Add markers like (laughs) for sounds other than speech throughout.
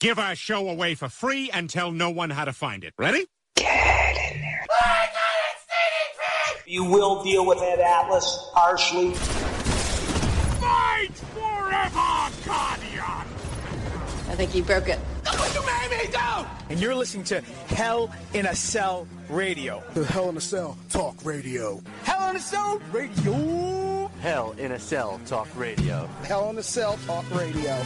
Give our show away for free and tell no one how to find it. Ready? Get in there. You will deal with that Atlas harshly. Fight forever, Guardian! I think you broke it. Look what you made me do! And you're listening to Hell in a Cell Radio. The Hell in a Cell Talk Radio. Hell in a Cell Radio. Hell in a Cell Talk Radio. Hell in a Cell Talk Radio.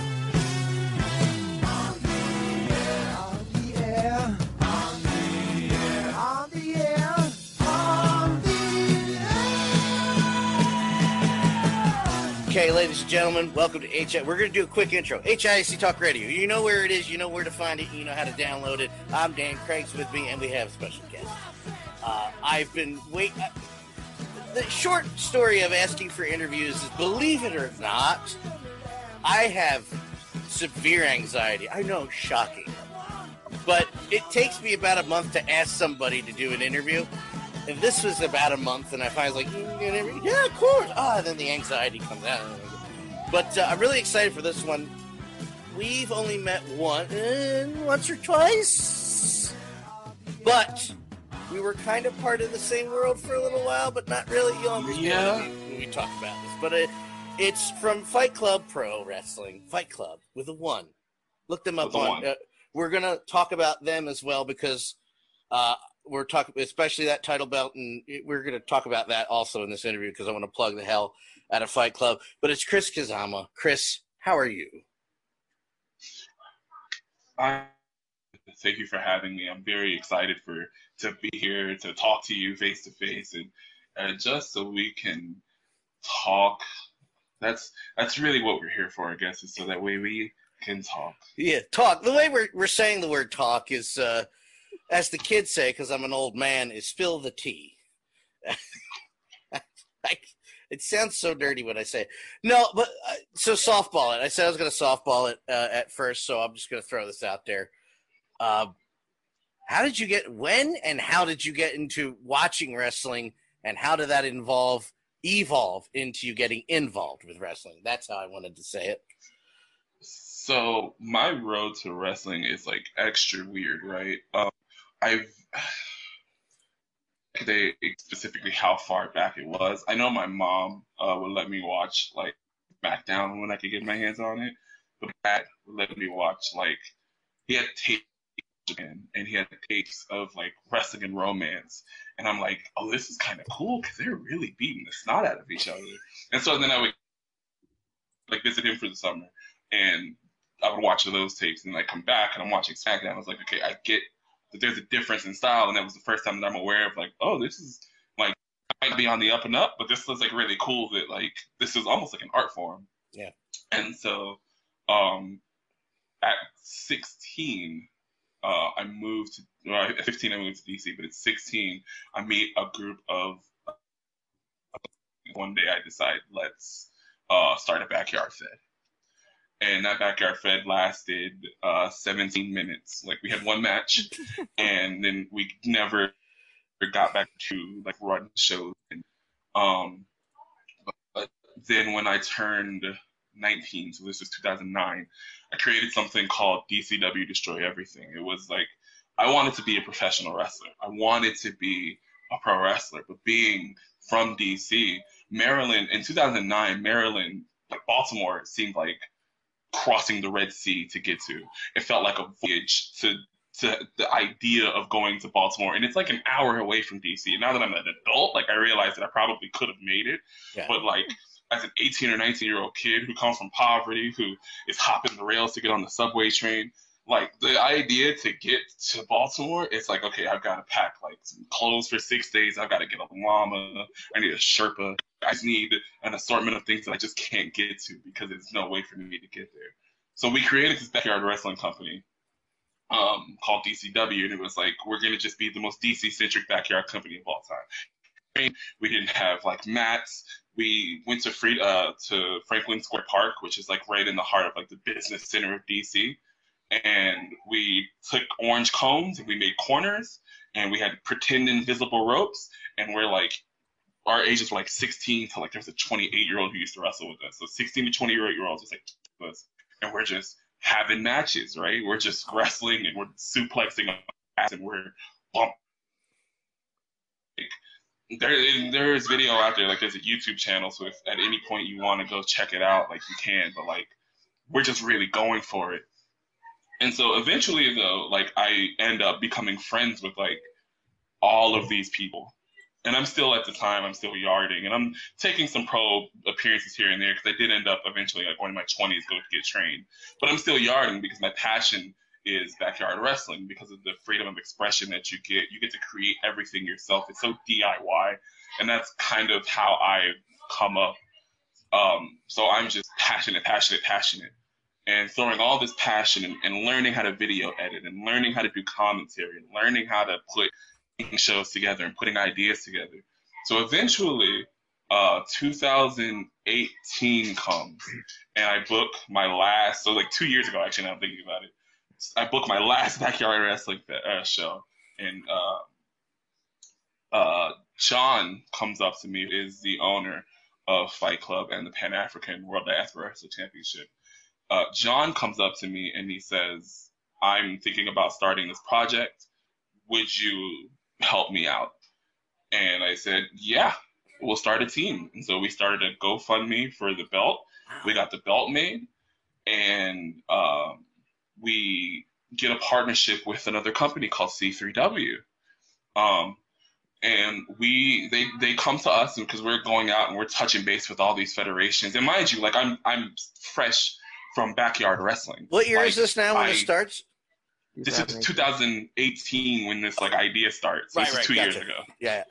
Okay, ladies and gentlemen, welcome to HI. We're going to do a quick intro. HIC Talk Radio. You know where it is, you know where to find it, you know how to download it. I'm Dan Craig's with me, and we have a special guest. Uh, I've been wait. Uh, the short story of asking for interviews is, believe it or not, I have severe anxiety. I know, shocking, but it takes me about a month to ask somebody to do an interview. And this was about a month, and I finally was like, yeah, of course. Ah, then the anxiety comes out. But uh, I'm really excited for this one. We've only met one, uh, once or twice, but we were kind of part of the same world for a little while, but not really. You'll understand Yeah. when, we, talk about this. But it, it's from Fight Club Pro Wrestling, Fight Club with a one. Look them up on. Uh, we're gonna talk about them as well because uh, we're talking, especially that title belt, and we're gonna talk about that also in this interview because I want to plug the hell out of Fight Club. But it's Chris Kazama. Chris, how are you? I thank you for having me. I'm very excited for to be here to talk to you face to face and uh, just so we can talk. That's that's really what we're here for, I guess, is so that way we can talk. Yeah, talk. The way we're we're saying the word talk is, uh, as the kids say, because I'm an old man, is spill the tea. (laughs) It sounds so dirty when I say it. no, but uh, so softball it. I said I was going to softball it uh, at first, so I'm just going to throw this out there. Uh, how did you get when and how did you get into watching wrestling, and how did that involve evolve into you getting involved with wrestling? That's how I wanted to say it. So my road to wrestling is like extra weird, right? Um, I've (sighs) they specifically how far back it was. I know my mom uh, would let me watch like SmackDown when I could get my hands on it, but Matt would let me watch like he had tapes and he had tapes of like wrestling and romance, and I'm like, oh, this is kind of cool because they're really beating the snot out of each other. And so then I would like visit him for the summer, and I would watch those tapes, and I come back and I'm watching SmackDown. I was like, okay, I get that there's a difference in style, and that was the first time that I'm aware of like, oh, this is like might be on the up and up, but this was like really cool that like this is almost like an art form. Yeah. And so, um, at 16, uh, I moved to, well, at 15, I moved to DC, but at 16, I meet a group of, one day I decide, let's uh, start a backyard fed. And that backyard fed lasted uh, 17 minutes. Like we had one match, (laughs) and then we never got back to like run shows. And, um, but then when I turned 19, so this was 2009, I created something called DCW Destroy Everything. It was like I wanted to be a professional wrestler. I wanted to be a pro wrestler, but being from DC, Maryland in 2009, Maryland, like Baltimore, seemed like crossing the Red Sea to get to. It felt like a voyage to to the idea of going to Baltimore, and it's like an hour away from DC. And now that I'm an adult, like I realize that I probably could have made it, Yeah. but like as an 18 or 19 year old kid who comes from poverty, who is hopping the rails to get on the subway train, like the idea to get to Baltimore, it's like okay, I've got to pack like some clothes for six days. I've got to get a llama. I need a Sherpa. I just need an assortment of things that I just can't get to because there's no way for me to get there. So we created this backyard wrestling company um, called DCW, and it was like we're gonna just be the most DC centric backyard company of all time. We didn't have like mats. We went to free uh, to Franklin Square Park, which is like right in the heart of like the business center of DC, and we took orange cones and we made corners, and we had pretend invisible ropes, and we're like our ages were like 16 to like there's a 28 year old who used to wrestle with us. So 16 to 28 year olds was like us, and we're just having matches, right? We're just wrestling and we're suplexing and we're bump. There, there is video out there. Like there's a YouTube channel, so if at any point you want to go check it out, like you can. But like we're just really going for it. And so eventually, though, like I end up becoming friends with like all of these people. And I'm still at the time, I'm still yarding, and I'm taking some pro appearances here and there because I did end up eventually, like going in my 20s, go to get trained. But I'm still yarding because my passion is backyard wrestling because of the freedom of expression that you get. You get to create everything yourself. It's so DIY, and that's kind of how I come up. Um, so I'm just passionate, passionate, passionate, and throwing all this passion and, and learning how to video edit and learning how to do commentary and learning how to put shows together and putting ideas together. So eventually, uh, 2018 comes, and I book my last. So like two years ago, actually, now I'm thinking about it. I booked my last (laughs) backyard wrestling uh, show, and uh, uh, John comes up to me, is the owner of Fight Club and the Pan African World Diaspora Wrestling Championship. Uh, John comes up to me and he says, "I'm thinking about starting this project. Would you help me out?" And I said, "Yeah, we'll start a team." And so we started a GoFundMe for the belt. We got the belt made, and um, we get a partnership with another company called C3W. Um, and we they they come to us because we're going out and we're touching base with all these federations. And mind you, like I'm I'm fresh from backyard wrestling. What year Like, is this now when I- it starts? This is 2018 when this like idea starts. Right, this right, is two years ago. Yeah.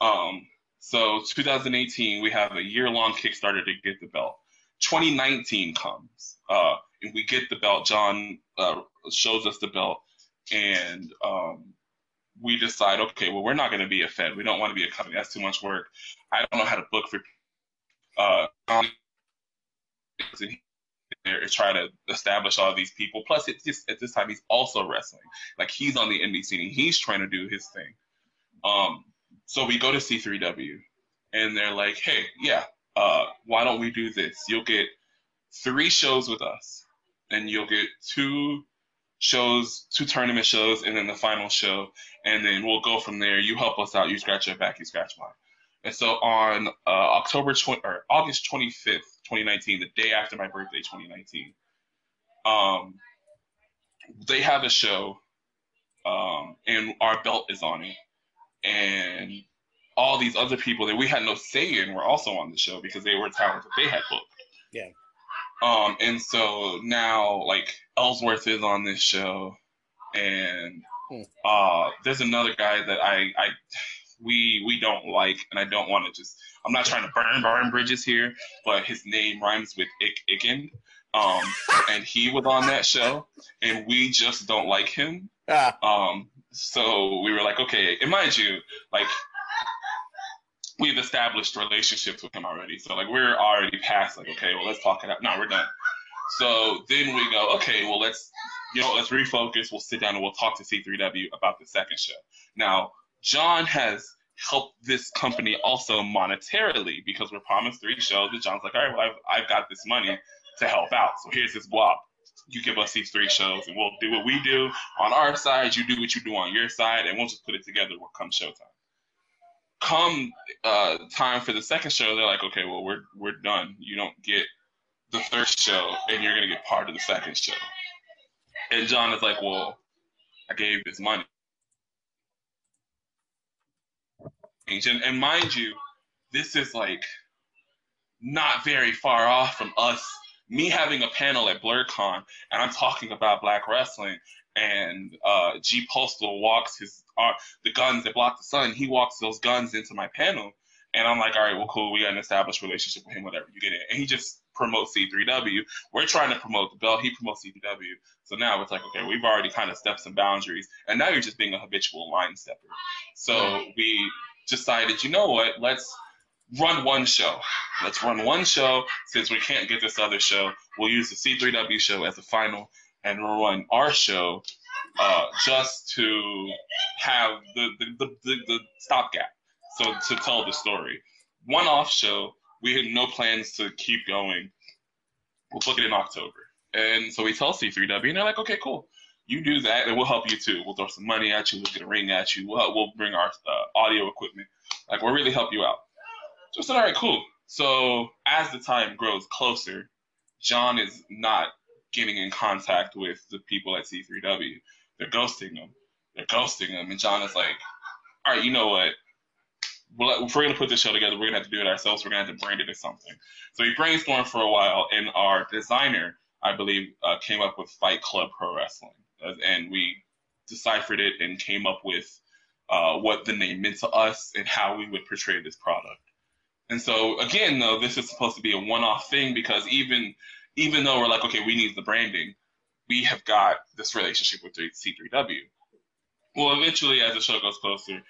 Um, so 2018, we have a year long Kickstarter to get the belt. 2019 comes, uh, and we get the belt. John uh, shows us the belt, and um, we decide, okay, well, we're not going to be a Fed. We don't want to be a company. That's too much work. I don't know how to book for. Uh, there to try to establish all these people. Plus, it's just at this time he's also wrestling. Like he's on the indie scene. He's trying to do his thing. Um, so we go to C3W, and they're like, "Hey, yeah, uh, why don't we do this? You'll get three shows with us, and you'll get two shows, two tournament shows, and then the final show, and then we'll go from there. You help us out. You scratch your back. You scratch mine. And so on uh, October 20, or August 25th, 2019, the day after my birthday, 2019, um, they have a show, um, and our belt is on it, and all these other people that we had no say in were also on the show because they were talent that they had booked. Yeah. Um, and so now like Ellsworth is on this show, and Hmm. uh, there's another guy that I I we we don't like, and I don't want to just. I'm not trying to burn burn bridges here, but his name rhymes with Ik Icken. Um, and he was on that show, and we just don't like him. Um, so we were like, okay, and mind you, like we've established relationships with him already. So like we're already past like, okay, well let's talk it out. No, we're done. So then we go, okay, well let's you know, let's refocus. We'll sit down and we'll talk to C3W about the second show. Now, John has helped this company also monetarily because we're promised three shows. And John's like, all right, well, I've, I've got this money to help out. So here's this blob. You give us these three shows and we'll do what we do on our side. You do what you do on your side and we'll just put it together when come showtime. Come uh, time for the second show, they're like, okay, well, we're, we're done. You don't get the third show and you're to get part of the second show. And John is like, well, I gave this money. And, and mind you, this is like not very far off from us, me having a panel at Blerdcon, and I'm talking about black wrestling, and uh, G Postal walks his uh, the guns that block the sun. He walks those guns into my panel, and I'm like, all right, well, cool. We got an established relationship with him, whatever. You get it. And he just promotes C3W. We're trying to promote the belt. He promotes C3W. So now it's like, okay, we've already kind of stepped some boundaries, and now you're just being a habitual line stepper. So we decided, you know what? Let's run one show. Let's run one show. Since we can't get this other show, we'll use the C3W show as the final, and we'll run our show uh, just to have the the, the, the, the stopgap. So to tell the story. One off show. We had no plans to keep going. We'll book it in October. And so we tell C3W, and they're like, okay, cool. You do that, and we'll help you too. We'll throw some money at you. We'll get a ring at you. We'll, we'll bring our uh, audio equipment. Like, we'll really help you out. So I said, all right, cool. So as the time grows closer, John is not getting in contact with the people at C3W. They're ghosting him. They're ghosting him. And John is like, all right, you know what? Well, if we're going to put this show together, we're going to have to do it ourselves. We're going to have to brand it as something. So he brainstormed for a while, and our designer, I believe, uh, came up with Fight Club Pro Wrestling. And we deciphered it and came up with uh, what the name meant to us and how we would portray this product. And so again, though, this is supposed to be a one-off thing because even even though we're like, okay, we need the branding, we have got this relationship with C3W. Well, eventually, as the show goes closer,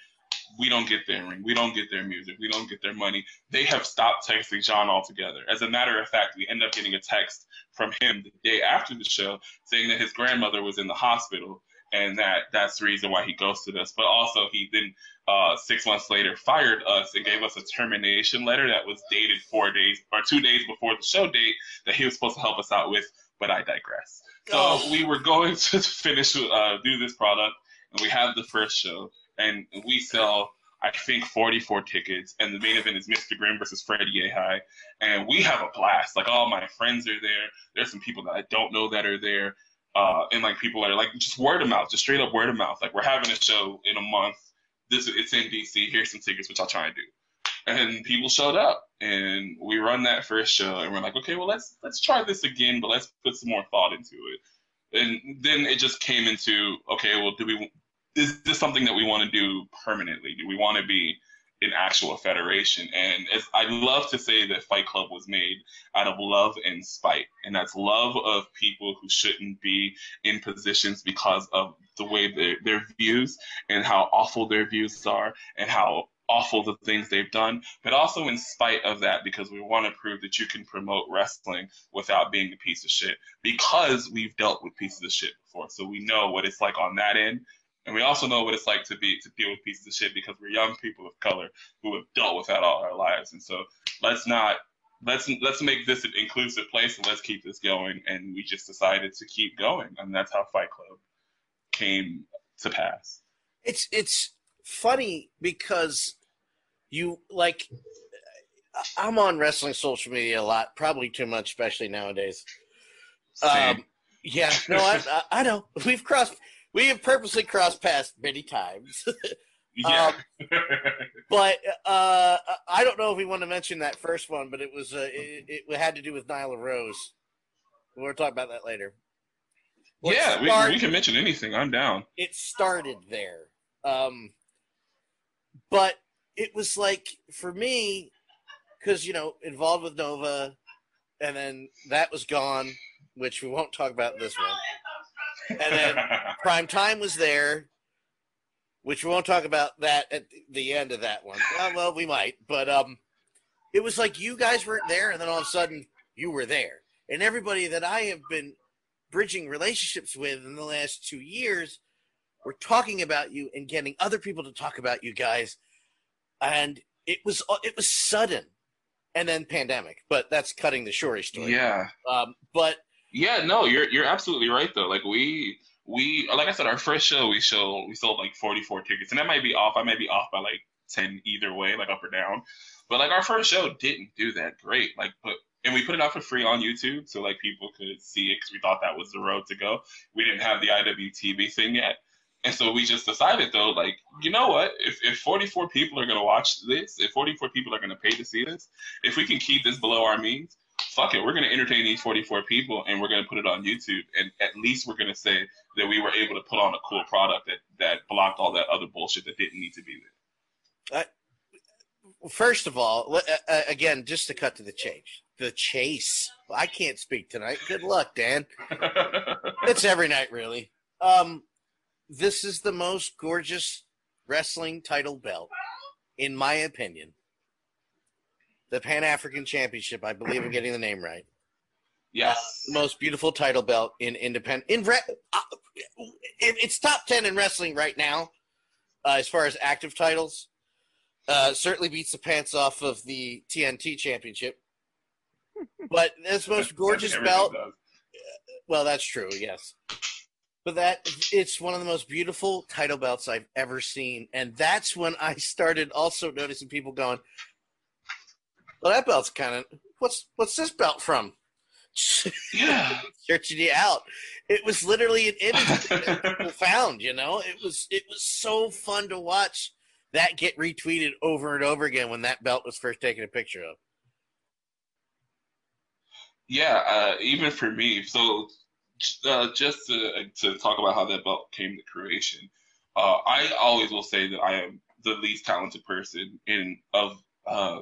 we don't get their ring, we don't get their music, we don't get their money. They have stopped texting John altogether. As a matter of fact, we end up getting a text from him the day after the show saying that his grandmother was in the hospital and that that's the reason why he ghosted us. But also, he then uh, six months later fired us and gave us a termination letter that was dated four days or two days before the show date that he was supposed to help us out with. But I digress. So we were going (laughs) to finish uh, do this product, and we have the first show, and we sell. I think 44 tickets, and the main event is Mr. Grimm versus Freddie Yehi, and we have a blast. Like all my friends are there. There's some people that I don't know that are there. Uh, and like people are like just word of mouth, just straight up word of mouth. Like we're having a show in a month. This it's in DC. Here's some tickets, which I'll try and do. And people showed up, and we run that first show, and we're like, okay, well let's let's try this again, but let's put some more thought into it. And then it just came into okay, well, do we is this something that we want to do permanently? Do we want to be an actual federation? And as I love to say that Fight Club was made out of love and spite, and that's love of people who shouldn't be in positions because of the way their, their views and how awful their views are and how awful the things they've done, but also in spite of that because we want to prove that you can promote wrestling without being a piece of shit because we've dealt with pieces of shit before. So we know what it's like on that end. And we also know what it's like to be to deal with pieces of shit because we're young people of color who have dealt with that all our lives. And so let's not let's let's make this an inclusive place and let's keep this going. And we just decided to keep going, and that's how Fight Club came to pass. It's it's funny because you like I'm on wrestling social media a lot, probably too much, especially nowadays. Um, yeah, no, I, I know we've crossed, we have purposely crossed paths many times. (laughs) yeah. Um, (laughs) but uh, I don't know if we want to mention that first one, but it was uh, it, it had to do with Nyla Rose. We'll talk about that later. Well, yeah, started, we, we can mention anything. I'm down. It started there. Um, but it was like for me because you know involved with Nova, and then that was gone, which we won't talk about this one. And then (laughs) Prime Time was there, which we won't talk about that at the end of that one. Well, well, we might, but um, it was like you guys weren't there, and then all of a sudden you were there, and everybody that I have been bridging relationships with in the last two years were talking about you and getting other people to talk about you guys, and it was it was sudden and then pandemic. But that's cutting the Shuri story. Yeah. Um, but yeah, no, you're you're absolutely right though. Like we we like I said, our first show we show we sold like 44 tickets, and that might be off. I might be off by like 10 either way, like up or down. But like our first show didn't do that great. Like, but and we put it out for free on YouTube so like people could see it because we thought that was the road to go. We didn't have the IWTV thing yet. And so we just decided though, like, you know what? If, if 44 people are going to watch this, if 44 people are going to pay to see this, if we can keep this below our means, fuck it. We're going to entertain these 44 people and we're going to put it on YouTube. And at least we're going to say that we were able to put on a cool product that, that blocked all that other bullshit that didn't need to be there. Uh, first of all, uh, again, just to cut to the chase, the chase. I can't speak tonight. Good luck, Dan. (laughs) it's every night, really. Um, this is the most gorgeous wrestling title belt, in my opinion. The Pan African Championship, I believe I'm getting the name right. Yes. Uh, most beautiful title belt in independent in re- uh, it's top 10 in wrestling right now uh, as far as active titles. Uh, certainly beats the pants off of the TNT championship. But this most gorgeous belt. Well, that's true, yes but that it's one of the most beautiful title belts I've ever seen, and that's when I started also noticing people going, "Well, that belt's kind of what's what's this belt from?" Yeah, (laughs) searching you out. It was literally an image that people (laughs) found. You know, it was it was so fun to watch that get retweeted over and over again when that belt was first taken a picture of. Yeah, uh, even for me. So uh, just to, to talk about how that belt came to creation, uh, I always will say that I am the least talented person in of uh,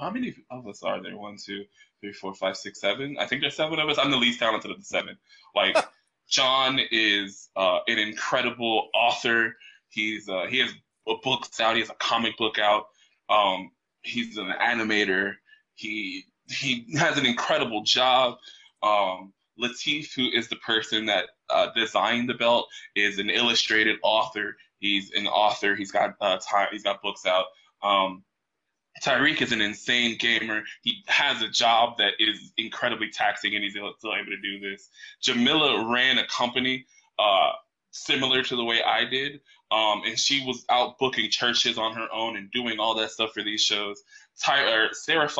how many of us are there? One, two, three, four, five, six, seven. I think there's seven of us. I'm the least talented of the seven. Like (laughs) John is uh, an incredible author. He's uh, he has books out. He has a comic book out. Um, he's an animator. He he has an incredible job. Um, Latif, who is the person that uh, designed the belt, is an illustrated author. He's an author. He's got uh, ty- he's got books out. Um, Tyreek is an insane gamer. He has a job that is incredibly taxing, and he's still able to do this. Jamila ran a company uh, similar to the way I did, um, and she was out booking churches on her own and doing all that stuff for these shows. Ty- Seraph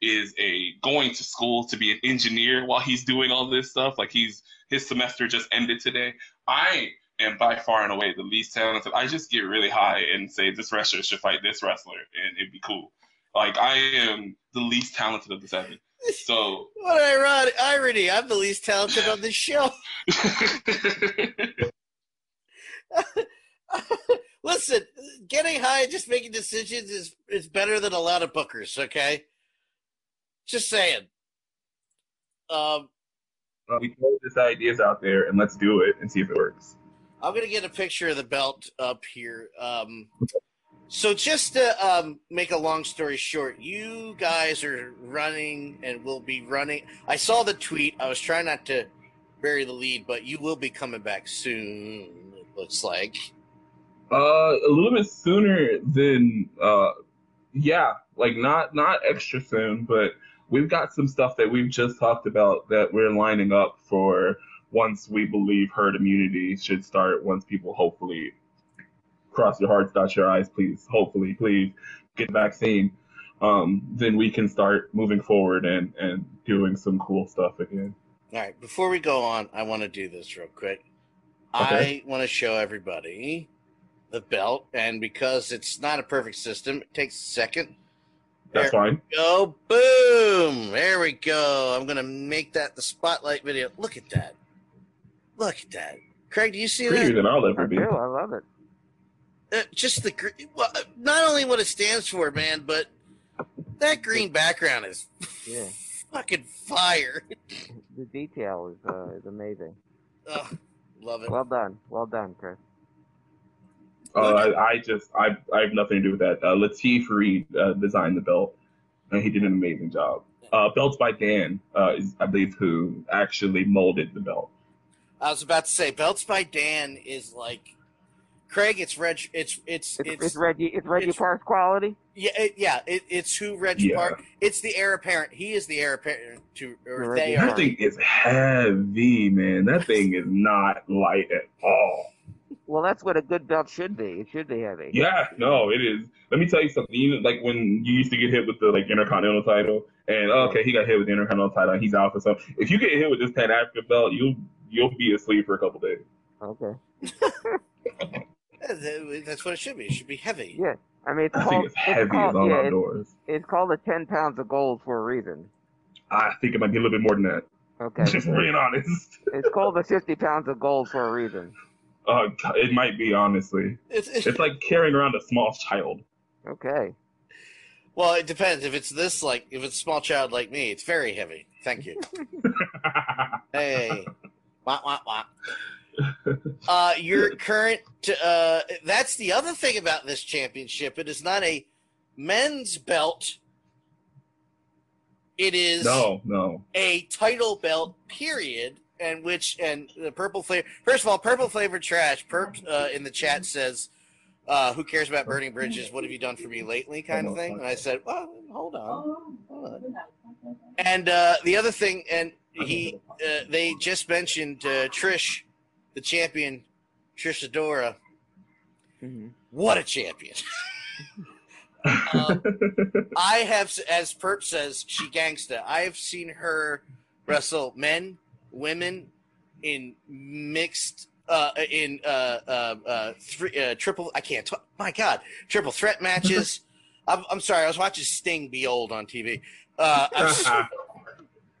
is a going to school to be an engineer while he's doing all this stuff. Like he's his semester just ended today. I am by far and away the least talented. I just get really high and say this wrestler should fight this wrestler and it'd be cool. Like I am the least talented of the seven. So (laughs) what ironic irony! I'm the least talented on this show. (laughs) (laughs) Listen, getting high and just making decisions is is better than a lot of bookers. Okay, just saying. Um, well, we throw this ideas out there and let's do it and see if it works. I'm gonna get a picture of the belt up here. Um, so just to um, make a long story short, you guys are running and will be running. I saw the tweet. I was trying not to bury the lead, but you will be coming back soon. It looks like. Uh, a little bit sooner than uh, yeah, like not not extra soon, but we've got some stuff that we've just talked about that we're lining up for once we believe herd immunity should start. Once people hopefully cross your hearts, dot your eyes, please, hopefully, please get the vaccine. Um, then we can start moving forward and, and doing some cool stuff again. All right, before we go on, I want to do this real quick. Okay. I want to show everybody the belt, and because it's not a perfect system, it takes a second. That's there fine. Go, boom! There we go. I'm gonna make that the spotlight video. Look at that. Look at that. Craig, do you see Prettier that? than I'll ever I be. do. I love it. Uh, just the well, not only what it stands for, man, but that green background is yeah. fucking fire. (laughs) The detail is uh, is amazing. Oh, love it. Well done. Well done, Chris. Uh, I, I, just I I have nothing to do with that. Uh, Latif Reed uh, designed the belt, and he did an amazing job. Uh, Belts by Dan uh, is I believe who actually molded the belt. I was about to say Belts by Dan is like Craig. It's Reg. It's it's It's, it's, it's Reggie. It's Reggie it's- Parks quality. yeah it, yeah. It, it's who Reggie Yeah. Park. It's the heir apparent. He is the heir apparent to or Reggie they That are. thing is heavy, man. That thing is not light at all. Well, that's what a good belt should be. It should be heavy. Yeah, no, it is. Let me tell you something. You know, like when you used to get hit with the like Intercontinental title, and oh, okay, he got hit with the Intercontinental title, and he's out for something. If you get hit with this Pan African belt, you'll you'll be asleep for a couple days. Okay. That's what it should be. It should be heavy. Yeah. I mean, it's I called. think it's heavy as called, all yeah, it's, outdoors. it's called the ten pounds of gold for a reason. I think it might be a little bit more than that. Okay. (laughs) Just being honest. it's called the fifty pounds of gold for a reason. Uh, it might be honestly. It's, It's like carrying around a small child. Okay. Well, it depends. If it's this, like, if it's a small child like me, it's very heavy. Thank you. (laughs) hey, wah, wah, wah. Uh, your (laughs) current. Uh, that's the other thing about this championship. It is not a men's belt. It is No, no. a title belt. Period. And which and the purple flavor. First of all, purple flavored trash. Perp uh, in the chat says, uh, "Who cares about burning bridges? What have you done for me lately?" Kind of thing. And I said, "Well, hold on." Hold on. And uh, the other thing, and he, uh, they just mentioned uh, Trish, the champion, Trish Adora. Mm-hmm. What a champion! (laughs) Um, I have, as Perp says, she gangsta. I have seen her wrestle men, women, in mixed, uh, in uh, uh, uh, three, uh, triple. I can't talk. My God, triple threat matches. (laughs) I'm, I'm sorry. I was watching Sting be old on TV. Uh, I've (laughs) seen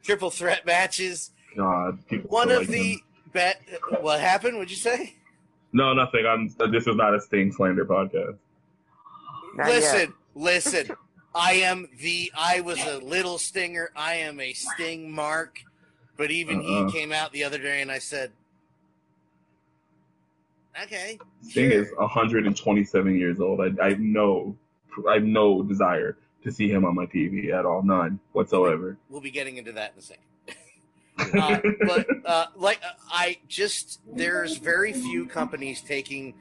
triple threat matches. God, One of like the bet. What happened? What'd you say? No, nothing. I'm. This is not a Sting slander podcast. Not listen, yet. listen. (laughs) I am the. I was a little stinger. I am a sting mark. But even Uh-uh. he came out the other day, and I said, "Okay, Sting is 127 years old. I, I have no, I have no desire to see him on my TV at all. None whatsoever. we'll be getting into that in a second. (laughs) uh, but uh, like uh, I just there's very few companies taking,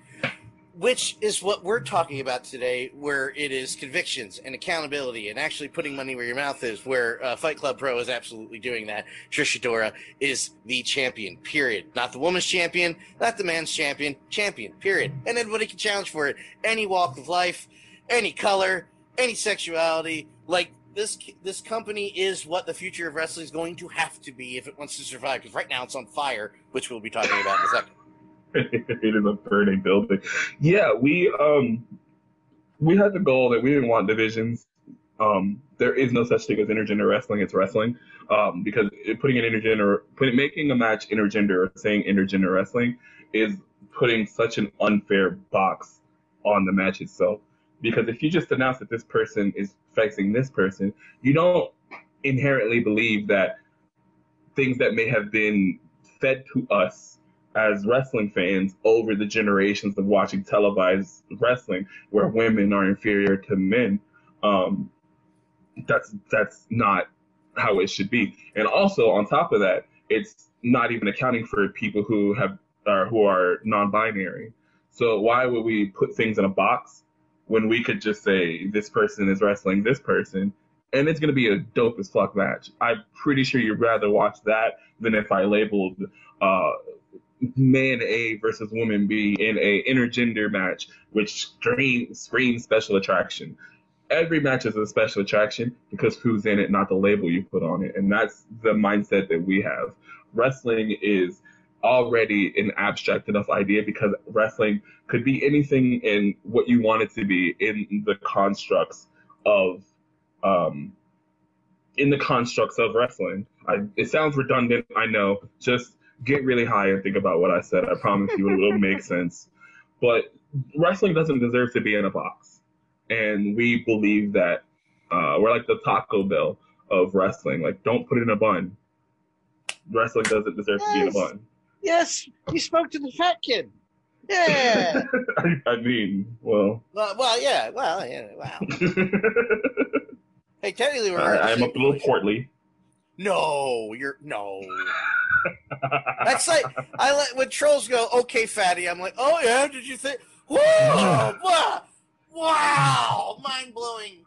which is what we're talking about today, where it is convictions and accountability and actually putting money where your mouth is. Where uh, Fight Club Pro is absolutely doing that. Trish Adora is the champion. Period. Not the woman's champion, not the man's champion. Champion. Period. And anybody can challenge for it. Any walk of life, any color, any sexuality. Like this this company is what the future of wrestling is going to have to be if it wants to survive. Because right now it's on fire, which we'll be talking about in a second. (laughs) it is a burning building. Yeah, we um, we had the goal that we didn't want divisions. Um, there is no such thing as intergender wrestling. It's wrestling. Um, because putting an intergender, putting making a match intergender or saying intergender wrestling is putting such an unfair box on the match itself. Because if you just announce that this person is facing this person, you don't inherently believe that things that may have been fed to us as wrestling fans over the generations of watching televised wrestling where women are inferior to men um, that's that's not how it should be. And also on top of that it's not even accounting for people who have uh, who are non-binary. So why would we put things in a box when we could just say this person is wrestling this person and it's going to be a dope as fuck match. I'm pretty sure you'd rather watch that than if I labeled uh, man A versus woman B in a intergender match, which screams screams special attraction. Every match is a special attraction because who's in it, not the label you put on it, and that's the mindset that we have. Wrestling is already an abstract enough idea because wrestling could be anything in what you want it to be in the constructs of um, in the constructs of wrestling. I, it sounds redundant, I know. Just get really high and think about what I said. I promise you it will make (laughs) sense. But wrestling doesn't deserve to be in a box. And we believe that uh, we're like the Taco Bell of wrestling. Like, don't put it in a bun. Wrestling doesn't deserve yes. to be in a bun. Yes, you spoke to the fat kid. Yeah. (laughs) I, mean, well. Well, well yeah. Well, yeah. Wow. (laughs) hey, technically, we're. I, I'm a little portly. No, you're no. That's like I let when trolls go, okay, fatty. I'm like, oh yeah, did you think? Whoa, (laughs) wow, wow, mind blowing.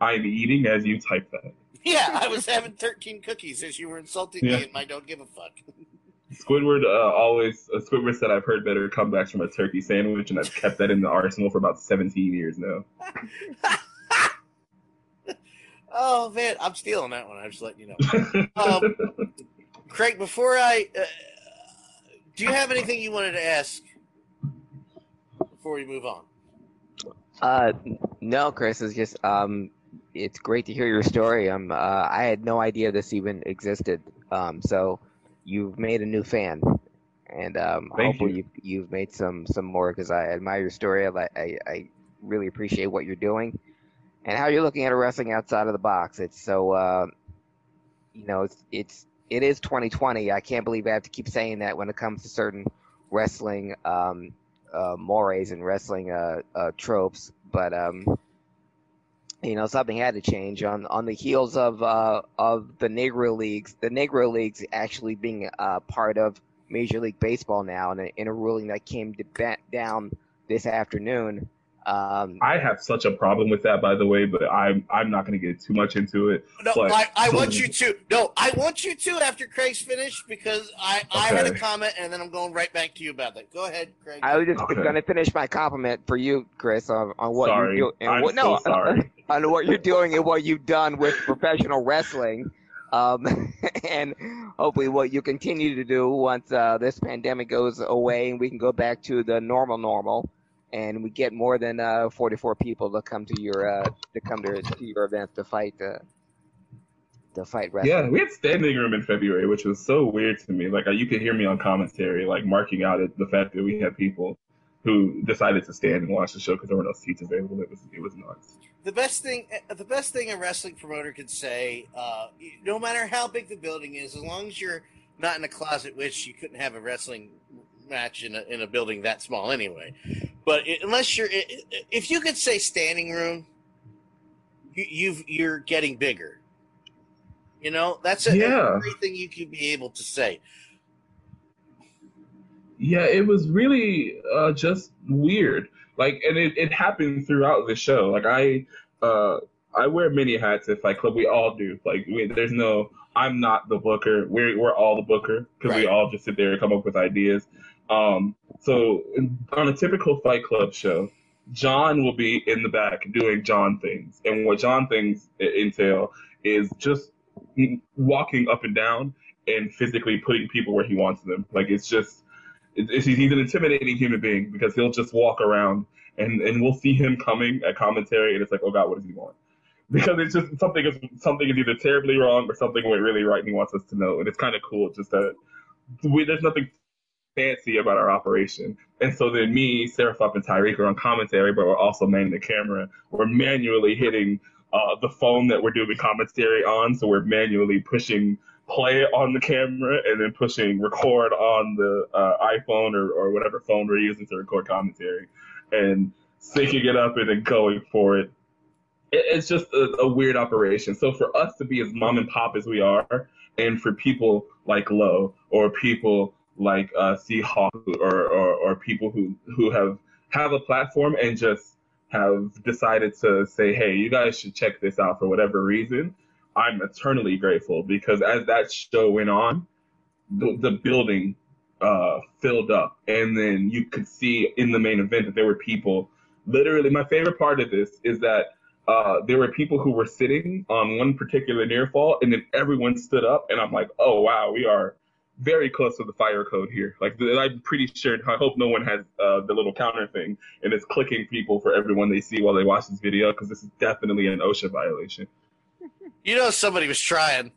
I'm eating as you type that. Yeah, I was having 13 cookies as you were insulting yeah. me and my don't give a fuck. Squidward uh, always uh, Squidward said I've heard better comebacks from a turkey sandwich, and I've kept that in the arsenal for about 17 years now. (laughs) oh man, I'm stealing that one. I'm just letting you know. (laughs) um, Craig, before I, uh, do you have anything you wanted to ask before we move on? Uh, no, Chris. It's just um, it's great to hear your story. Um, uh, I had no idea this even existed. Um, so you've made a new fan, and um, hopefully you. have you've made some some more because I admire your story. I, I I really appreciate what you're doing, and how you're looking at wrestling outside of the box. It's so uh, you know it's it's it is 2020. I can't believe I have to keep saying that when it comes to certain wrestling um, uh, mores and wrestling uh, uh, tropes, but um, you know something had to change on on the heels of uh, of the Negro leagues. The Negro leagues actually being uh, part of Major League Baseball now, in a, in a ruling that came down this afternoon. Um, I have such a problem with that, by the way, but I'm I'm not going to get too much into it. No, but, I, I want (laughs) you to. No, I want you to after Craig's finished because I, okay. I had a comment and then I'm going right back to you about that. Go ahead, Craig. I was just okay. going to finish my compliment for you, Chris, on, on what sorry. you're doing. I'm what, so no, (laughs) sorry. on what you're doing and what you've done with professional wrestling. Um, (laughs) and hopefully what you continue to do once uh, this pandemic goes away and we can go back to the normal normal and we get more than uh, 44 people to come to your uh, to come to, to your events to fight uh, to fight wrestling. Yeah, we had standing room in February, which was so weird to me. Like you could hear me on commentary, like marking out the fact that we had people who decided to stand and watch the show because there were no seats available. It was it was nuts. The best thing, the best thing a wrestling promoter could say, uh, no matter how big the building is, as long as you're not in a closet, which you couldn't have a wrestling match in a, in a building that small anyway. But it, unless you're, if you could say standing room, you, you've you're getting bigger. You know, that's a, yeah. great thing you could be able to say. Yeah, it was really uh, just weird. Like, and it, it happened throughout the show. Like, I uh, I wear many hats at Fight Club. We all do. Like, we, there's no I'm not the booker. We're we're all the booker because right. we all just sit there and come up with ideas. Um, so on a typical Fight Club show, John will be in the back doing John things, and what John things entail is just walking up and down and physically putting people where he wants them. Like it's just, it's, he's an intimidating human being because he'll just walk around and and we'll see him coming at commentary, and it's like, oh God, what does he want? Because it's just something is something is either terribly wrong or something went really right, and he wants us to know, and it's kind of cool just that we, there's nothing fancy about our operation. And so then me, Seraph, and Tyreek are on commentary, but we're also manning the camera. We're manually hitting uh, the phone that we're doing commentary on. So we're manually pushing play on the camera and then pushing record on the uh, iPhone or, or whatever phone we're using to record commentary and syncing it up and then going for it. it it's just a, a weird operation. So for us to be as mom and pop as we are, and for people like Low or people like uh, Seahawk or, or, or people who, who have have a platform and just have decided to say, hey, you guys should check this out for whatever reason, I'm eternally grateful because as that show went on, the, the building uh, filled up. And then you could see in the main event that there were people. Literally, my favorite part of this is that uh, there were people who were sitting on one particular near fall, and then everyone stood up, and I'm like, oh wow, we are very close to the fire code here. Like I'm pretty sure. I hope no one has uh, the little counter thing and is clicking people for everyone they see while they watch this video because this is definitely an OSHA violation. You know, somebody was trying.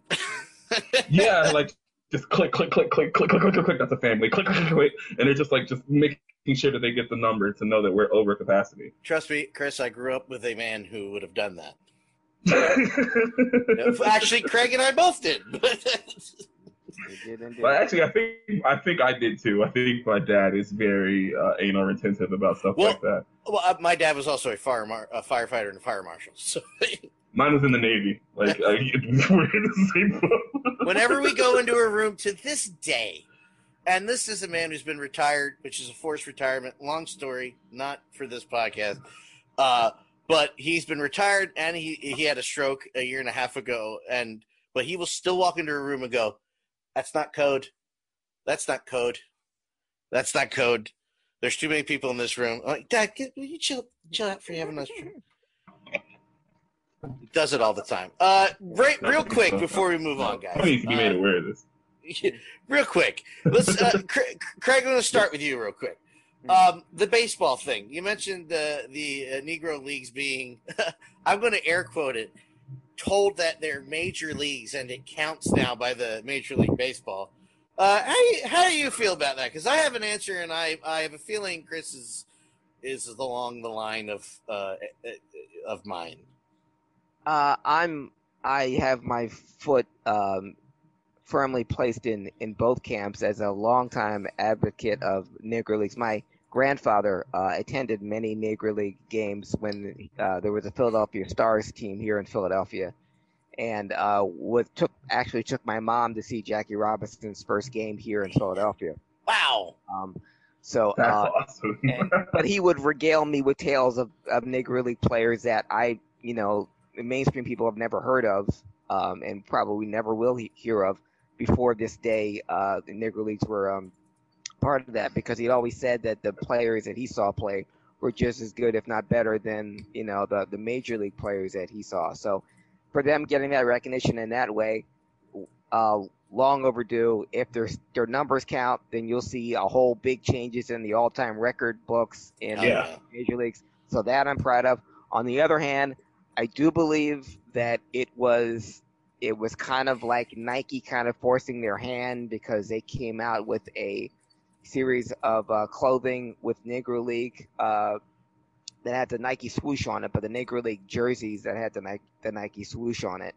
yeah, like just click, click, click, click, click, click, click, click, click. That's a family. Click, click, click, click, and they're just like just making sure that they get the number to know that we're over capacity. Trust me, Chris. I grew up with a man who would have done that. Actually, Craig and I both did. But actually, I think I think I did too. I think my dad is very uh, anal retentive about stuff well, like that. Well, uh, my dad was also a fire mar- a firefighter and a fire marshal. (laughs) So mine was in the Navy. Like uh, we're in the same boat. Whenever we go into a room to this day, and this is a man who's been retired, which is a forced retirement. Long story, not for this podcast. Uh, but he's been retired and he he had a stroke a year and a half ago, and but he will still walk into a room and go, "That's not code. That's not code. That's not code." There's too many people in this room. I'm like, Dad, get, will you chill chill out for having us? He does it all the time. Uh, right, real quick before we move on, guys. I need to be made aware of this. real quick. Let's, uh, Craig, Craig, I'm going to start with you real quick. Um, the baseball thing. You mentioned the the uh, Negro leagues being, (laughs) I'm going to air quote it, told that they're major leagues and it counts now by the Major League Baseball. Uh, how, you, how do you feel about that? Because I have an answer and I, I have a feeling Chris is is along the line of uh, of mine. Uh, I'm. I have my foot um, firmly placed in in both camps as a longtime advocate of Negro Leagues. My grandfather uh, attended many Negro League games when uh, there was a Philadelphia Stars team here in Philadelphia, and uh, was took actually took my mom to see Jackie Robinson's first game here in Philadelphia. Wow. Um, so, uh, awesome. and, but he would regale me with tales of, of Negro League players that I, you know, mainstream people have never heard of, um, and probably never will he- hear of before this day. Uh, the Negro Leagues were um, part of that because he'd always said that the players that he saw play were just as good, if not better, than you know the the major league players that he saw. So, for them getting that recognition in that way, uh, long overdue. If their their numbers count, then you'll see a whole big changes in the all time record books in Yeah. major leagues. So that I'm proud of. On the other hand, I do believe that it was it was kind of like Nike kind of forcing their hand because they came out with a series of uh, clothing with Negro League uh, that had the Nike swoosh on it, but the Negro League jerseys that had the Nike, the Nike swoosh on it,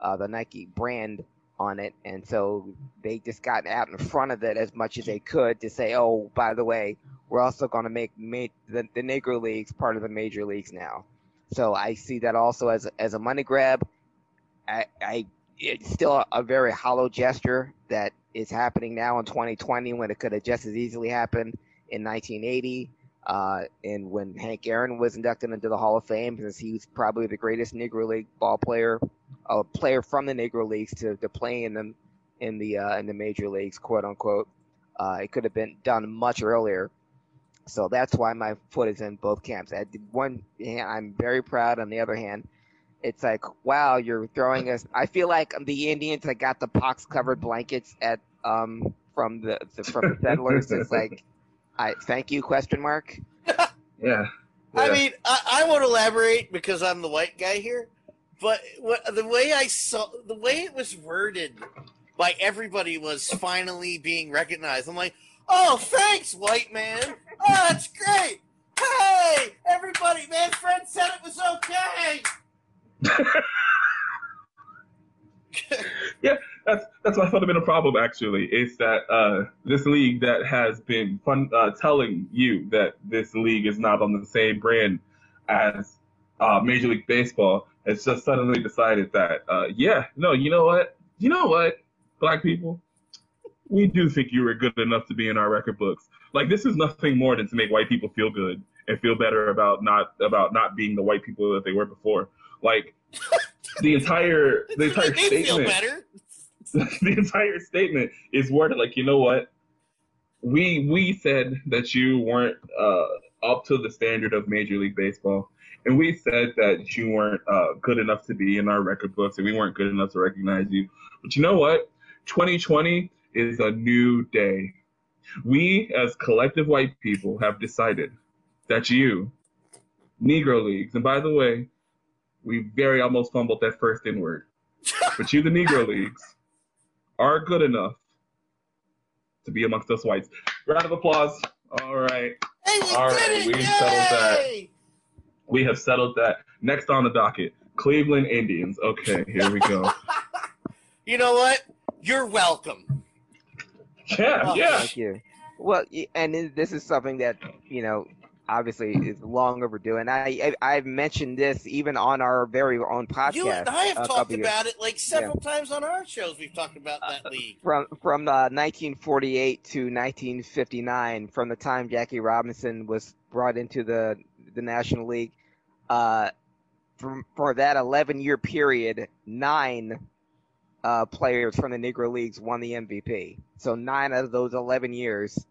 uh, the Nike brand on it, and so they just got out in front of it as much as they could to say, oh, by the way, we're also going to make ma- the, the Negro Leagues part of the major leagues now. So I see that also as as a money grab. I, I it's still a, a very hollow gesture that is happening now in 2020 when it could have just as easily happened in 1980. Uh, and when Hank Aaron was inducted into the Hall of Fame, because he was probably the greatest Negro League ball player, a player from the Negro Leagues to, to play in them in the uh, in the major leagues, quote unquote. Uh, it could have been done much earlier. So that's why my foot is in both camps. At one hand, I'm very proud. On the other hand, it's like, wow, you're throwing us. I feel like the Indians that got the pox covered blankets at um from the, the from the settlers. it's (laughs) like, I thank you question mark. (laughs) Yeah. I mean, I, I won't elaborate because I'm the white guy here, but what, the way I saw, the way it was worded by everybody was finally being recognized. I'm like, oh, thanks, white man. Oh, that's great. Hey, everybody, man, Fred said it was okay. yeah, that's my fundamental problem. Actually, is that uh, this league that has been fun uh, telling you that this league is not on the same brand as uh, Major League Baseball has just suddenly decided that uh, yeah, no, you know what, you know what, black people, we do think you were good enough to be in our record books. Like this is nothing more than to make white people feel good. and feel better about not about not being the white people that they were before. Like (laughs) the entire the entire statement better. (laughs) the entire statement is worded like, you know what? We we said that you weren't uh, up to the standard of Major League Baseball, and we said that you weren't uh, good enough to be in our record books, and we weren't good enough to recognize you. But you know what? 2020 is a new day. We, as collective white people, have decided that you, Negro Leagues, and by the way, we very almost fumbled that first N word, but you, the Negro Leagues, are good enough to be amongst us whites. Round of applause. All right. All right. We've settled that. We have settled that. Next on the docket, Cleveland Indians. Okay, here we go. (laughs) You know what? You're welcome. Yeah, Oh, yeah. Thank you. Well, and this is something that you know, obviously, is long overdue. And I, I I've mentioned this even on our very own podcast. You and I have talked couple years- about it like several times on our shows. We've talked about Uh, that league. from from uh, 1948 to 1959, from the time Jackie Robinson was brought into the the National League. Uh, from for that 11 year period, nine uh, players from the Negro Leagues won the MVP. So nine out of those 11 years,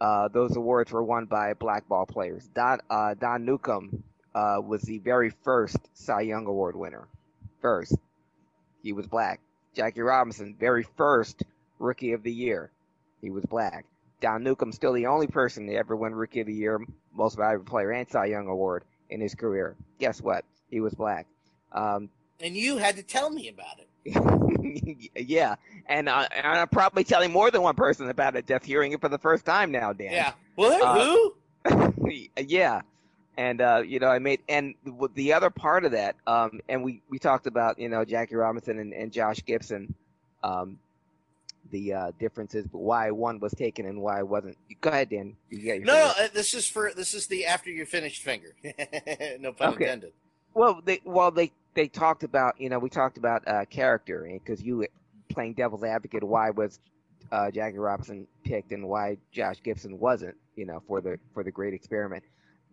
uh, those awards were won by black ball players. Don uh, Don Newcombe uh, was the very first Cy Young Award winner. First, he was black. Jackie Robinson, very first Rookie of the Year, he was black. Don Newcombe, still the only person to ever win Rookie of the Year, Most Valuable Player, and Cy Young Award in his career. Guess what? He was black. Um, And you had to tell me about it. (laughs) yeah, and, uh, and I'm probably telling more than one person about it, just hearing it for the first time now, Dan. Yeah. Well, Uh, who? (laughs) yeah, and uh, you know, I made and the other part of that, um, and we we talked about you know Jackie Robinson and, and Josh Gibson, um, the uh, differences, but why one was taken and why it wasn't. Go ahead, Dan. No, no. uh, This is for this is the after you finished finger. (laughs) no pun Okay. intended. Well, they well they they talked about you know we talked about uh, character because you playing devil's advocate why was uh, Jackie Robinson picked and why Josh Gibson wasn't you know for the for the great experiment.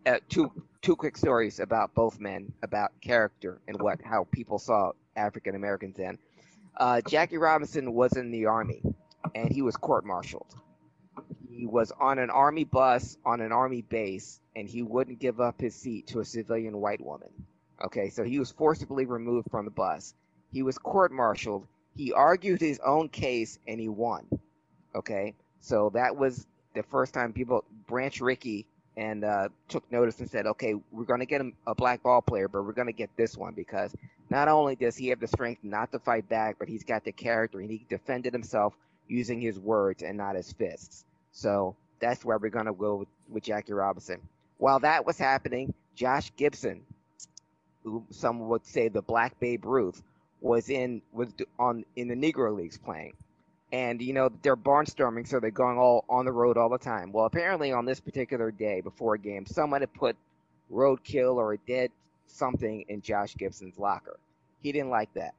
Uh, two two quick stories about both men about character and what how people saw African Americans then. Uh, Jackie Robinson was in the army and he was court-martialed. He was on an army bus on an army base and he wouldn't give up his seat to a civilian white woman. Okay, so he was forcibly removed from the bus. He was court-martialed. He argued his own case and he won. Okay, so that was the first time people Branch Rickey and uh, took notice and said, okay, we're going to get him a black ball player, but we're going to get this one because not only does he have the strength not to fight back, but he's got the character and he defended himself using his words and not his fists. So that's where we're going to go with, with Jackie Robinson. While that was happening, Josh Gibson, who some would say the Black Babe Ruth, was in was on in the Negro Leagues playing, and you know they're barnstorming, so they're going all on the road all the time. Well, apparently on this particular day before a game, someone had put roadkill or a dead something in Josh Gibson's locker. He didn't like that,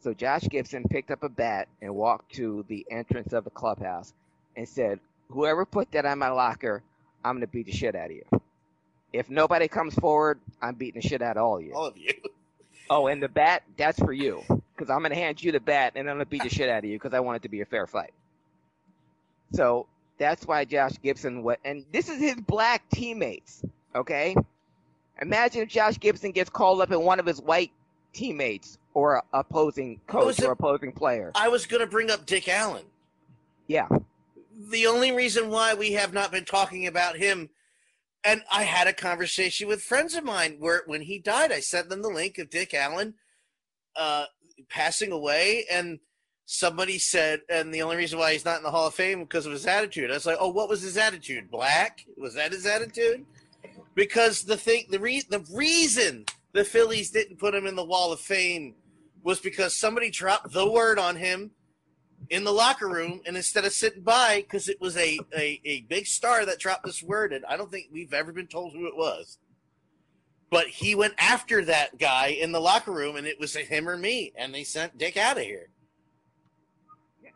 so Josh Gibson picked up a bat and walked to the entrance of the clubhouse and said, "Whoever put that on my locker, I'm gonna beat the shit out of you." If nobody comes forward, I'm beating the shit out of all of you. All of you. (laughs) Oh, and the bat, that's for you. Because I'm going to hand you the bat and I'm going to beat the shit out of you because I want it to be a fair fight. So that's why Josh Gibson went. And this is his black teammates, okay? Imagine if Josh Gibson gets called up and one of his white teammates or a opposing coach or opposing player. I was going to bring up Dick Allen. Yeah. The only reason why we have not been talking about him, and I had a conversation with friends of mine where when he died, I sent them the link of Dick Allen uh, passing away, and somebody said, and the only reason why he's not in the Hall of Fame because of his attitude. I was like, oh, what was his attitude? Black? Was that his attitude? Because the thing, the re- the reason the Phillies didn't put him in the Wall of Fame was because somebody dropped the word on him in the locker room, and instead of sitting by, because it was a, a, a big star that dropped this word, and I don't think we've ever been told who it was. But he went after that guy in the locker room, and it was him or me, and they sent Dick out of here.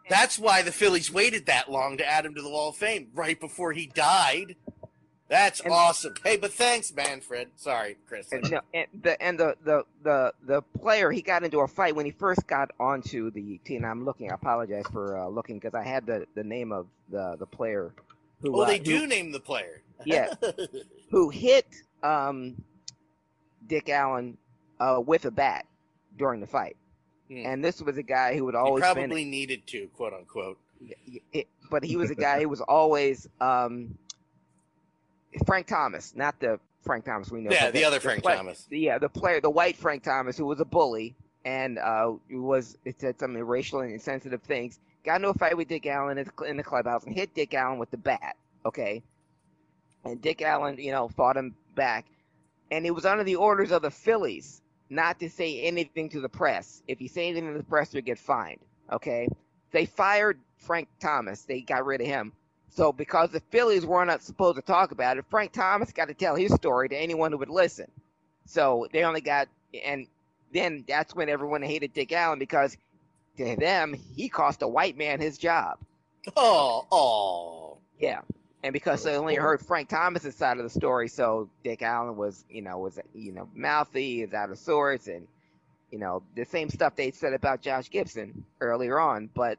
That's why the Phillies waited that long to add him to the Wall of Fame right before he died. That's And- awesome. Hey, but thanks, Manfred. Sorry, Chris. And, no, and the and the, the the the player he got into a fight when he first got onto the team. I'm looking. I apologize for uh, looking because I had the, the name of the the player. Who, oh, uh, they who- do name the player. Yeah. (laughs) who hit um, Dick Allen uh, with a bat during the fight. Hmm. And this was a guy who would He always been- probably needed to, quote unquote. it, but he was a guy who was always um, Frank Thomas, not the Frank Thomas we know. Yeah, but the other Frank play- Thomas. Yeah, the player, the white Frank Thomas, who was a bully and uh, was it said some racial and insensitive things. Got into a fight with Dick Allen in the- in the clubhouse and hit Dick Allen with the bat. Okay, and Dick Allen, you know, fought him back, and it was under the orders of the Phillies not to say anything to the press. If you say anything to the press, you get fined. Okay, they fired Frank Thomas. They got rid of him. So because the Phillies were not supposed to talk about it, Frank Thomas got to tell his story to anyone who would listen. So they only got, and then that's when everyone hated Dick Allen because to them he cost a white man his job. Oh, oh. Yeah, and because they only heard Frank Thomas's side of the story, so Dick Allen was, you know, was you know mouthy, is out of sorts, and you know the same stuff they said about Josh Gibson earlier on. But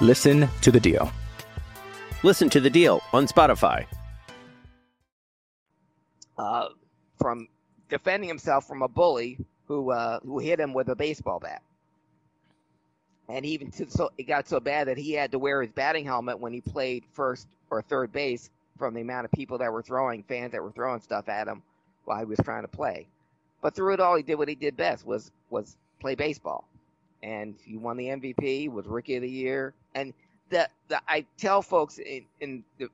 Listen to The Deal. Listen to the deal on Spotify. uh, from defending himself from a bully who uh, who hit him with a baseball bat. And even to, so it got so bad that he had to wear his batting helmet when he played first or third base from the amount of people that were throwing fans that were throwing stuff at him while he was trying to play. But through it all, he did what he did best was was play baseball, and he won the MVP, was Rookie of the Year, and the, the I tell folks in, in the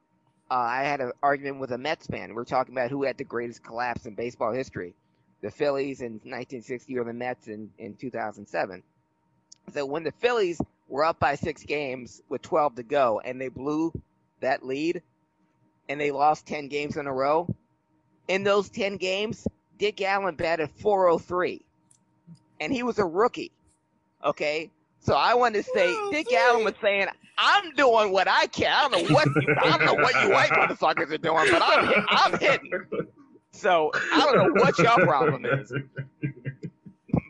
uh, I had an argument with a Mets fan. We're talking about who had the greatest collapse in baseball history, the Phillies in 1960 or the Mets in, in 2007. So when the Phillies were up by six games with 12 to go and they blew that lead and they lost 10 games in a row, in those 10 games, Dick Allen batted 403 and he was a rookie. Okay. So I want to say Dick Allen was saying, I'm doing what I can. I don't know what you, I don't know what you white motherfuckers are doing, but I'm hit, I'm hitting. So I don't know what your problem is.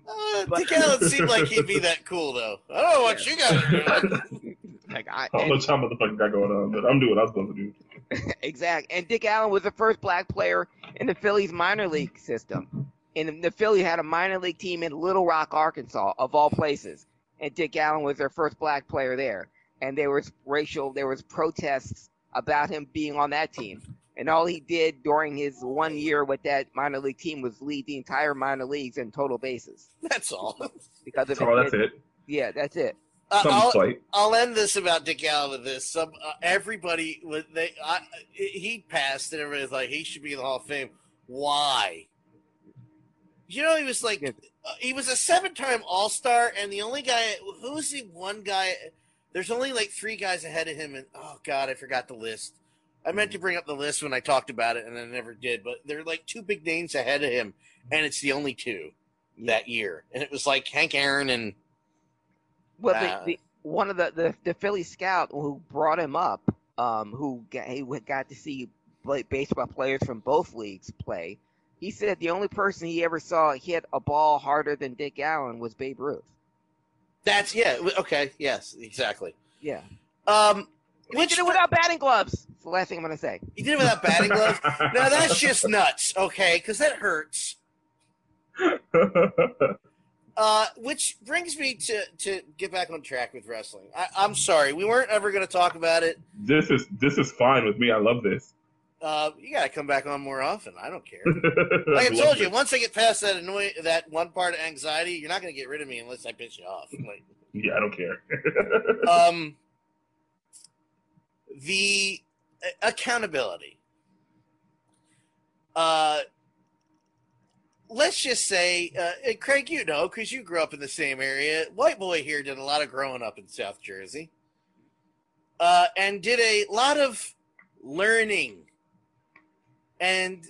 Uh, Dick Allen seemed like he'd be that cool, though. I don't know what you guys are doing. (laughs) Like I, I don't know what y'all motherfuckers got going on, but I'm doing what I'm supposed to do. (laughs) exact. And Dick Allen was the first black player in the Phillies minor league system. And the Phillies had a minor league team in Little Rock, Arkansas, of all places. And Dick Allen was their first black player there. And there was racial, there was protests about him being on that team. And all he did during his one year with that minor league team was lead the entire minor leagues in total bases. That's all. Because of (laughs) Oh, that's it. Yeah, that's it. Uh, Some I'll. I'll end this about Dick Allen with this. Some uh, everybody was they I, he passed and everybody's like he should be in the Hall of Fame. Why? You know he was like uh, he was a seven-time All-Star and the only guy who's the one guy. There's only like three guys ahead of him and oh god I forgot the list. I meant to bring up the list when I talked about it and I never did. But there are like two big names ahead of him and it's the only two that year and it was like Hank Aaron and Well, Uh, the, the, one of the, the the Philly scout who brought him up, um, who got, he got to see baseball players from both leagues play. He said the only person he ever saw hit a ball harder than Dick Allen was Babe Ruth. That's yeah. Okay. Yes. Exactly. Yeah. Um, He did it without batting gloves. That's the last thing I'm gonna say. He did it without batting gloves. (laughs) now that's just nuts. Okay, because that hurts. Uh, which brings me to to get back on track with wrestling. I, I'm sorry, we weren't ever going to talk about it. This is this is fine with me. I love this. Uh, you got to come back on more often. I don't care. (laughs) Like I told you, once I get past that annoy that one part of anxiety, you're not going to get rid of me unless I piss you off. (laughs) Like, Yeah, I don't care. (laughs) um, the accountability. Uh, let's just say, uh, Craig, you know, because you grew up in the same area. White boy here did a lot of growing up in South Jersey, uh, and did a lot of learning. And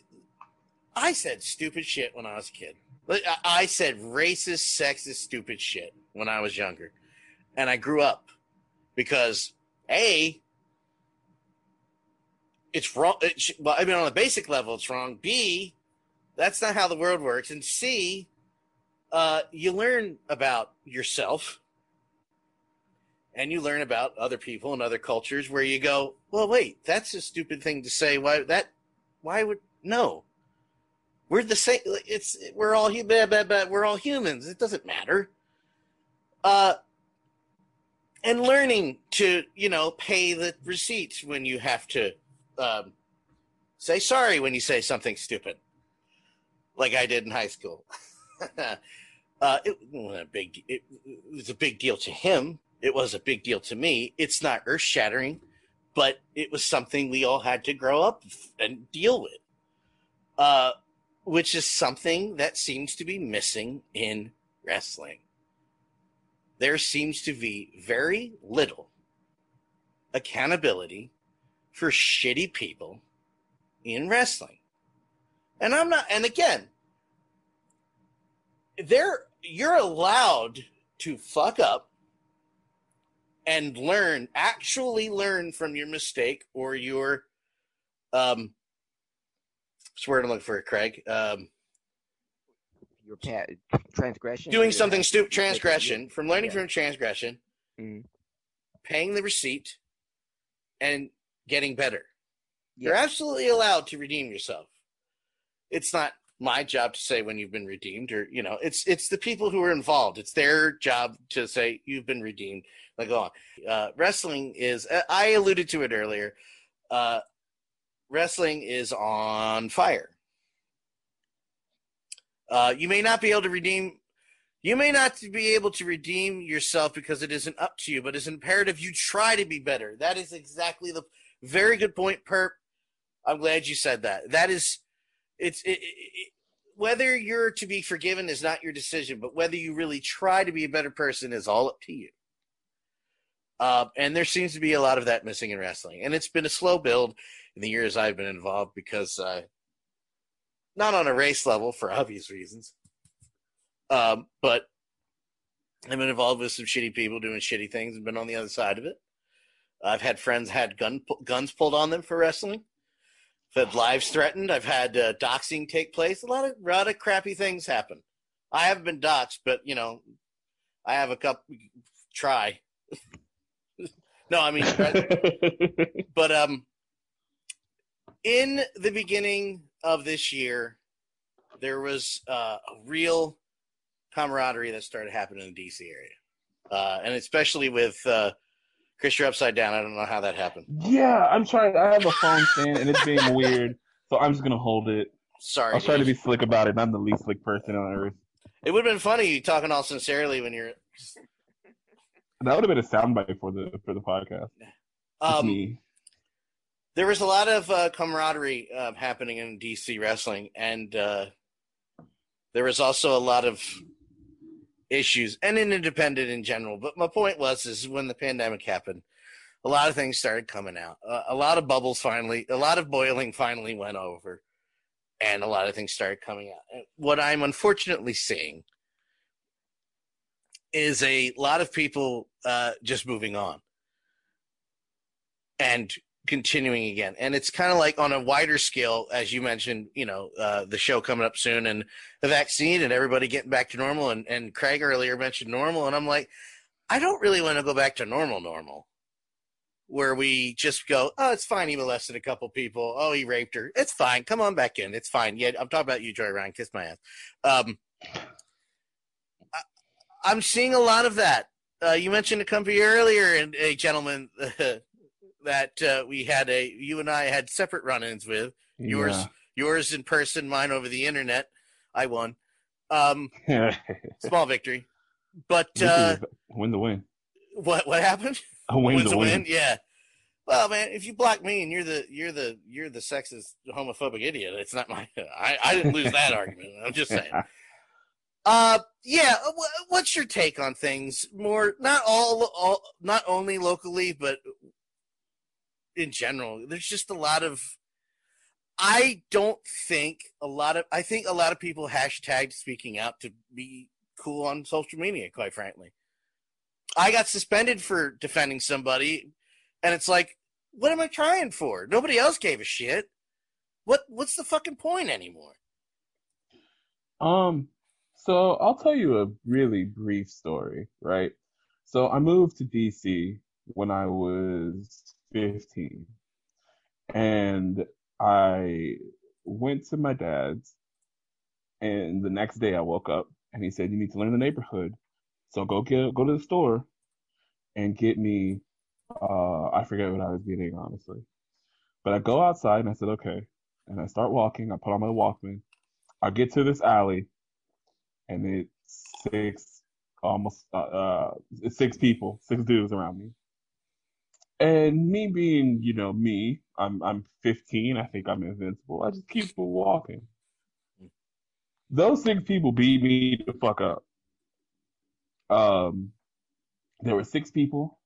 I said stupid shit when I was a kid. I said racist, sexist, stupid shit when I was younger, and I grew up because a it's wrong. It well, I mean, on a basic level, it's wrong. B, that's not how the world works. And C, uh, you learn about yourself and you learn about other people and other cultures where you go, well, wait, that's a stupid thing to say. Why that? Why would no? We're the same. It's we're all human, we're all humans. It doesn't matter. Uh, and learning to you know pay the receipts when you have to um, say sorry when you say something stupid, like I did in high school. (laughs) uh, it, a big, it, it was a big deal to him. It was a big deal to me. It's not earth shattering, but it was something we all had to grow up and deal with. Uh, which is something that seems to be missing in wrestling. There seems to be very little accountability for shitty people in wrestling. And I'm not, and again, there you're allowed to fuck up and learn, actually learn from your mistake or your, um, swear to look for it, Craig. Um, your pat, transgression. Doing something stupid, transgression, from learning yeah. from transgression, mm-hmm. paying the receipt, and getting better. You're absolutely allowed to redeem yourself. It's not my job to say when you've been redeemed or you know it's it's the people who are involved. It's their job to say you've been redeemed. Like go on. Uh, wrestling is uh, i alluded to it earlier. Uh, wrestling is on fire. Uh, you may not be able to redeem you may not be able to redeem yourself because it isn't up to you but it's imperative you try to be better. That is exactly the very good point, Perp. I'm glad you said that. That is, it's it, it, whether you're to be forgiven is not your decision, but whether you really try to be a better person is all up to you. Uh, and there seems to be a lot of that missing in wrestling, and it's been a slow build in the years I've been involved because, uh, not on a race level for obvious reasons, um, but I've been involved with some shitty people doing shitty things and been on the other side of it. I've had friends had gun guns pulled on them for wrestling. Had lives threatened. I've had uh, doxing take place. A lot of a lot of crappy things happen. I haven't been doxed, but you know, I have a couple. Try. (laughs) no, I mean, (laughs) but um, in the beginning of this year, there was uh, a real camaraderie that started happening in the DC area, uh, and especially with uh, Chris, you're upside down. I don't know how that happened. Yeah, I'm trying. I have a phone stand and it's being weird, so I'm just gonna hold it. Sorry. I'll try to be slick about it. I'm the least slick person on earth. It would have been funny talking all sincerely when you're. That would have been a soundbite for the for the podcast. Um, me. There was a lot of uh, camaraderie uh, happening in DC wrestling, and uh, there was also a lot of issues and in independent in general. But my point was, is when the pandemic happened, a lot of things started coming out. Uh, a lot of bubbles finally, a lot of boiling finally went over, and a lot of things started coming out. What I'm unfortunately seeing is a lot of people uh, just moving on and continuing again. And it's kind of like on a wider scale, as you mentioned, you know, uh, the show coming up soon and the vaccine and everybody getting back to normal. And, and Craig earlier mentioned normal. And I'm like, I don't really want to go back to normal, normal, where we just go, oh, it's fine. He molested a couple people. Oh, he raped her. It's fine. Come on back in. It's fine. Yeah, I'm talking about you, Joey Ryan. Kiss my ass. Um, I, am seeing a lot of that. Uh, you mentioned a company earlier, and a gentleman (laughs) that uh, we had a you and I had separate run-ins with. Yours, yeah. yours in person, mine over the internet. I won. Um, (laughs) small victory, but uh, win the win. What what happened? A win the win. win. Yeah. Well, man, if you block me and you're the you're the you're the sexist homophobic idiot, it's not my. I, I didn't lose that (laughs) argument. I'm just saying. Uh, yeah. What's your take on things? More, not all, all, not only locally, but in general. There's just a lot of. I don't think a lot of. I think a lot of people hashtagged speaking out to be cool on social media. Quite frankly, I got suspended for defending somebody, and it's like, what am I trying for? Nobody else gave a shit. What What's the fucking point anymore? Um, so I'll tell you a really brief story, right? So I moved to DC when I was 15. And I went to my dad's and the next day I woke up and he said, You need to learn the neighborhood. So go get go to the store and get me uh I forget what I was getting honestly. But I go outside and I said, Okay. And I start walking, I put on my Walkman. I get to this alley and it's six almost uh, uh six people, six dudes around me. And me being, you know, me, I'm I'm 15. I think I'm invincible. I just keep walking. Those six people beat me the fuck up. Um, there were six people.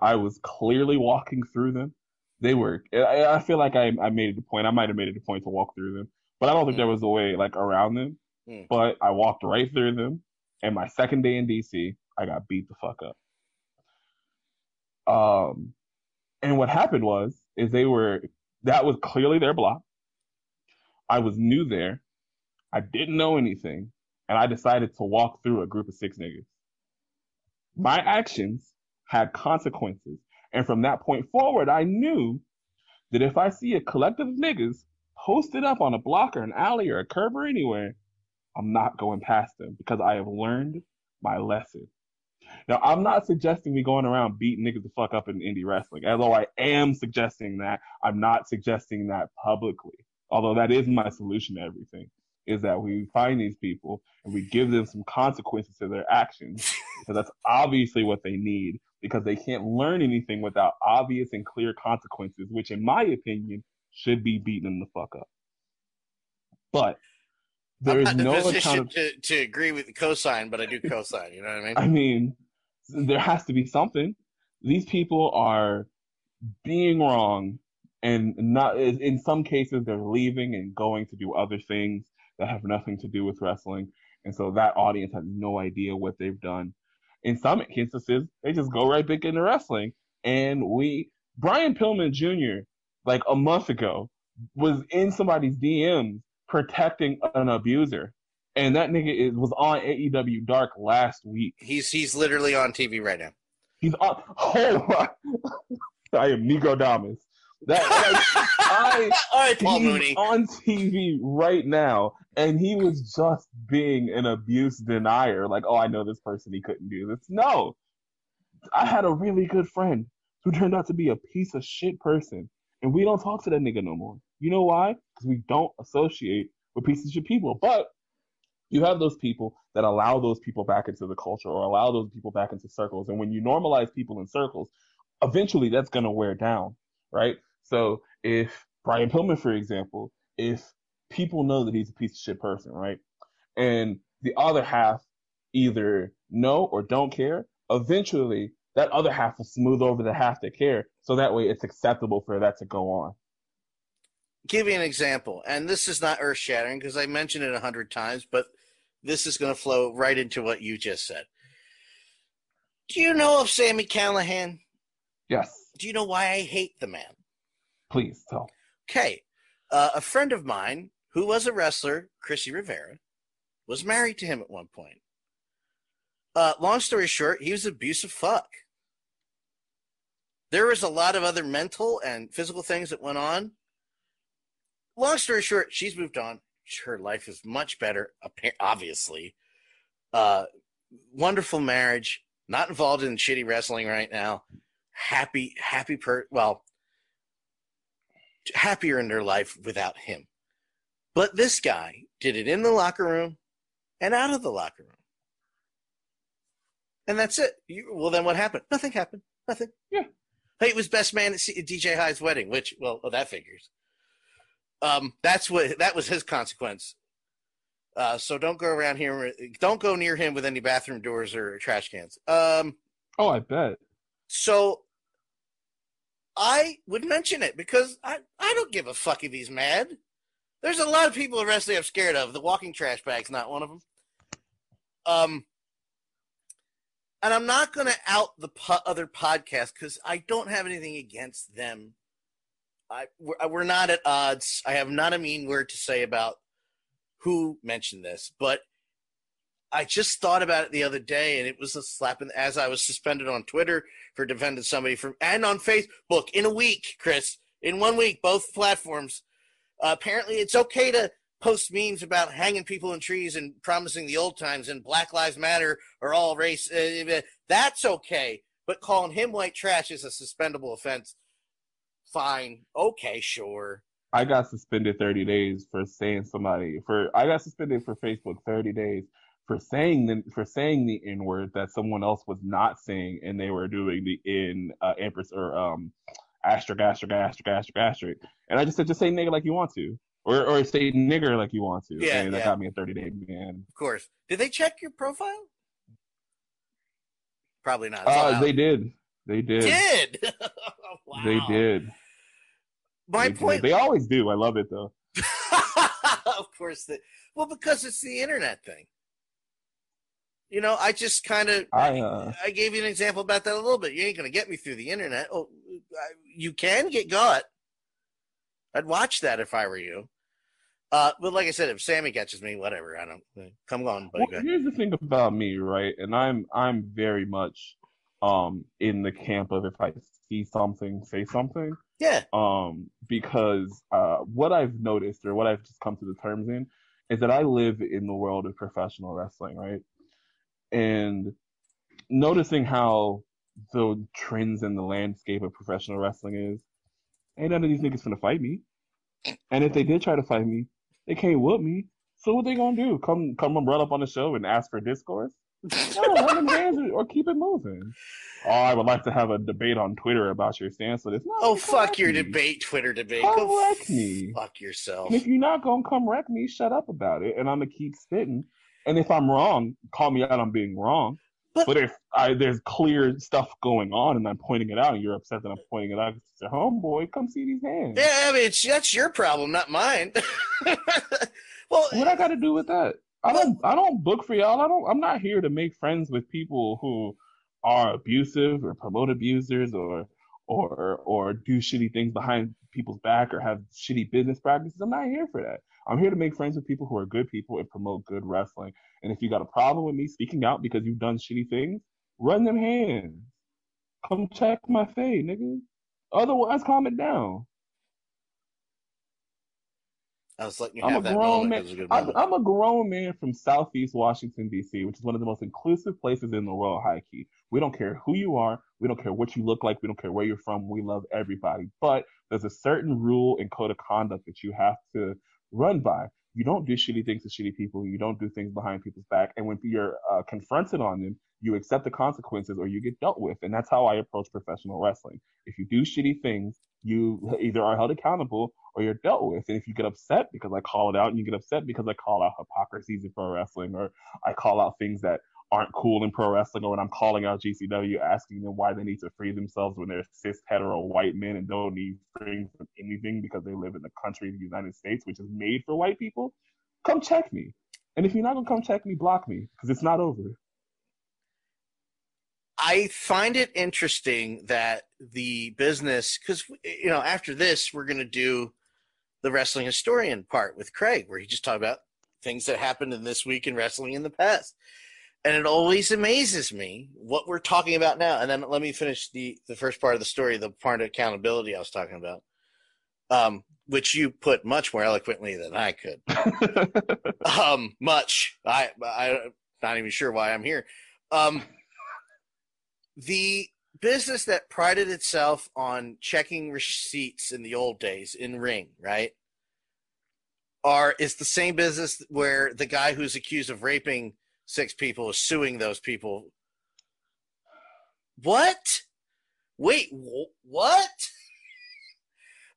I was clearly walking through them. They were. I, I feel like I I made it a point. I might have made it a point to walk through them, but I don't think there was a way like around them. Hmm. But I walked right through them. And my second day in DC, I got beat the fuck up. Um, and what happened was, is they were, that was clearly their block. I was new there. I didn't know anything. And I decided to walk through a group of six niggas. My actions had consequences. And from that point forward, I knew that if I see a collective of niggas posted up on a block or an alley or a curb or anywhere, I'm not going past them because I have learned my lesson. Now, I'm not suggesting we going around beating niggas the fuck up in indie wrestling, although I am suggesting that. I'm not suggesting that publicly, although that is my solution to everything, is that we find these people and we give them some consequences to their actions, (laughs) because that's obviously what they need, because they can't learn anything without obvious and clear consequences, which in my opinion should be beating them the fuck up. But there I'm is not no position to, to agree with the cosign, but I do cosign. You know what I mean? (laughs) I mean, there has to be something. These people are being wrong and not, in some cases, they're leaving and going to do other things that have nothing to do with wrestling. And so that audience has no idea what they've done. In some instances, they just go right back into wrestling. And we, Brian Pillman Jr., like a month ago, was in somebody's DMs protecting an abuser. And that nigga is, was on AEW Dark last week. He's he's literally on TV right now. He's on. Oh my! (laughs) I am Nico Damas. That like, (laughs) I. All right, Paul he's Mooney. on TV right now, and he was just being an abuse denier. Like, oh, I know this person. He couldn't do this. No, I had a really good friend who turned out to be a piece of shit person, and we don't talk to that nigga no more. You know why? Because we don't associate with pieces of shit people. But you have those people that allow those people back into the culture or allow those people back into circles. And when you normalize people in circles, eventually that's going to wear down, right? So if Brian Pillman, for example, if people know that he's a piece of shit person, right? And the other half either know or don't care, eventually that other half will smooth over the half that care. So that way it's acceptable for that to go on. Give you an example, and this is not earth shattering because I mentioned it a hundred times, but this is going to flow right into what you just said. Do you know of Sami Callihan? Yes. Do you know why I hate the man? Please tell. Okay. Uh, a friend of mine who was a wrestler, Chrissy Rivera, was married to him at one point. Uh, long story short, he was abusive fuck. There was a lot of other mental and physical things that went on. Long story short, she's moved on. Her life is much better, obviously. Uh, wonderful marriage. Not involved in shitty wrestling right now. Happy, happy per. Well, happier in their life without him. But this guy did it in the locker room and out of the locker room. And that's it. You, well, then what happened? Nothing happened. Nothing. Yeah. Hey, it was best man at DJ Hyde's wedding, which well, oh, that figures. Um, that's what that was his consequence. Uh, so don't go around here. Don't go near him with any bathroom doors or trash cans. Um, oh, I bet. So I would mention it because I, I don't give a fuck if he's mad. There's a lot of people in wrestling I'm scared of. The walking trash bag's not one of them. Um, and I'm not going to out the po- other podcast because I don't have anything against them. I we're, we're not at odds. I have not a mean word to say about who mentioned this, but I just thought about it the other day, and it was a slap in as I was suspended on Twitter for defending somebody from and on Facebook in a week, Chris, in one week, both platforms. Uh, apparently, it's okay to post memes about hanging people in trees and promising the old times and Black Lives Matter or all race. Uh, that's okay, but calling him white trash is a suspendable offense. Fine, okay, sure. I got suspended 30 days for saying somebody for I got suspended for Facebook 30 days for saying the for saying the N word that someone else was not saying and they were doing the in uh, empress or um asterisk asterisk asterisk asterisk asterisk and I just said just say nigga like you want to or or say nigger like you want to Yeah, and that got me a 30 day ban. Of course. Did they check your profile? Probably not. Uh, they did. They did. did. (laughs) wow. They did. My They point. They always do. I love it though. (laughs) of course. The, well, because it's the internet thing. You know, I just kind of I uh I gave you an example about that a little bit. You ain't gonna get me through the internet. Oh, I- you can get got. I'd watch that if I were you. Uh, but like I said, if Sami catches me, whatever. I don't. Come on, buddy. Well, here's the thing about me, right? And I'm I'm very much um in the camp of if I see something, say something. Yeah. Um, because uh what I've noticed or what I've just come to the terms in is that I live in the world of professional wrestling, right? And noticing how the trends in the landscape of professional wrestling is, ain't none of these niggas gonna fight me. And if they did try to fight me, they can't whoop me. So what they gonna do? Come come and run up on the show and ask for discourse? No, hands or, or keep it moving. Oh, I would like to have a debate on Twitter about your stance on this. No, Oh, fuck your me. debate, Twitter debate. Come Go wreck me. fuck yourself. And if you're not gonna come wreck me, shut up about it, and I'm gonna keep spitting. And if I'm wrong, call me out on being wrong. But, if I, there's clear stuff going on and I'm pointing it out, and you're upset that I'm pointing it out, it's a homeboy, come see these hands. Yeah, I mean, it's, that's your problem, not mine. (laughs) well, what I got to do with that? I don't. I don't book for y'all. I don't. I'm not here to make friends with people who are abusive or promote abusers or or or do shitty things behind people's back or have shitty business practices. I'm not here for that. I'm here to make friends with people who are good people and promote good wrestling. And if you got a problem with me speaking out because you've done shitty things, run them hands. Come check my fade, nigga. Otherwise, calm it down. I was letting you I'm a that grown moment. man. It was a good I'm, moment. I'm a grown man from Southeast Washington D.C., which is one of the most inclusive places in the world. High key. We don't care who you are. We don't care what you look like. We don't care where you're from. We love everybody. But there's a certain rule and code of conduct that you have to run by. You don't do shitty things to shitty people. You don't do things behind people's back. And when you're uh, confronted on them, you accept the consequences or you get dealt with. And that's how I approach professional wrestling. If you do shitty things, you either are held accountable or you're dealt with. And if you get upset because I call it out and you get upset because I call out hypocrisies in pro wrestling or I call out things that aren't cool in pro wrestling or when I'm calling out GCW asking them why they need to free themselves when they're cis hetero white men and don't need freeing from anything because they live in the country of the United States, which is made for white people, come check me. And if you're not gonna come check me, block me because it's not over. I find it interesting that the business, because you know, after this, we're going to do the wrestling historian part with Craig, where he just talked about things that happened in this week in wrestling in the past, and it always amazes me what we're talking about now. And then let me finish the the first part of the story, the part of accountability I was talking about, um, which you put much more eloquently than I could. (laughs) um, much. I I'm not even sure why I'm here. Um the business that prided itself on checking receipts in the old days in ring right are is the same business where the guy who's accused of raping six people is suing those people what Wait, wh- what? (laughs)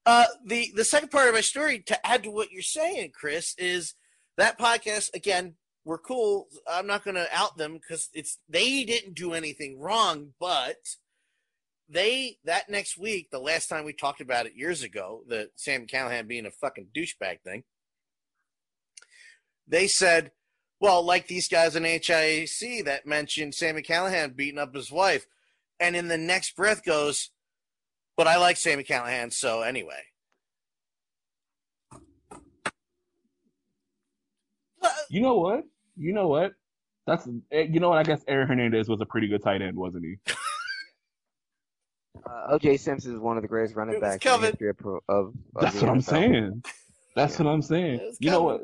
Uh, the the second part of my story to add to what you're saying, Chris, is that podcast again. We're cool. I'm not going to out them because it's they didn't do anything wrong, but they that next week, the last time we talked about it years ago, the Sam Callihan being a fucking douchebag thing, they said, well, like these guys in HIAC that mentioned Sami Callihan beating up his wife, and in the next breath goes, but I like Sami Callihan, so anyway. You know what? You know what? That's eh, you know what? I guess Aaron Hernandez was a pretty good tight end, wasn't he? (laughs) Uh, OJ Simpson is one of the greatest running backs in the history of, of, of That's the what I'm saying. That's what I'm saying. You know what?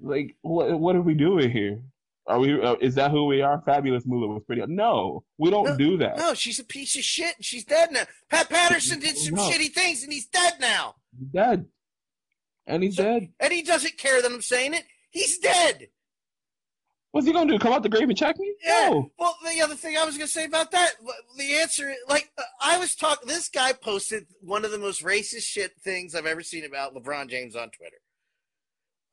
Like, what what are we doing here? Are we? Uh, is that who we are? Fabulous Moolah was pretty. No, we don't do that. No, she's a piece of shit. and She's dead now. Pat Patterson did some No. shitty things, and he's dead now. Dead, and he's dead. And he doesn't care that I'm saying it. He's dead. What's he gonna do? Come out the grave and check me? Yeah. No. Well, the other thing I was going to say about that, the answer, like, uh, I was talking, this guy posted one of the most racist shit things I've ever seen about LeBron James on Twitter.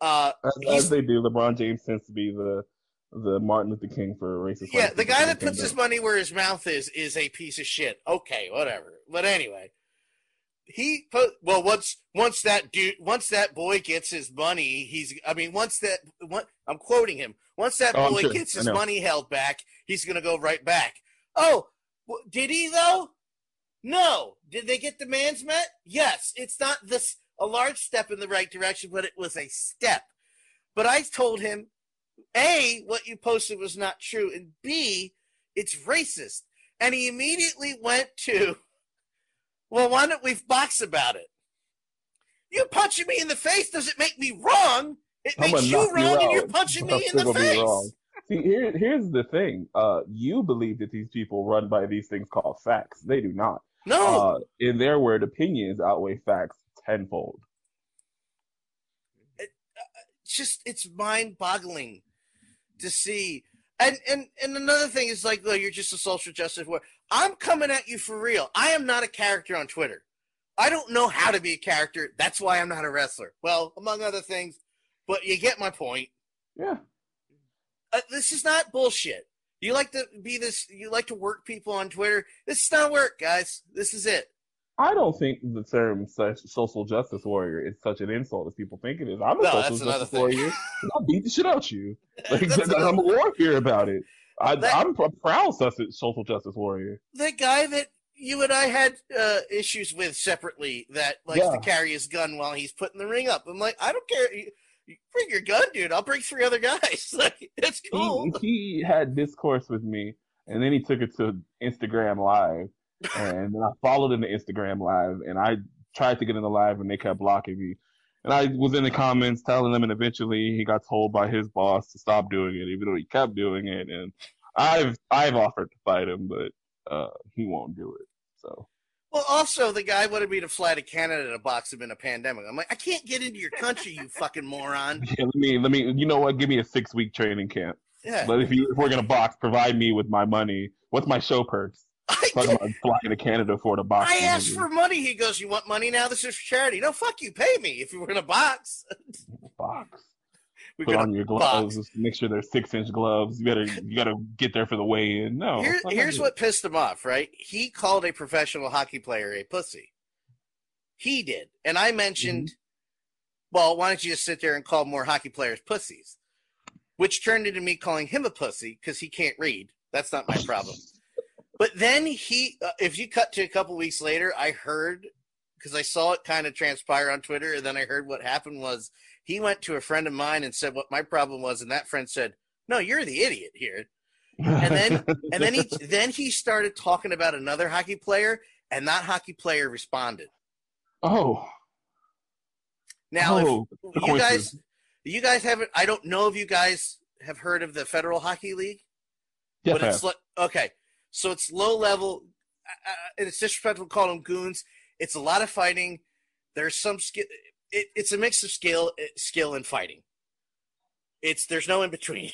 Uh, As, as they do, LeBron James tends to be the the Martin Luther King for racist. yeah, the guy that puts his money where his mouth is is a piece of shit. Okay, whatever. But anyway, he put well once once that dude once that boy gets his money, he's I mean once that one, I'm quoting him. Once that Oh, boy sure. gets his money held back, he's gonna go right back. Oh, did he though? No. Did they get demands met? Yes. It's not this a large step in the right direction, but it was a step. But I told him, A, what you posted was not true, and B, it's racist. And he immediately went to, well, why don't we box about it? You punching me in the face doesn't make me wrong. It I'm makes you wrong, and you're punching I'm me in the face. wrong. See, here, here's the thing. Uh, you believe that these people run by these things called facts. They do not. No. Uh, in their word, opinions outweigh facts tenfold. it's just it's mind boggling to see. And and and another thing is like, well, you're just a social justice warrior. I'm coming at you for real. I am not a character on Twitter. I don't know how to be a character. That's why I'm not a wrestler. Well, among other things, but you get my point. Yeah. Uh, this is not bullshit. You like to be this. You like to work people on Twitter. This is not work, guys. This is it. I don't think the term such social justice warrior is such an insult as people think it is. I'm a No, social justice warrior. (laughs) I'll beat the shit out you. (laughs) Like, I'm a warrior about it. I, I'm a proud social justice warrior. the guy that you and I had uh, issues with separately that likes Yeah. to carry his gun while he's putting the ring up. I'm like, I don't care. You, you bring your gun, dude. I'll bring three other guys. (laughs) like, it's cool. He, he had discourse with me, and then he took it to Instagram Live, (laughs) and then I followed in the Instagram Live, and I tried to get in the live, and they kept blocking me. And I was in the comments telling them, and eventually he got told by his boss to stop doing it, even though he kept doing it. And I've I've offered to fight him, but uh, he won't do it. So Well, also, the guy wanted me to fly to Canada to box him in a pandemic. I'm like, I can't get into your country, you fucking moron. (laughs) yeah, let me let me. You know what? Give me a six week training camp. Yeah. But if you if we're gonna box, provide me with my money. What's my show perks? Talking about flying to Canada for the box. I asked for money. He goes, You want money now? This is for charity. No, fuck you. Pay me if you were in a box. (laughs) box. We're Put on your gloves. Make sure they're six inch gloves. You gotta you gotta get there for the weigh in. No. Here, here's what pissed him off, right? He called a professional hockey player a pussy. He did. And I mentioned, Mm-hmm. well, why don't you just sit there and call more hockey players pussies? Which turned into me calling him a pussy because he can't read. That's not my problem. But then he, uh, if you cut to a couple weeks later, I heard, because I saw it kind of transpire on Twitter, and then I heard what happened was he went to a friend of mine and said what my problem was, and that friend said, no, you're the idiot here. and then (laughs) and then he then he started talking about another hockey player, and that hockey player responded. Oh. Now, Oh, if you guys, you guys haven't. I don't know if you guys have heard of the Federal Hockey League, Yes, but it's like okay, so it's low level, uh, uh, and it's disrespectful to call them goons. It's a lot of fighting. There's some skill. It, it's a mix of skill, uh, skill and fighting. It's there's no in between.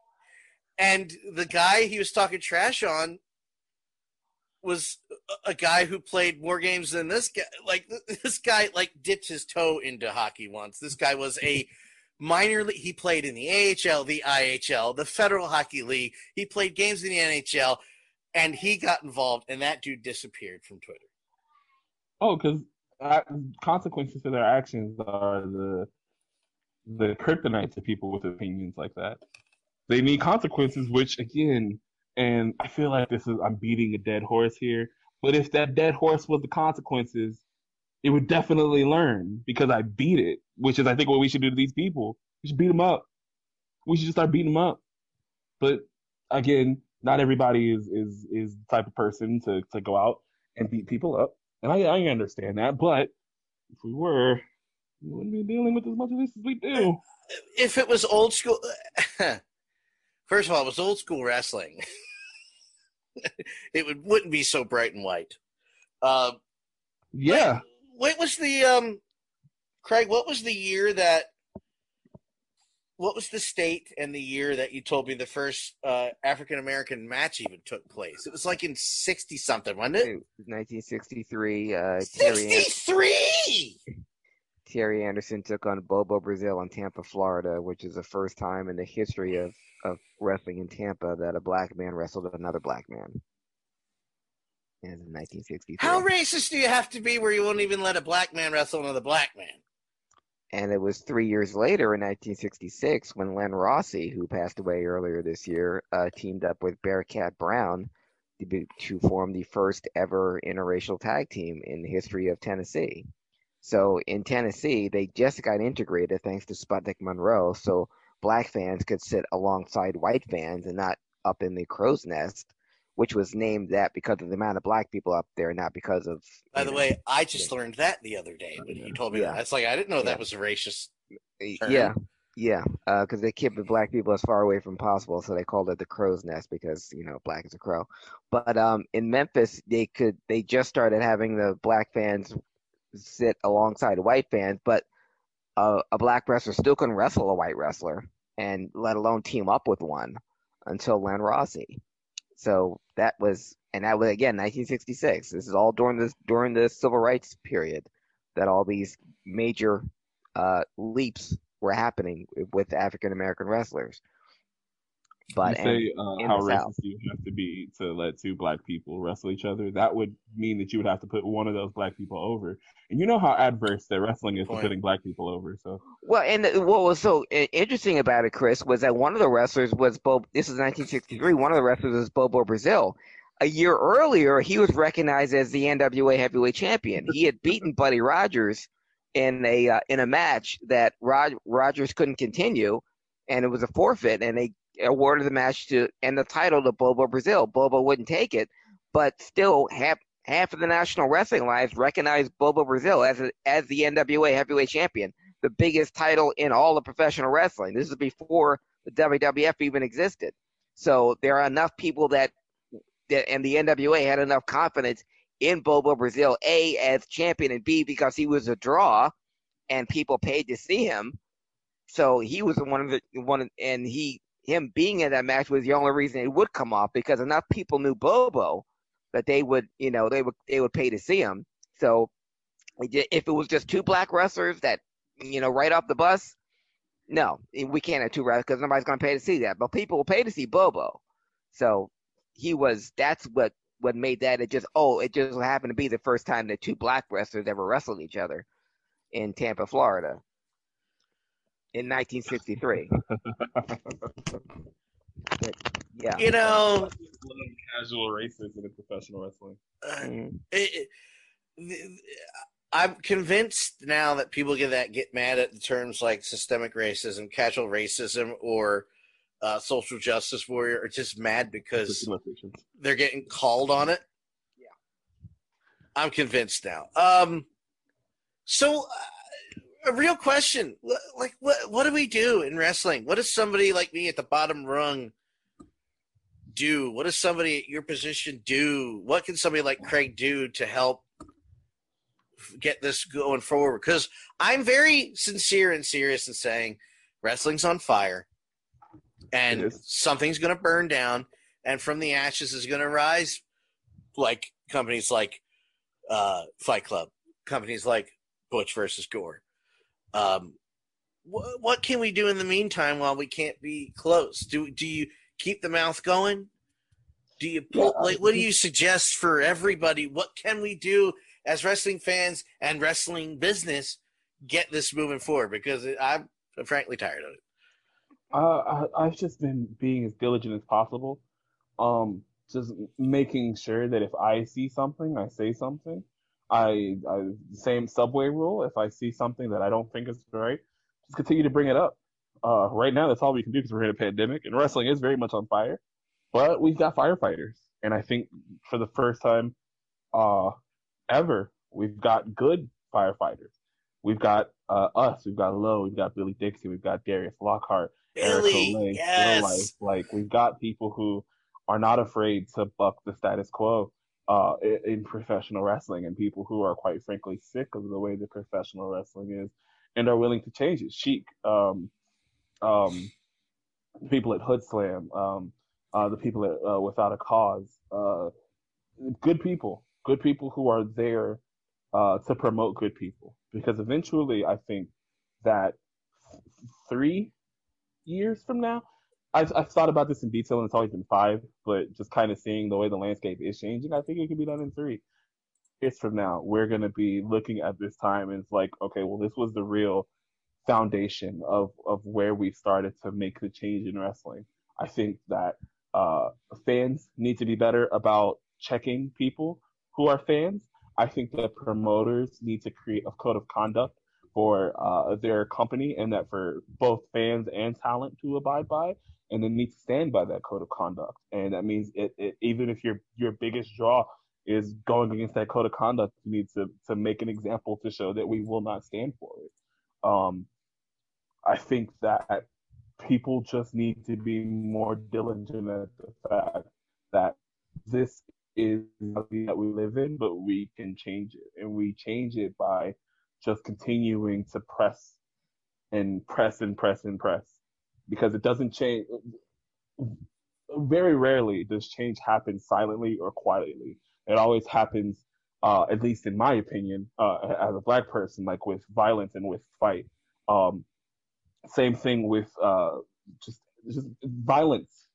(laughs) and the guy he was talking trash on was a guy who played more games than this guy. Like (laughs) this guy, like dipped his toe into hockey once. This guy was a minor league. He played in the AHL, the IHL, the Federal Hockey League. He played games in the NHL, and he got involved, and that dude disappeared from Twitter. Oh, because consequences for their actions are the the kryptonite to people with opinions like that. They need consequences, which again, and I feel like this is I'm beating a dead horse here. But if that dead horse was the consequences, it would definitely learn because I beat it, which is I think what we should do to these people. We should beat them up. We should just start beating them up. But again, not everybody is is is the type of person to to go out and beat people up, and I I understand that. But if we were, we wouldn't be dealing with as much of this as we do. If it was old school, (laughs) first of all, it was old school wrestling. (laughs) it would wouldn't be so bright and white. Uh, yeah. What was the um, Craig? What was the year that? What was the state and the year that you told me the first uh, African American match even took place? It was like in sixty something, wasn't it? It 1963. Uh, Sixty-three. Terry Anderson took on Bobo Brazil in Tampa, Florida, which is the first time in the history of, of wrestling in Tampa that a black man wrestled another black man. And in 1963. How racist do you have to be where you won't even let a black man wrestle another black man? And it was three years later in 1966 when Len Rossi, who passed away earlier this year, uh, teamed up with Bearcat Brown to, be, to form the first ever interracial tag team in the history of Tennessee. So in Tennessee, they just got integrated thanks to Sputnik Monroe, so black fans could sit alongside white fans and not up in the crow's nest, which was named that because of the amount of black people up there, not because of. By the know, way, I just learned that the other day when you told me Yeah. that. It's like I didn't know Yeah. that was a racist. term. Yeah, yeah, because they kept the black people as far away from possible, so they called it the crow's nest because you know black is a crow. But um, in Memphis, they could they just started having the black fans sit alongside white fans, but uh, a black wrestler still couldn't wrestle a white wrestler, and let alone team up with one until Len Rossi. So that was, and that was again 1966. This is all during this during the civil rights period that all these major uh, leaps were happening with African American wrestlers. But you say and uh, how the racist South. you have to be to let two black people wrestle each other. That would mean that you would have to put one of those black people over. And you know how adverse that wrestling is to putting black people over. So Well, and what was so interesting about it, Chris, was that one of the wrestlers was Bob. This is 1963. One of the wrestlers was Bobo Brazil. A year earlier, he was recognized as the NWA Heavyweight Champion. He had beaten Buddy Rogers in a uh, in a match that Rod- Rogers couldn't continue, and it was a forfeit. And they awarded the match to and the title to Bobo Brazil. Bobo wouldn't take it, but still half half of the National Wrestling Alliance recognized Bobo Brazil as a, as the NWA Heavyweight Champion the biggest title in all of professional wrestling. This is before the WWF even existed. So there are enough people that, that and the NWA had enough confidence in Bobo Brazil, A, as champion, and B, because he was a draw and people paid to see him. So he was one of the one, and he him being in that match was the only reason it would come off because enough people knew Bobo that they would, you know, they would they would pay to see him. So if it was just two black wrestlers that you know, right off the bus, no, we can't have two wrestlers because nobody's going to pay to see that. But people will pay to see Bobo. So he was, that's what, what made that it just, oh, it just happened to be the first time that two black wrestlers ever wrestled each other in Tampa, Florida in 1963. But, (laughs) yeah. You know, casual racism in professional wrestling. It, it- I'm convinced now that people get that get mad at the terms like systemic racism, casual racism, or uh, social justice warrior are just mad because they're getting called on it. Yeah, I'm convinced now. Um, so uh, a real question, like what what do we do in wrestling? What does somebody like me at the bottom rung do? What does somebody at your position do? What can somebody like Craig do to help get this going forward? Because I'm very sincere and serious in saying wrestling's on fire and something's going to burn down and from the ashes is going to rise like companies like uh, Fight Club, companies like Butch versus Gore. Um, wh- what can we do in the meantime while we can't be close? Do do you keep the mouth going? Do you pull, like what do you suggest for everybody? What can we do as wrestling fans and wrestling business get this moving forward? Because I'm frankly tired of it. Uh, I, I've just been being as diligent as possible. Um, just making sure that if I see something, I say something. I, I same subway rule. If I see something that I don't think is right, just continue to bring it up. Uh, right now, that's all we can do because we're in a pandemic, and wrestling is very much on fire. But we've got firefighters, and I think for the first time uh, ever, we've got good firefighters. We've got uh, us, we've got Lowe, we've got Billy Dixie, we've got Darius Lockhart, Billy, Eric yes. Life. Like we've got people who are not afraid to buck the status quo uh, in, professional wrestling, and people who are quite frankly sick of the way the professional wrestling is, and are willing to change it. Sheik, um, um, people at Hood Slam, um, uh, the people at uh, Without a Cause, uh, good people, good people who are there uh, to promote good people. Because eventually, I think that three years from now, I've, I've thought about this in detail, and it's always been five. But just kind of seeing the way the landscape is changing, I think it could be done in three years from now. We're gonna be looking at this time, and it's like, okay, well, this was the real foundation of of where we started to make the change in wrestling. I think that uh, fans need to be better about checking people who are fans. I think that promoters need to create a code of conduct for uh, their company and that for both fans and talent to abide by and they need to stand by that code of conduct. And that means it, it, even if your your biggest draw is going against that code of conduct, you need to to make an example to show that we will not stand for it. Um, I think that people just need to be more diligent at the fact that this is reality that we live in, but we can change it, and we change it by just continuing to press and press and press and press because it doesn't change. Very rarely does change happen silently or quietly. It always happens, uh, at least in my opinion, uh, as a black person, like with violence and with fight. Um, same thing with uh, just just violence.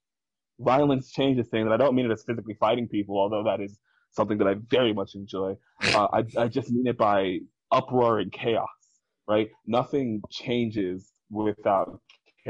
Violence changes things, and I don't mean it as physically fighting people, although that is something that I very much enjoy. Uh, I, I just mean it by uproar and chaos, right? Nothing changes without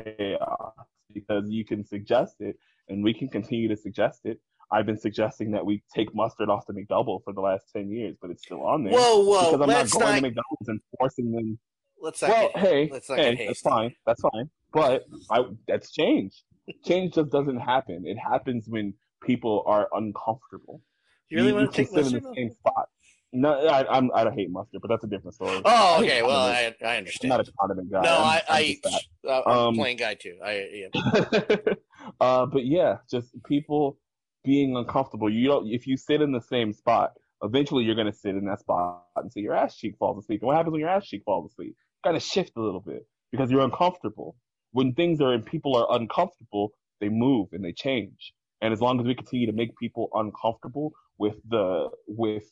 chaos uh, because you can suggest it and we can continue to suggest it. I've been suggesting that we take mustard off the McDouble for the last 10 years, but it's still on there. Whoa, whoa, Because I'm not going not- to McDonald's and forcing them. Let's not well, get- hey, let's not hey, get that's fine. That's fine. But I, that's change. change just doesn't happen. It happens when people are uncomfortable. You really you, you can take sit in the mustard same spot. No, I, I'm, I don't hate mustard, but that's a different story. Oh, I okay. Well, I, condiments. I I'm understand. not a condiment guy. No, I'm- I, I'm I, just uh, I'm Um, a plain guy too. I, yeah. (laughs) uh, but yeah, just people being uncomfortable. You don't, if you sit in the same spot, eventually you're gonna sit in that spot and until your ass cheek falls asleep. And what happens when your ass cheek falls asleep? You gotta shift a little bit because you're uncomfortable. When things are and people are uncomfortable, they move and they change. And as long as we continue to make people uncomfortable with the with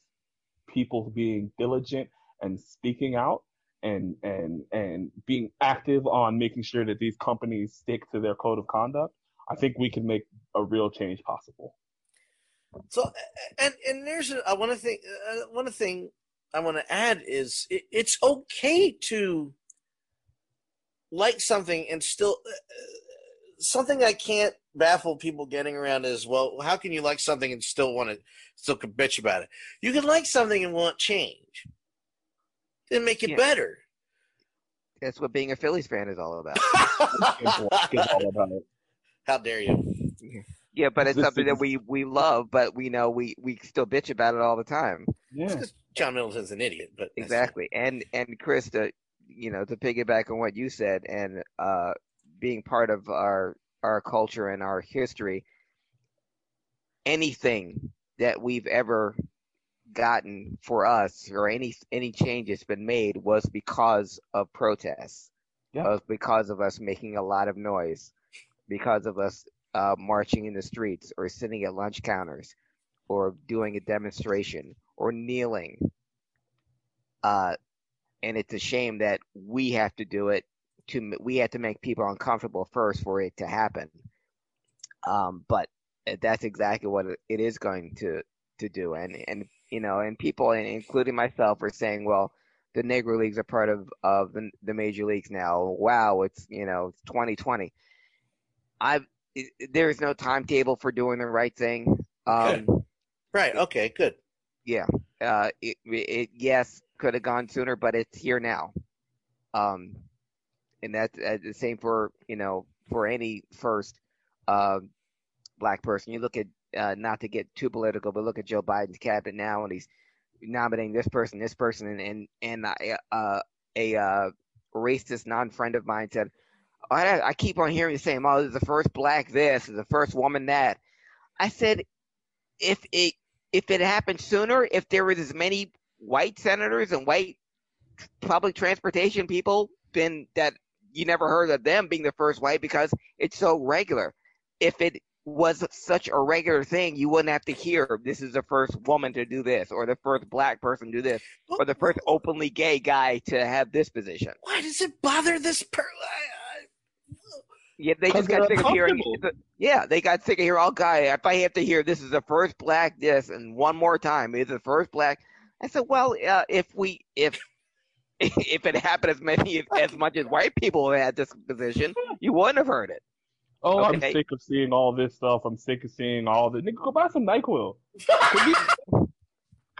people being diligent and speaking out and and and being active on making sure that these companies stick to their code of conduct, I think we can make a real change possible. So, and and there's a, I want to think uh, one thing I want to add is it, it's okay to like something and still uh, something I can't baffle people getting around is well, how can you like something and still want to still can bitch about it? You can like something and want change, then make it better. That's what being a Phillies fan is all about. (laughs) (laughs) How dare you? Yeah, but it's something that we we love, but we know we we still bitch about it all the time. Yeah. John Middleton's an idiot, but Exactly. And and Chris, to you know, to piggyback on what you said, and uh, being part of our our culture and our history, anything that we've ever gotten for us or any any change that's been made was because of protests. Yeah. Was because of us making a lot of noise, because of us uh, marching in the streets or sitting at lunch counters, or doing a demonstration or kneeling. Uh, and it's a shame that we have to do it to we have to make people uncomfortable first for it to happen. Um, but that's exactly what it is going to to do, and and you know, and people, including myself, are saying, well, the Negro Leagues are part of of the, the major leagues now. Wow, it's you know, it's 2020. I've there is no timetable for doing the right thing. Um, right. Okay. Good. Yeah. Uh, it, it yes could have gone sooner, but it's here now. Um, and that's the same for you know for any first uh, black person. You look at uh, not to get too political, but look at Joe Biden's cabinet now, and he's nominating this person, this person, and and and uh, a uh, racist non-friend of mine said, I, I keep on hearing you saying, "Oh, this is the first black this, this is the first woman that." I said, if it if it happened sooner, if there was as many white senators and white public transportation people, then that you never heard of them being the first white because it's so regular. If it was such a regular thing, you wouldn't have to hear this is the first woman to do this, or the first black person to do this, or the first openly gay guy to have this position. Why does it bother this person? Yeah, they just got sick of hearing. Yeah, they got sick of hearing all guy. If I have to hear this is the first black this, and one more time is the first black, I said, well, uh, if we if (laughs) if it happened as many (laughs) as much as white people had this position, you wouldn't have heard it. Oh, okay. I'm sick of seeing all this stuff. I'm sick of seeing all this. Nigga, go buy some Nyquil. Because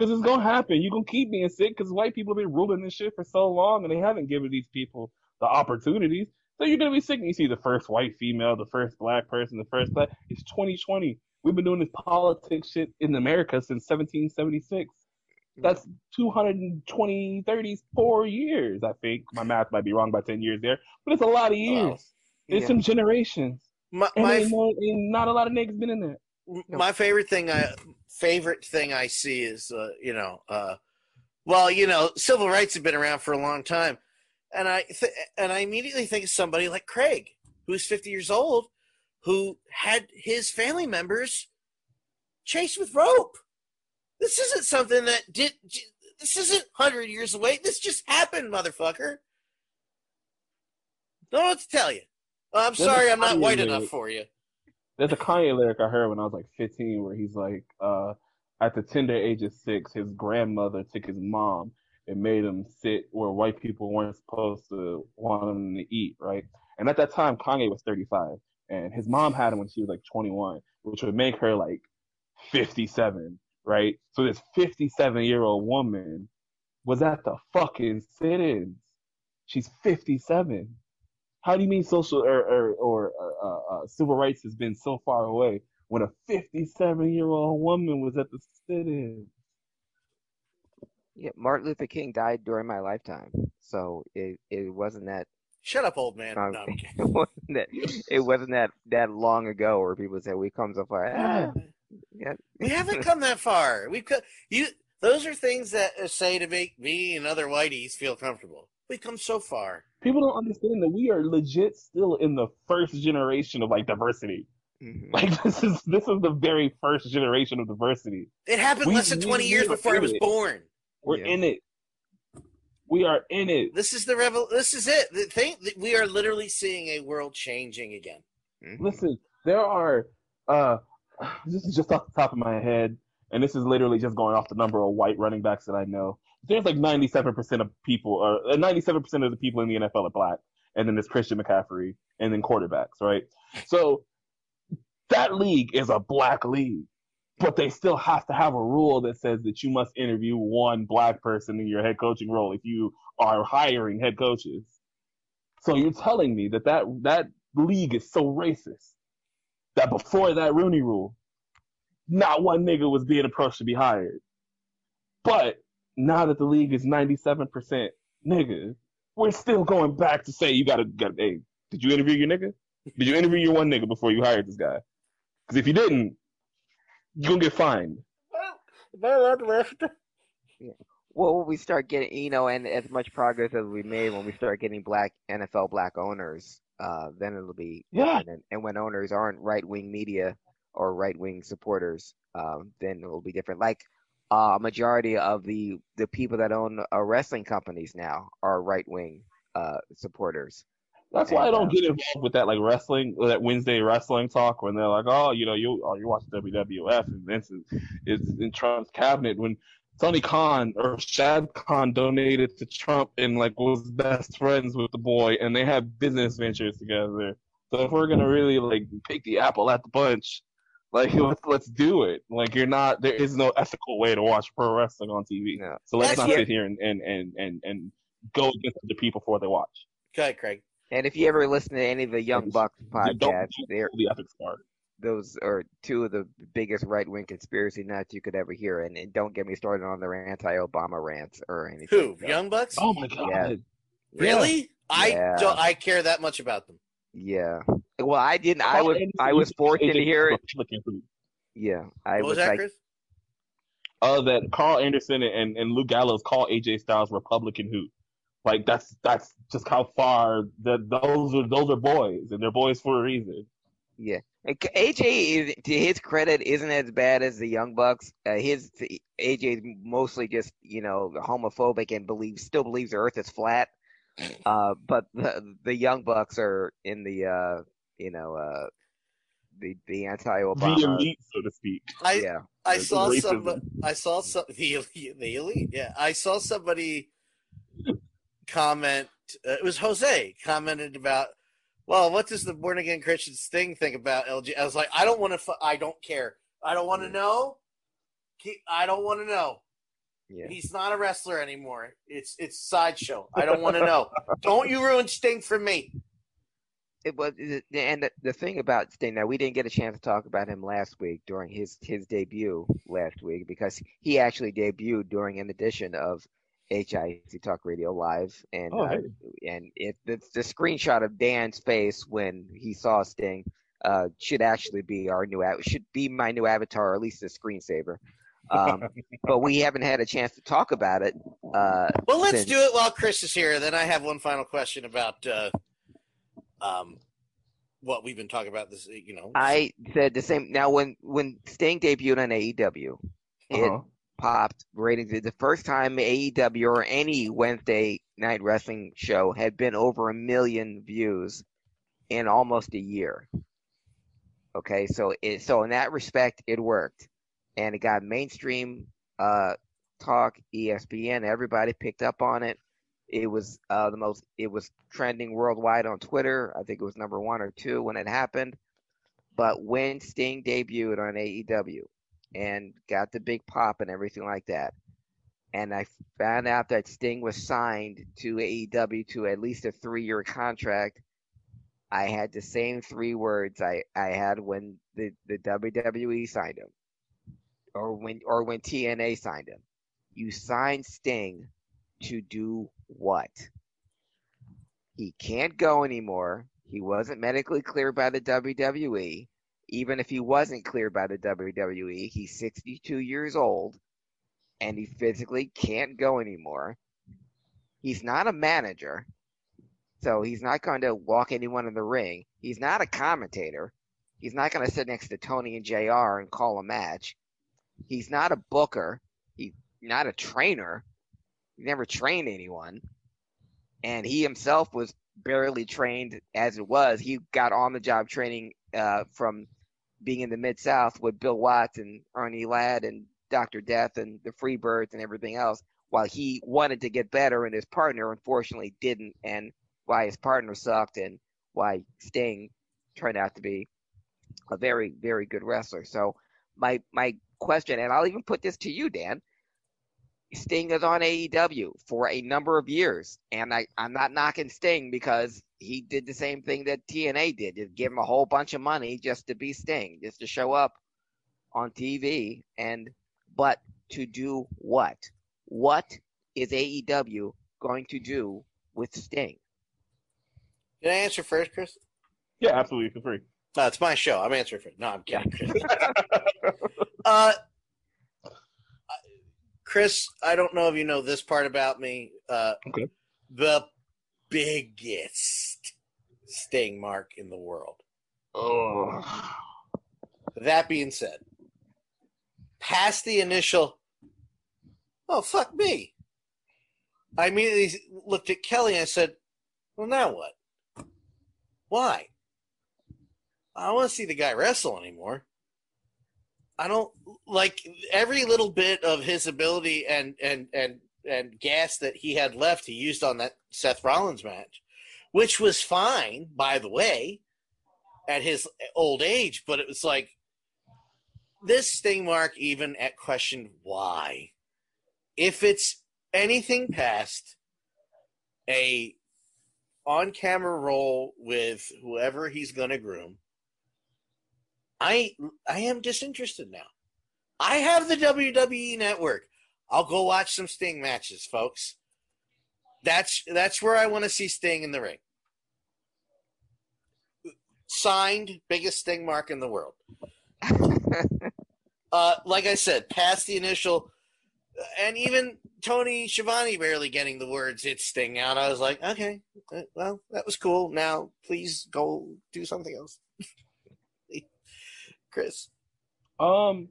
(laughs) it's gonna happen. You're gonna keep being sick because white people have been ruling this shit for so long, and they haven't given these people the opportunities. So you're gonna be sick. And you see the first white female, the first black person, the first black. It's 2020. We've been doing this politics shit in America since 1776. That's 220, 34 years, I think. My math might be wrong by 10 years there, but it's a lot of years. Wow. It's yeah. some generations. My, my ain't no, ain't not a lot of niggas been in there. My favorite thing, I favorite thing I see is, uh, you know, uh, well, you know, civil rights have been around for a long time, and I th- and I immediately think of somebody like Craig, who's 50 years old, who had his family members chased with rope. This isn't something that did. This isn't hundred years away. This just happened, motherfucker. Don't know what to tell you. I'm There's sorry, I'm not white lyric. enough for you. There's a Kanye lyric I heard when I was like 15, where he's like, uh, at the tender age of six, his grandmother took his mom and made him sit where white people weren't supposed to want him to eat, right? And at that time, Kanye was 35, and his mom had him when she was like 21, which would make her like 57 right? So this 57 year old woman was at the fucking sit-ins. She's 57. How do you mean social or or, or uh, uh, civil rights has been so far away when a 57 year old woman was at the sit-ins? Yeah, Martin Luther King died during my lifetime, so it it wasn't that. Shut up, old man. Um, no, it wasn't that. It wasn't that that long ago where people say we come so far. Ah, yeah. We haven't come that far. We've come, you. Those are things that say to make me and other whiteys feel comfortable. We've come so far. People don't understand that we are legit still in the first generation of like diversity. Mm-hmm. Like this is this is the very first generation of diversity. It happened we, less than twenty years before I was it. born. We're yeah. in it. We are in it. This is the revel. This is it. The thing we are literally seeing a world changing again. Mm-hmm. Listen, there are uh this is just off the top of my head, and this is literally just going off the number of white running backs that I know. There's like 97% of people, or 97% uh, of the people in the NFL are black, and then there's Christian McCaffrey, and then quarterbacks, right? So that league is a black league, but they still have to have a rule that says that you must interview one black person in your head coaching role if you are hiring head coaches. So you're telling me that that, that league is so racist that before that Rooney rule, not one nigga was being approached to be hired. But now that the league is 97% nigga, we're still going back to say you gotta, gotta hey, did you interview your nigga? Did you interview your one nigga before you hired this guy? Because if you didn't, you're gonna get fined. Well, we start getting, you know, and as much progress as we made when we start getting black NFL black owners, uh, then it'll be yeah. And, and when owners aren't right wing media or right wing supporters, um, then it will be different. Like uh, a majority of the the people that own uh, wrestling companies now are right wing uh, supporters. That's why I don't get involved with that like wrestling, that Wednesday wrestling talk when they're like, oh, you know, you oh, you watch WWF and Vince is, is in Trump's cabinet when Tony Khan or Shad Khan donated to Trump and like was best friends with the boy and they had business ventures together. So if we're gonna really like pick the apple at the bunch, like (laughs) let's let's do it. Like you're not there is no ethical way to watch pro wrestling on TV. So let's not sit here and and and and, and go against the people before they watch. Go ahead, Craig. And if you ever listen to any of the Young Bucks podcasts, they're the ethics part. Those are two of the biggest right wing conspiracy nuts you could ever hear. And, and don't get me started on their anti Obama rants or anything. Who? Young Bucks? Oh my god. Yeah. Really? I Yeah. don't. I care that much about them. Yeah. Well, I didn't. I was. I was used to be fortunate to hear it. Republican too. Yeah. I What was that, like. Chris? Uh, that Karl Anderson and, and Luke Gallows call AJ Styles Republican who. Like that's that's just how far that those are those are boys and they're boys for a reason. Yeah. And K- AJ is to his credit isn't as bad as the Young Bucks. Uh, his AJ is mostly just you know homophobic and believes still believes the Earth is flat. Uh, but the the Young Bucks are in the uh you know uh the the The anti-Obama. elite, so to speak. I yeah. I The saw racism. some. I saw some. The elite. The elite. Yeah, I saw somebody comment. Uh, it was Jose commented about. Well, what does the born again Christians thing think about LG? I was like, I don't want to. I don't care. I don't want to mm. know. Keep, I don't want to know. Yeah. He's not a wrestler anymore. It's it's sideshow. I don't want to know. (laughs) don't you ruin Sting for me. It was, and the, the thing about Sting now, we didn't get a chance to talk about him last week during his his debut last week because he actually debuted during an edition of HIC Talk Radio Live, and Oh, uh, and it the, the screenshot of Dan's face when he saw Sting uh, should actually be our new av- should be my new avatar, or at least a screensaver. Um, (laughs) but we haven't had a chance to talk about it. Uh, Well, let's since- do it while Chris is here. Then I have one final question about uh, um, what we've been talking about. This, you know, I said the same. Now, when when Sting debuted on AEW, Uh-huh. Popped ratings. The first time AEW or any Wednesday night wrestling show had been over a million views in almost a year. Okay, so it so in that respect, it worked, and it got mainstream uh, talk, ESPN. Everybody picked up on it. It was uh, the most. It was trending worldwide on Twitter. I think it was number one or two when it happened. But when Sting debuted on AEW and got the big pop and everything like that, and I found out that Sting was signed to AEW to at least a three-year contract, I had the same three words I, I had when the, the WWE signed him, or when or when TNA signed him. You signed Sting to do what? He can't go anymore. He wasn't medically cleared by the WWE. Even if he wasn't cleared by the WWE, he's 62 years old and he physically can't go anymore. He's not a manager, so he's not going to walk anyone in the ring. He's not a commentator. He's not going to sit next to Tony and JR and call a match. He's not a booker. He's not a trainer. He never trained anyone. And he himself was barely trained as it was. He got on the job training uh, from being in the Mid South with Bill Watts and Ernie Ladd and Dr. Death and the Freebirds and everything else, while he wanted to get better and his partner unfortunately didn't, and why his partner sucked and why Sting turned out to be a very, very good wrestler. So my my question, and I'll even put this to you, Dan. Sting is on AEW for a number of years, and I, I'm not knocking Sting because he did the same thing that TNA did, just give him a whole bunch of money just to be Sting, just to show up on TV, and but to do what? What is AEW going to do with Sting? Can I answer first, Chris? Yeah, absolutely, for free. No, it's my show. I'm answering first. No, I'm kidding, Chris. (laughs) uh, Chris, I don't know if you know this part about me. Uh, okay. The biggest sting mark in the world. Oh. That being said, past the initial, oh, fuck me. I immediately looked at Kelly and I said, well, now what? Why? I don't want to see the guy wrestle anymore. I don't like every little bit of his ability and and and and gas that he had left. He used on that Seth Rollins match, which was fine, by the way, at his old age. But it was like this Sting mark, even at question why, if it's anything past a on camera role with whoever he's going to groom I I am disinterested now. I have the WWE network. I'll go watch some Sting matches, folks. That's that's where I want to see Sting in the ring. Signed, biggest Sting mark in the world. (laughs) uh, like I said, past the initial, and even Tony Schiavone barely getting the words "It's Sting" out. I was like, okay, uh, well, that was cool. Now, please go do something else. (laughs) Chris? Um,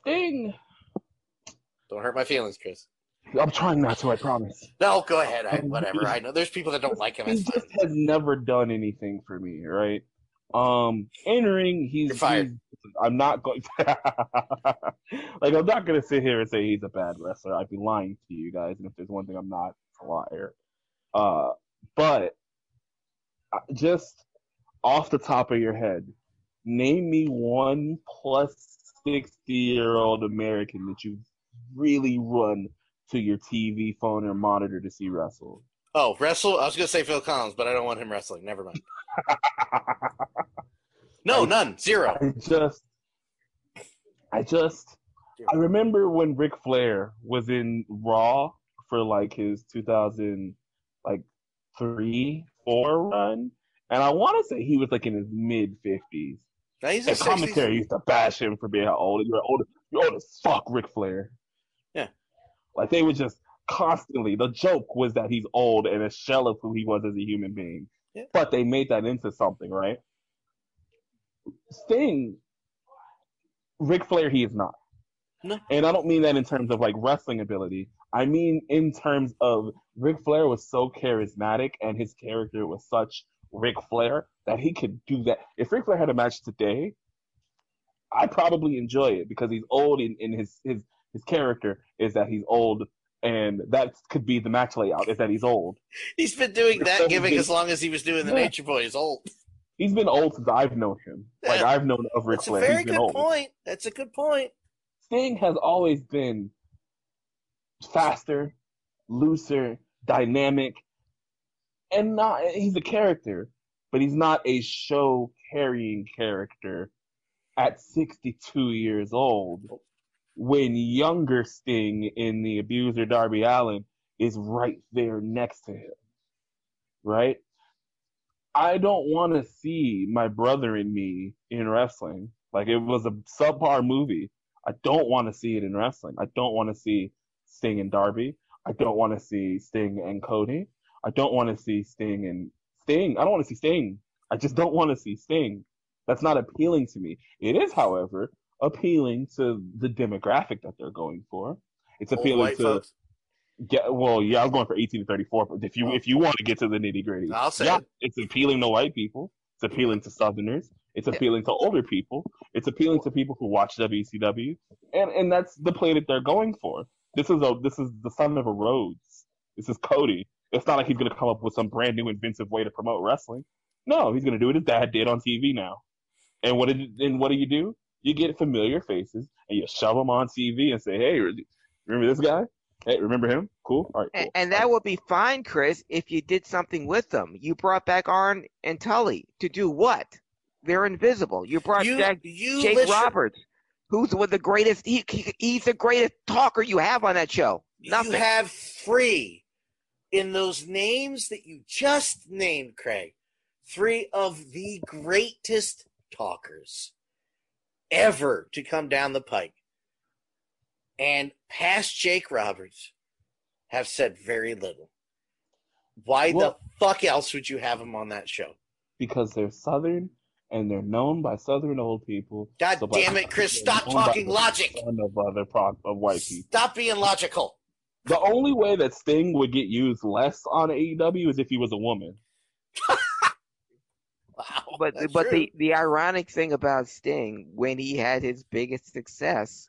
Sting. Don't hurt my feelings, Chris. I'm trying not to. I promise. No, go ahead. I, whatever. I know there's people that don't like him. He just has never done anything for me, right? Um, entering, he's, You're fired. he's- I'm not going. (laughs) like I'm not gonna sit here and say he's a bad wrestler. I'd be lying to you guys, and if there's one thing I'm not, it's a liar. Uh, but uh, just off the top of your head, name me one plus sixty year old American that you've really run to your TV, phone, or monitor to see wrestle. Oh, wrestle. I was gonna say Phil Collins, but I don't want him wrestling. Never mind. (laughs) no, none. Zero. I just, I just, I remember when Ric Flair was in Raw for like his 2000, like three, four run, and I want to say he was like in his mid 50s. Now he's The in 60s. used to bash him for being old. You're old. You're old as fuck, Ric Flair. Like they were just constantly. The joke was that he's old and a shell of who he was as a human being. Yeah. But they made that into something, right? Sting, Ric Flair, he is not. No. And I don't mean that in terms of like wrestling ability. I mean in terms of Ric Flair was so charismatic and his character was such Ric Flair that he could do that. If Ric Flair had a match today, I'd probably enjoy it because he's old and, and his, his his character is that he's old and that could be the match layout is that he's old. He's been doing that Ric giving Flair- as long as he was doing the Yeah. Nature Boy. He's old. He's been old since I've known him. Like I've known of Ric That's a Flair. very He's been good old. point. That's a good point. Sting has always been faster, looser, dynamic, and not he's a character, but he's not a show carrying character at 62 years old when younger Sting in the abuser Darby Allin is right there next to him. Right? I don't want to see my brother and me in wrestling. Like it was a subpar movie. I don't want to see it in wrestling. I don't want to see Sting and Darby. I don't want to see Sting and Cody. I don't want to see Sting and Sting. I don't want to see Sting. I just don't want to see Sting. That's not appealing to me. It is, however, appealing to the demographic that they're going for. It's appealing to folks. yeah, well, yeah, I'm going for 18 to 34, but if you oh. if you want to get to the nitty gritty, I'll say yeah, it. it's appealing to white people. It's appealing to Southerners. It's appealing to older people. It's appealing to people who watch WCW, and and that's the play that they're going for. This is a this is the son of a Rhodes. This is Cody. It's not like he's gonna come up with some brand new inventive way to promote wrestling. No, he's gonna do what his dad did on TV now. And what did and what do you do? You get familiar faces and you shove them on TV and say, "Hey, remember this guy? Hey, remember him? Cool. All right, cool. And, and that would be fine, Chris, if you did something with them. You brought back Arn and Tully to do what? They're invisible. You brought You- back you Jake literally- Roberts, who's one of the greatest. He, he, he's the greatest talker you have on that show. Nothing. You have three in those names that you just named, Craig. Three of the greatest talkers ever to come down the pike. And past Jake Roberts have said very little. Why Well- the fuck else would you have him on that show? because they're Southern and they're known by Southern old people. God So damn it, Chris! Stop talking logic. Of other pro- of white people. Stop being logical. The only way that Sting would get used less on AEW is if he was a woman. (laughs) but that's but true. the the ironic thing about Sting when he had his biggest success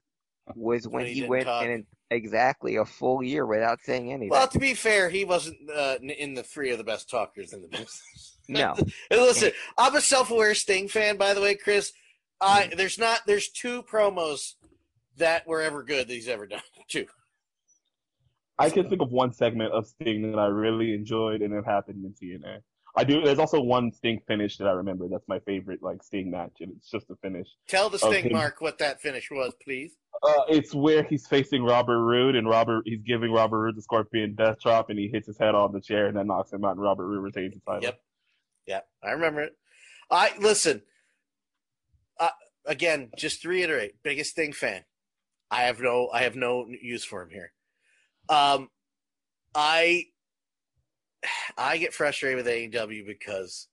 was when, When he he, went talk. in exactly a full year without saying anything. Well, to be fair, he wasn't uh, in the three of the best talkers in the business. (laughs) no, listen, I'm a self-aware Sting fan, by the way, Chris. I there's not there's two promos that were ever good that he's ever done. (laughs) Two. I can think of one segment of Sting that I really enjoyed, and it happened in TNA. I do. There's also one Sting finish that I remember. That's my favorite, like Sting match, and it's just a finish. Tell the Sting him- Mark what that finish was, please. Uh, it's where he's facing Robert Roode, and Robert he's giving Robert Roode the Scorpion Death Drop, and he hits his head on the chair, and that knocks him out, and Robert Roode retains the title. Yep. Yep, I remember it. I listen. Uh, again, just to reiterate, biggest Sting fan. I have no, I have no use for him here. Um, I, I get frustrated with AEW because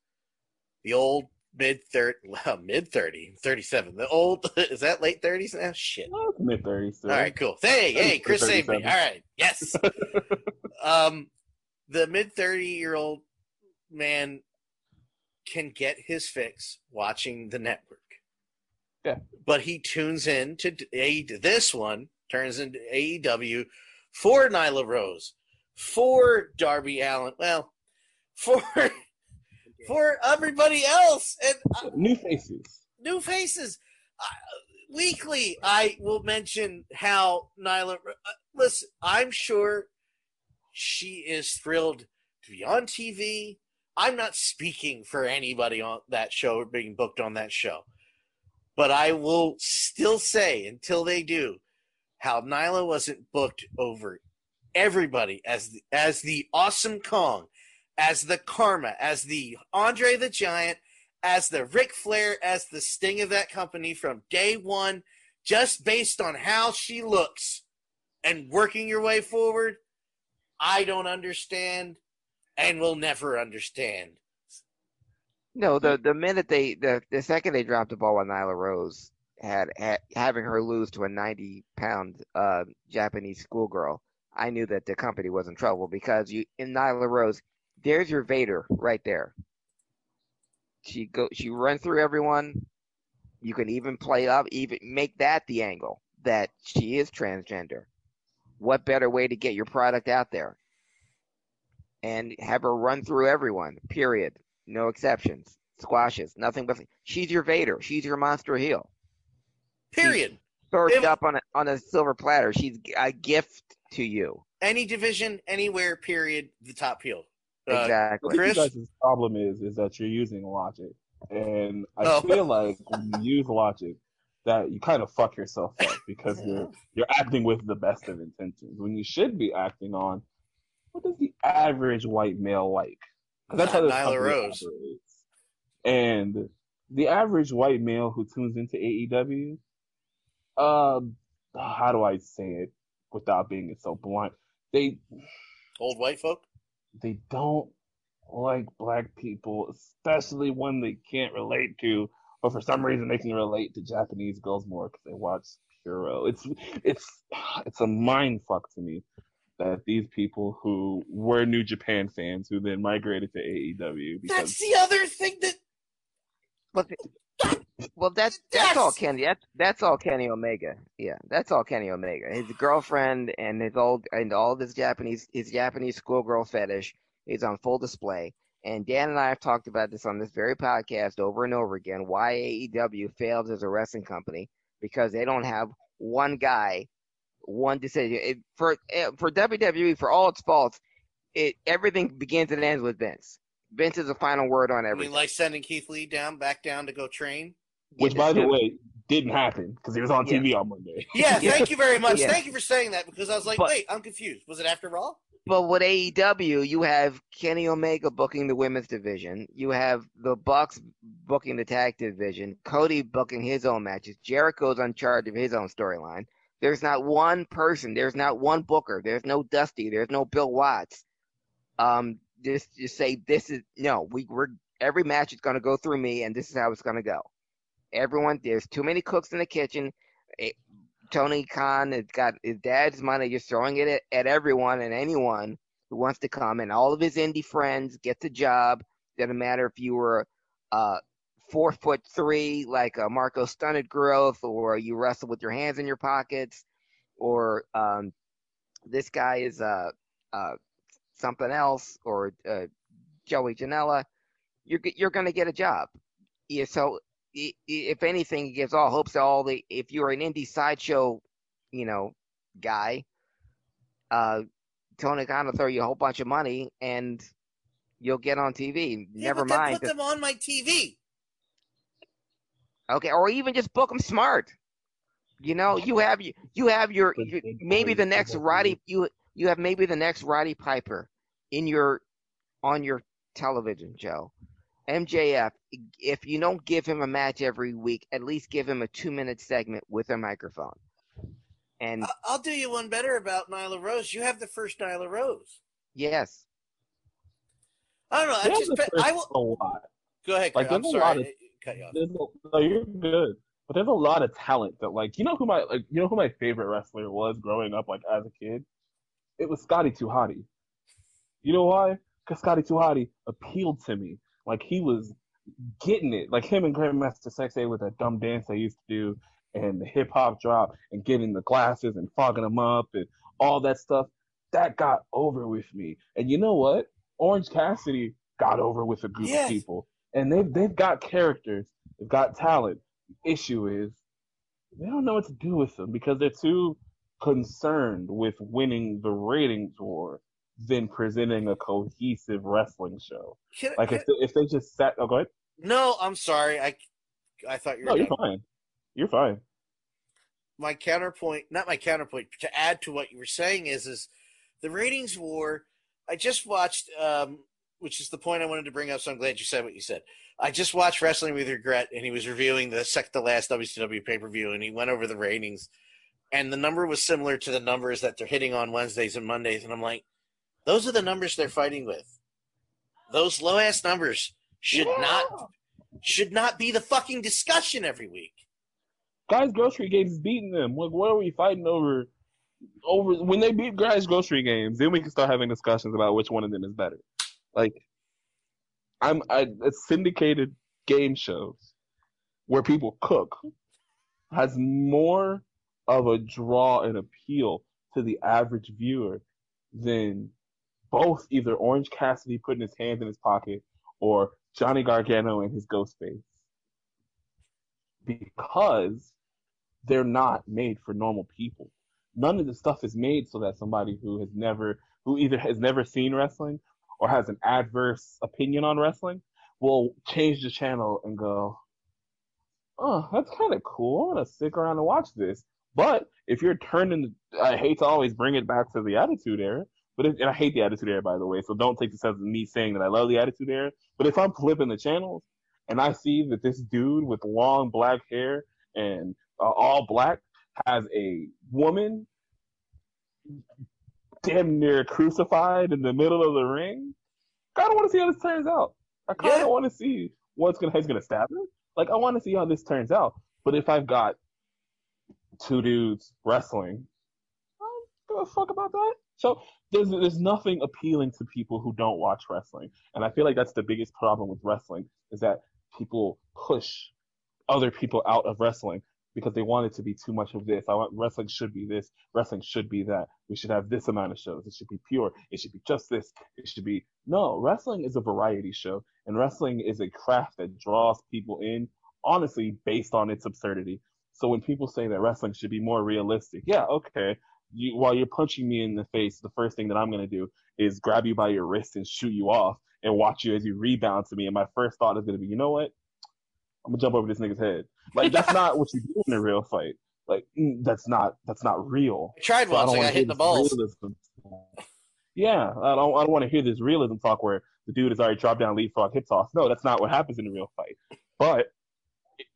the old mid thirty, mid 30, 37. The old (laughs) is that late thirties now? Shit. Mid thirties. All right, cool. Hey, hey, Chris saved me. All right, yes. (laughs) um, the mid thirty-year-old man can get his fix watching the network. Yeah. But he tunes in to A. This one turns into AEW for Nyla Rose, for Darby Allin. Well, for (laughs) for everybody else, and uh, New faces. new faces. Uh, weekly, I will mention how Nyla. Uh, listen, I'm sure she is thrilled to be on TV. I'm not speaking for anybody on that show or being booked on that show, but I will still say until they do how Nyla wasn't booked over everybody as the, as the awesome Kong, as the Karma, as the Andre the Giant, as the Ric Flair, as the sting of that company from day one, just based on how she looks and working your way forward. I don't understand and will never understand. no. The the minute they the the second they dropped the ball on Nyla Rose had, had having her lose to a ninety pound uh, Japanese schoolgirl, I knew that the company was in trouble because you in Nyla Rose, there's your Vader right there. She go she runs through everyone. You can even play up, even make that the angle that she is transgender. What better way to get your product out there? And have her run through everyone. Period. No exceptions. Squashes. Nothing but she's your Vader. She's your monster heel. Period. Served If- up on a on a silver platter. She's a gift to you. Any division, anywhere, period, the top heel. Uh, Exactly. I think Chris? you problem is is that you're using logic, and I Oh. feel like when you use logic, that you kind of fuck yourself up (laughs) because you're you're acting with the best of intentions when you should be acting on what does the average white male like? 'Cause that's how Not this Nyla company Rose. operates. And the average white male who tunes into AEW, um, how do I say it without being so blunt? They Old white folk? they don't like black people, especially when they can't relate to, but for some reason they can relate to Japanese girls more because they watch Puro. It's it's it's a mind fuck to me that these people who were New Japan fans who then migrated to AEW because That's the other thing that But well, that's that's all Kenny. That's that's all Kenny Omega. Yeah, that's all Kenny Omega. His girlfriend and his old and all this Japanese his Japanese schoolgirl fetish is on full display. And Dan and I have talked about this on this very podcast over and over again. Why AEW fails as a wrestling company because they don't have one guy, one decision. It, for eh, for WWE, for all its faults, it everything begins and ends with Vince. Vince is the final word on I everything. mean, like sending Keith Lee down, back down to go train. Which by the way didn't happen because he was on TV on Monday. (laughs) Yeah, thank you very much. Yeah. Thank you for saying that because I was like, But- wait, I'm confused. Was it after Raw? But with AEW, you have Kenny Omega booking the women's division. You have the Bucks booking the tag division. Cody booking his own matches. Jericho's on charge of his own storyline. There's not one person. There's not one booker. There's no Dusty. There's no Bill Watts. Um, just just say this is no. We we're every match is going to go through me, and this is how it's going to go. Everyone, there's too many cooks in the kitchen. It, Tony Khan has got his dad's money, just throwing it at, at everyone and anyone who wants to come, and all of his indie friends get the job. Doesn't matter if you were uh, four foot three, like a Marko Stunted growth, or you wrestle with your hands in your pockets, or um, this guy is uh, uh, something else, or uh, Joey Janela, you're you're going to get a job. Yeah, so if anything, it gives all hopes to all the if you're an indie sideshow, you know, guy, uh, Tony Khan will throw you a whole bunch of money and you'll get on TV. Yeah, Never but mind. Put them on my TV. Okay, or even just book them smart. You know, you have you you have your, your maybe the next Roddy you you have maybe the next Roddy Piper in your on your television show. MJF, if you don't give him a match every week, at least give him a two minute segment with a microphone. And I'll do you one better about Nyla Rose. You have the first Nyla Rose. Yes. I don't know. I just I will. A lot. Go ahead. Like, I'm there's a sorry. lot of- cut you off. A, no, you're good. But there's a lot of talent that, like, you know who my, like, you know who my favorite wrestler was growing up, like, as a kid? It was Scotty Too Hottie. You know why? Because Scotty Too Hottie appealed to me. Like, he was getting it. Like, him and Grandmaster Sexay with that dumb dance they used to do, and the hip hop drop, and getting the glasses and fogging them up, and all that stuff. That got over with me. And you know what? Orange Cassidy got over with a group Yes. of people. And they've, they've got characters. They've got talent. The issue is they don't know what to do with them because they're too concerned with winning the ratings war than presenting a cohesive wrestling show. Can, Like can- if they, if they just sat, oh, go ahead. no, I'm sorry. I I thought you were. No, you're fine. You're fine. my counterpoint, not my counterpoint, to add to what you were saying is, is the ratings war. I just watched, um, which is the point I wanted to bring up. So I'm glad you said what you said. I just watched Wrestling with Regret, and he was reviewing the second to last WCW pay per view, and he went over the ratings, and the number was similar to the numbers that they're hitting on Wednesdays and Mondays, and I'm like, those are the numbers they're fighting with. Those low ass numbers should not should not be the fucking discussion every week. Guys Grocery Games is beating them. Like what are we fighting over? Over when they beat Guys Grocery Games, then we can start having discussions about which one of them is better. Like I'm I it's syndicated game shows where people cook has more of a draw and appeal to the average viewer than both either Orange Cassidy putting his hands in his pocket or Johnny Gargano and his ghost face. Because they're not made for normal people. None of the stuff is made so that somebody who has never, who either has never seen wrestling or has an adverse opinion on wrestling will change the channel and go, oh, that's kind of cool. I'm to stick around and watch this. But if you're turning, I hate to always bring it back to the Attitude Era, but if, and I hate the Attitude Era, by the way, so don't take this as me saying that I love the Attitude Era. But if I'm flipping the channels and I see that this dude with long black hair and uh, all black has a woman damn near crucified in the middle of the ring, I kind of want to see how this turns out. I kind of want to see what's gonna he's gonna stab her. Like I want to see how this turns out. But if I've got two dudes wrestling, I don't give a fuck about that. So there's there's nothing appealing to people who don't watch wrestling, and I feel like that's the biggest problem with wrestling is that people push other people out of wrestling because they want it to be too much of this. I want wrestling should be this, wrestling should be that. We should have this amount of shows. It should be pure. It should be just this. It should be no. Wrestling is a variety show, and wrestling is a craft that draws people in. Honestly, based on its absurdity. So when people say that wrestling should be more realistic, yeah, okay. You, while you're punching me in the face, the first thing that I'm gonna do is grab you by your wrist and shoot you off and watch you as you rebound to me. And my first thought is gonna be, you know what? I'm gonna jump over this nigga's head. Like that's not what you do in a real fight. Like mm, that's not that's not real. I tried So I don't I got hit in the balls. Yeah, I don't I don't want to hear this realism talk where the dude has already dropped down leapfrog hit toss. No, that's not what happens in a real fight. But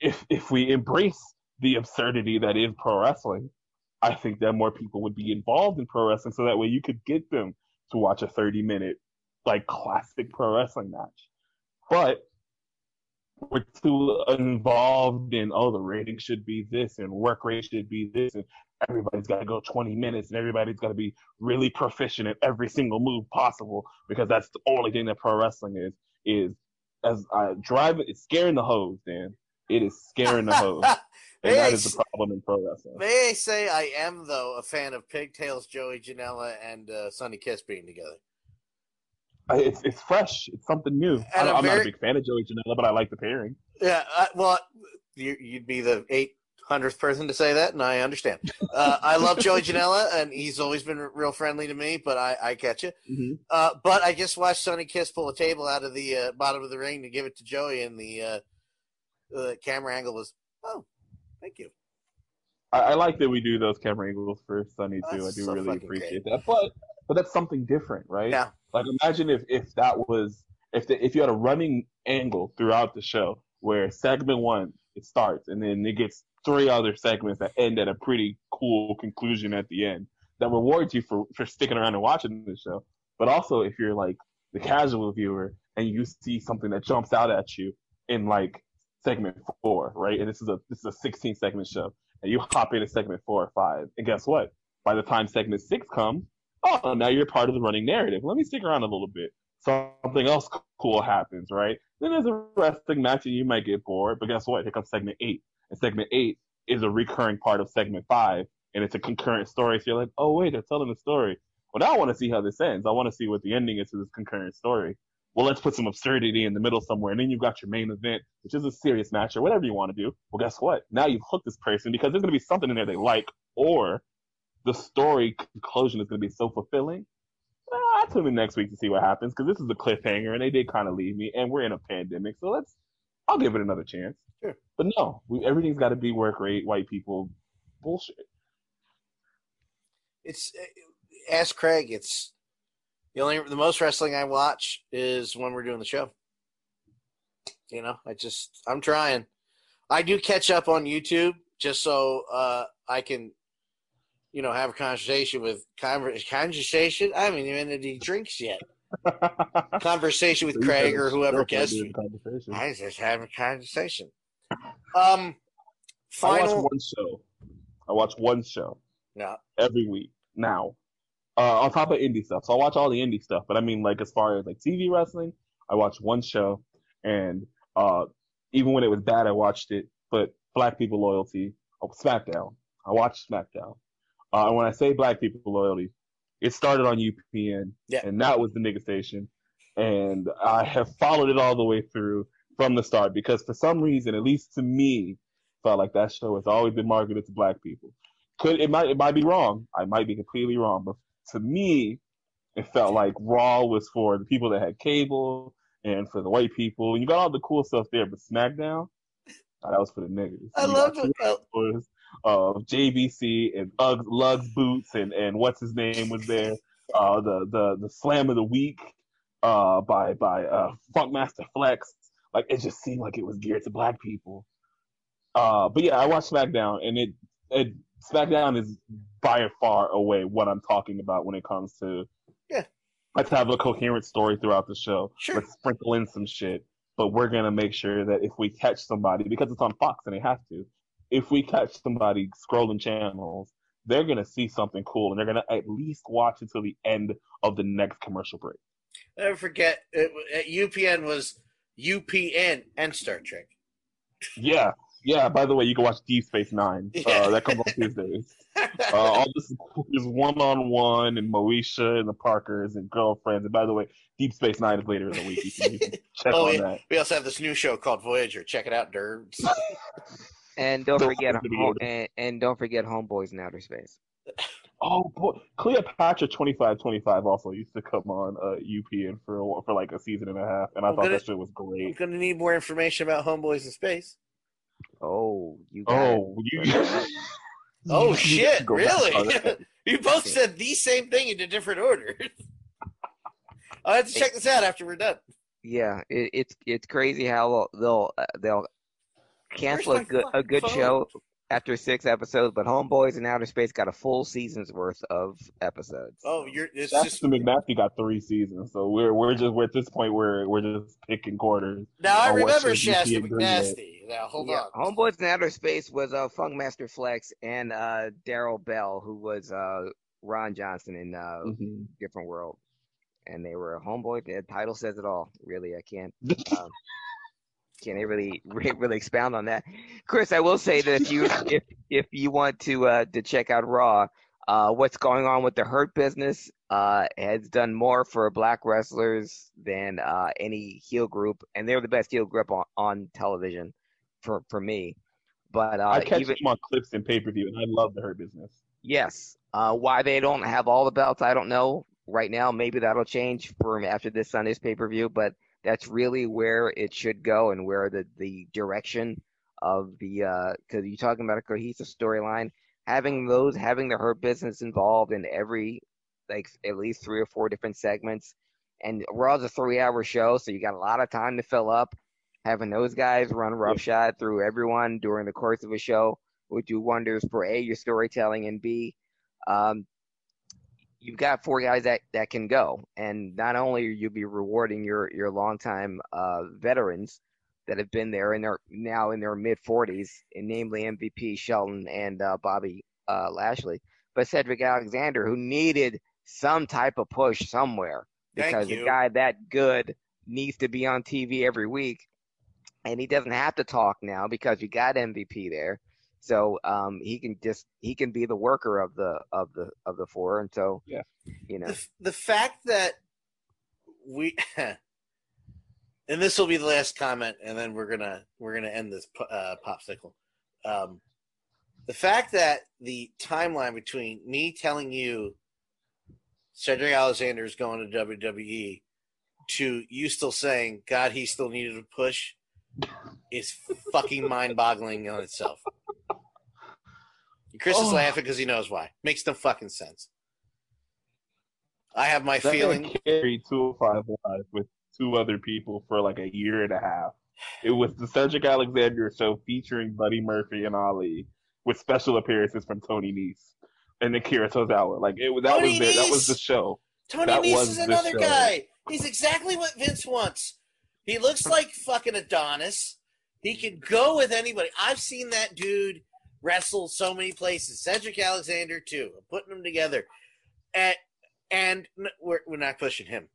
if if we embrace the absurdity that is pro wrestling, I think that more people would be involved in pro wrestling so that way you could get them to watch a 30 minute like classic pro wrestling match. But we're too involved in oh the rating should be this and work rate should be this and everybody's got to go 20 minutes and everybody's got to be really proficient at every single move possible because that's the only thing that pro wrestling is is as I drive it's scaring the hose, Dan. It is scaring the hose. (laughs) and that is the problem in pro wrestling. May I say I am though a fan of Pigtails, Joey Janela, and uh, Sonny Kiss being together. It's it's fresh. It's something new. And I'm, a I'm not a big fan of Joey Janela, but I like the pairing. Yeah, uh, well, you, you'd be the eight hundredth person to say that, and I understand. Uh, I love (laughs) Joey Janela, and he's always been real friendly to me. But I, I catch it. Mm-hmm. Uh, but I just watched Sonny Kiss pull a table out of the uh, bottom of the ring to give it to Joey, and the uh, the camera angle was, oh, thank you. I, I like that we do those camera angles for Sonny too. That's I do so really appreciate that. But but that's something different, right? Yeah. Like imagine if if that was if the, if you had a running angle throughout the show where segment one it starts and then it gets three other segments that end at a pretty cool conclusion at the end that rewards you for for sticking around and watching the show. But also if you're like the casual viewer and you see something that jumps out at you in like segment four, right? And this is a this is a 16 segment show, and you hop into segment four or five, and guess what? By the time segment six comes, oh, now you're part of the running narrative. Let me stick around a little bit. Something else cool happens, right? Then there's a wrestling match, and you might get bored, but guess what? Here comes segment eight, and segment eight is a recurring part of segment five, and it's a concurrent story. So you're like, oh wait, they're telling a story. Well, now I want to see how this ends. I want to see what the ending is to this concurrent story well, let's put some absurdity in the middle somewhere. And then you've got your main event, which is a serious match or whatever you want to do. Well, guess what? Now you've hooked this person because there's going to be something in there they like, or the story conclusion is going to be so fulfilling. Well, I'll tune in next week to see what happens because this is a cliffhanger and they did kind of leave me and we're in a pandemic. So let's, I'll give it another chance. Sure. But no, we, everything's got to be work rate, white people bullshit. It's uh, ask Craig. It's the only the most wrestling I watch is when we're doing the show. You know, I just I'm trying. I do catch up on YouTube just so uh, I can, you know, have a conversation with conver- conversation. I haven't even had any drinks yet. (laughs) conversation with Craig or whoever guest. I just having a conversation. Um, I watch final. one show. I watch one show Yeah. every week now. Uh, on top of indie stuff. So I watch all the indie stuff, but I mean like as far as like TV wrestling, I watch one show and uh even when it was bad I watched it, but black people loyalty, oh, SmackDown. I watched SmackDown. Uh and when I say black people loyalty, it started on UPN Yeah. and that was the nigga station. And I have followed it all the way through from the start because for some reason, at least to me, felt like that show has always been marketed to black people. Could it might it might be wrong. I might be completely wrong, but to me, it felt like Raw was for the people that had cable and for the white people. And you got all the cool stuff there, but SmackDown, uh, that was for the niggas. I You love it. Of JVC and Uggs, Lugz boots and and what's his name was there. Uh, the the the Slam of the Week uh by by uh Funkmaster Flex. Like it just seemed like it was geared to black people. Uh, but yeah, I watched SmackDown and it it SmackDown is by far away what I'm talking about when it comes to Yeah. let's have a coherent story throughout the show. Sure. Let's sprinkle in some shit. But we're gonna make sure that if we catch somebody, because it's on Fox and they have to, if we catch somebody scrolling channels, they're gonna see something cool and they're gonna at least watch until the end of the next commercial break. Never forget. It, UPN was UPN and Star Trek. Yeah, yeah. By the way, you can watch Deep Space Nine. (laughs) Uh, that comes on Tuesdays. Uh, all this is one on one and Moesha and the Parkers and girlfriends. And by the way, Deep Space Nine is later in the week. You can, you can (laughs) check oh on yeah. that. We also have this new show called Voyager. Check it out, nerds. (laughs) And don't Don't forget, forget to be home, and, and don't forget Homeboys in Outer Space. Oh boy, Cleopatra twenty five twenty five also used to come on uh, UPN for for like a season and a half, and I I'm thought gonna- that shit was I'm great. gonna need more information about Homeboys in Space. Oh, you (laughs) Oh, you. Oh shit! go Really? (laughs) you both said the same thing in a different order. (laughs) I'll have to check this out after we're done. Yeah, it, it's it's crazy how they'll they'll, uh, they'll cancel a good a good phone? show after six episodes, but Homeboys in Outer Space got a full season's worth of episodes. Oh, you're it's That's just the McNasty got three seasons, so we're we're just we're at this point where we're just picking quarters. now. I remember shows you Shasta see agree with. McNasty. Now hold yeah, on. Homeboys in Outer Space was uh, Funkmaster Flex and uh, Daryl Bell, who was uh, Ron Johnson in uh, Mhm. Different World, and they were Homeboys. The title says it all. Really, I can't. (laughs) Um, can't really (laughs) really expound on that, Chris. I will say that if you (laughs) if if you want to uh, to check out Raw, uh, what's going on with the Hurt business uh, has done more for black wrestlers than uh, any heel group, and they're the best heel group on, on television for for me. But uh, I catch even them on clips and pay per view, and I love the Hurt Business. yes, uh, why they don't have all the belts, I don't know right now. Maybe that'll change for after this Sunday's pay per view, but that's really where it should go and where the the direction of the because you're talking about a cohesive storyline. Having those, having the Hurt Business involved in every like at least three or four different segments, and Raw's a three-hour show, so you got a lot of time to fill up. Having those guys run roughshod through everyone during the course of a show would do wonders for a your storytelling and b um, you've got four guys that, that can go, and not only are you be rewarding your your longtime uh, veterans that have been there and they're now in their mid 40s, and namely MVP Shelton and uh, Bobby uh, Lashley, but Cedric Alexander, who needed some type of push somewhere because a guy that good needs to be on TV every week, and he doesn't have to talk now because you got MVP there. So um, he can just he can be the worker of the of the of the four, and so Yeah. you know. The, the fact that we (laughs) and this will be the last comment and then we're gonna we're gonna end this po- uh, popsicle um, the fact that the timeline between me telling you cedric alexander is going to wwe to you still saying god he still needed a push is fucking (laughs) mind-boggling on itself chris is Oh. laughing because he knows why makes no fucking sense I have my That feeling. man carried 205 Live with two other people for like a year and a half. It was the Cedric Alexander show featuring Buddy Murphy and Ali with special appearances from Tony Nese and Akira Tozawa. Like it was that Tony was the, that was the show. Tony That Nese is another show. guy. He's exactly what Vince wants. He looks like fucking Adonis. He can go with anybody. I've seen that dude wrestle so many places. Cedric Alexander too. I'm putting them together, and and we're we're not pushing him.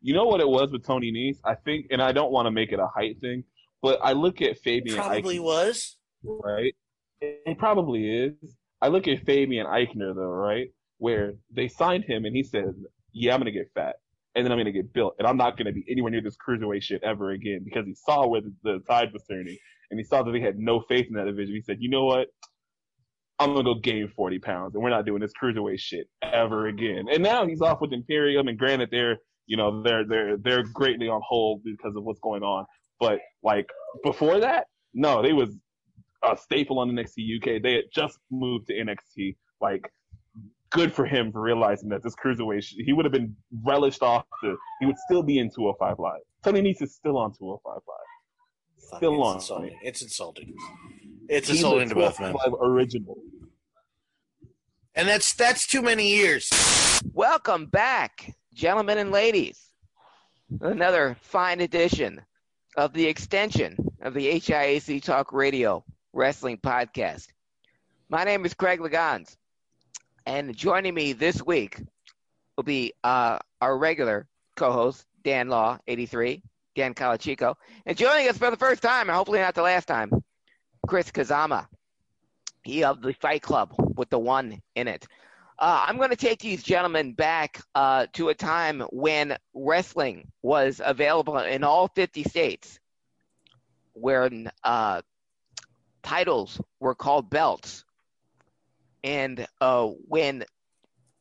You know what it was with Tony Nese? I think, and I don't want to make it a height thing, but I look at Fabian Probably Aichner, was. right? It probably is. I look at Fabian Aichner though, right? Where they signed him and he said, "Yeah, I'm gonna get fat, and then I'm gonna get built, and I'm not gonna be anywhere near this cruiserweight shit ever again." Because he saw where the, the tide was turning, and he saw that they had no faith in that division. He said, "You know what? I'm gonna go gain 40 pounds, and we're not doing this cruiserweight shit ever again." And now he's off with Imperium, and granted, they're you know they're they're they're greatly on hold because of what's going on. But like before that, no, they was a staple on NXT UK. They had just moved to NXT. Like, good for him for realizing that this cruiserweight, he would have been relished off to, he would still be in 205 Live. Tony Nese is still on 205 Live. Fuck, Still it's on. insulting. It's insulting. It's He's insulting to both men. 205 original. And that's that's too many years. Welcome back, gentlemen and ladies. Another fine edition of the extension of the HIAC Talk Radio Wrestling Podcast. My name is Craig Lagans, and joining me this week will be uh, our regular co-host Dan Law, 83, Dan Calachico, and joining us for the first time, and hopefully not the last time, Chris Kazama. He of the Fight Club with the one in it. Uh, I'm going to take these gentlemen back uh, to a time when wrestling was available in all 50 states, when uh, titles were called belts, and uh, when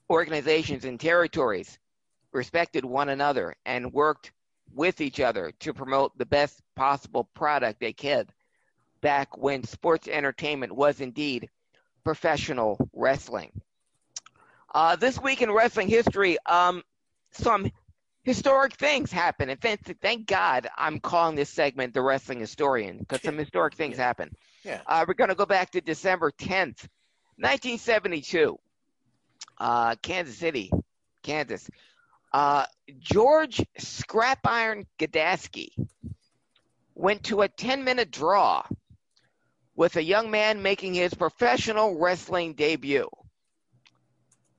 organizations and territories respected one another and worked with each other to promote the best possible product they could back when sports entertainment was indeed professional wrestling. Uh, this week in wrestling history, um, some historic things happen. And thank, thank God I'm calling this segment the Wrestling Historian because some historic things happen. Yeah. Uh, we're going to go back to December 10th, 1972. Uh, Kansas City, Kansas. Uh, George Scrap Iron Gadaski went to a 10 minute draw with a young man making his professional wrestling debut.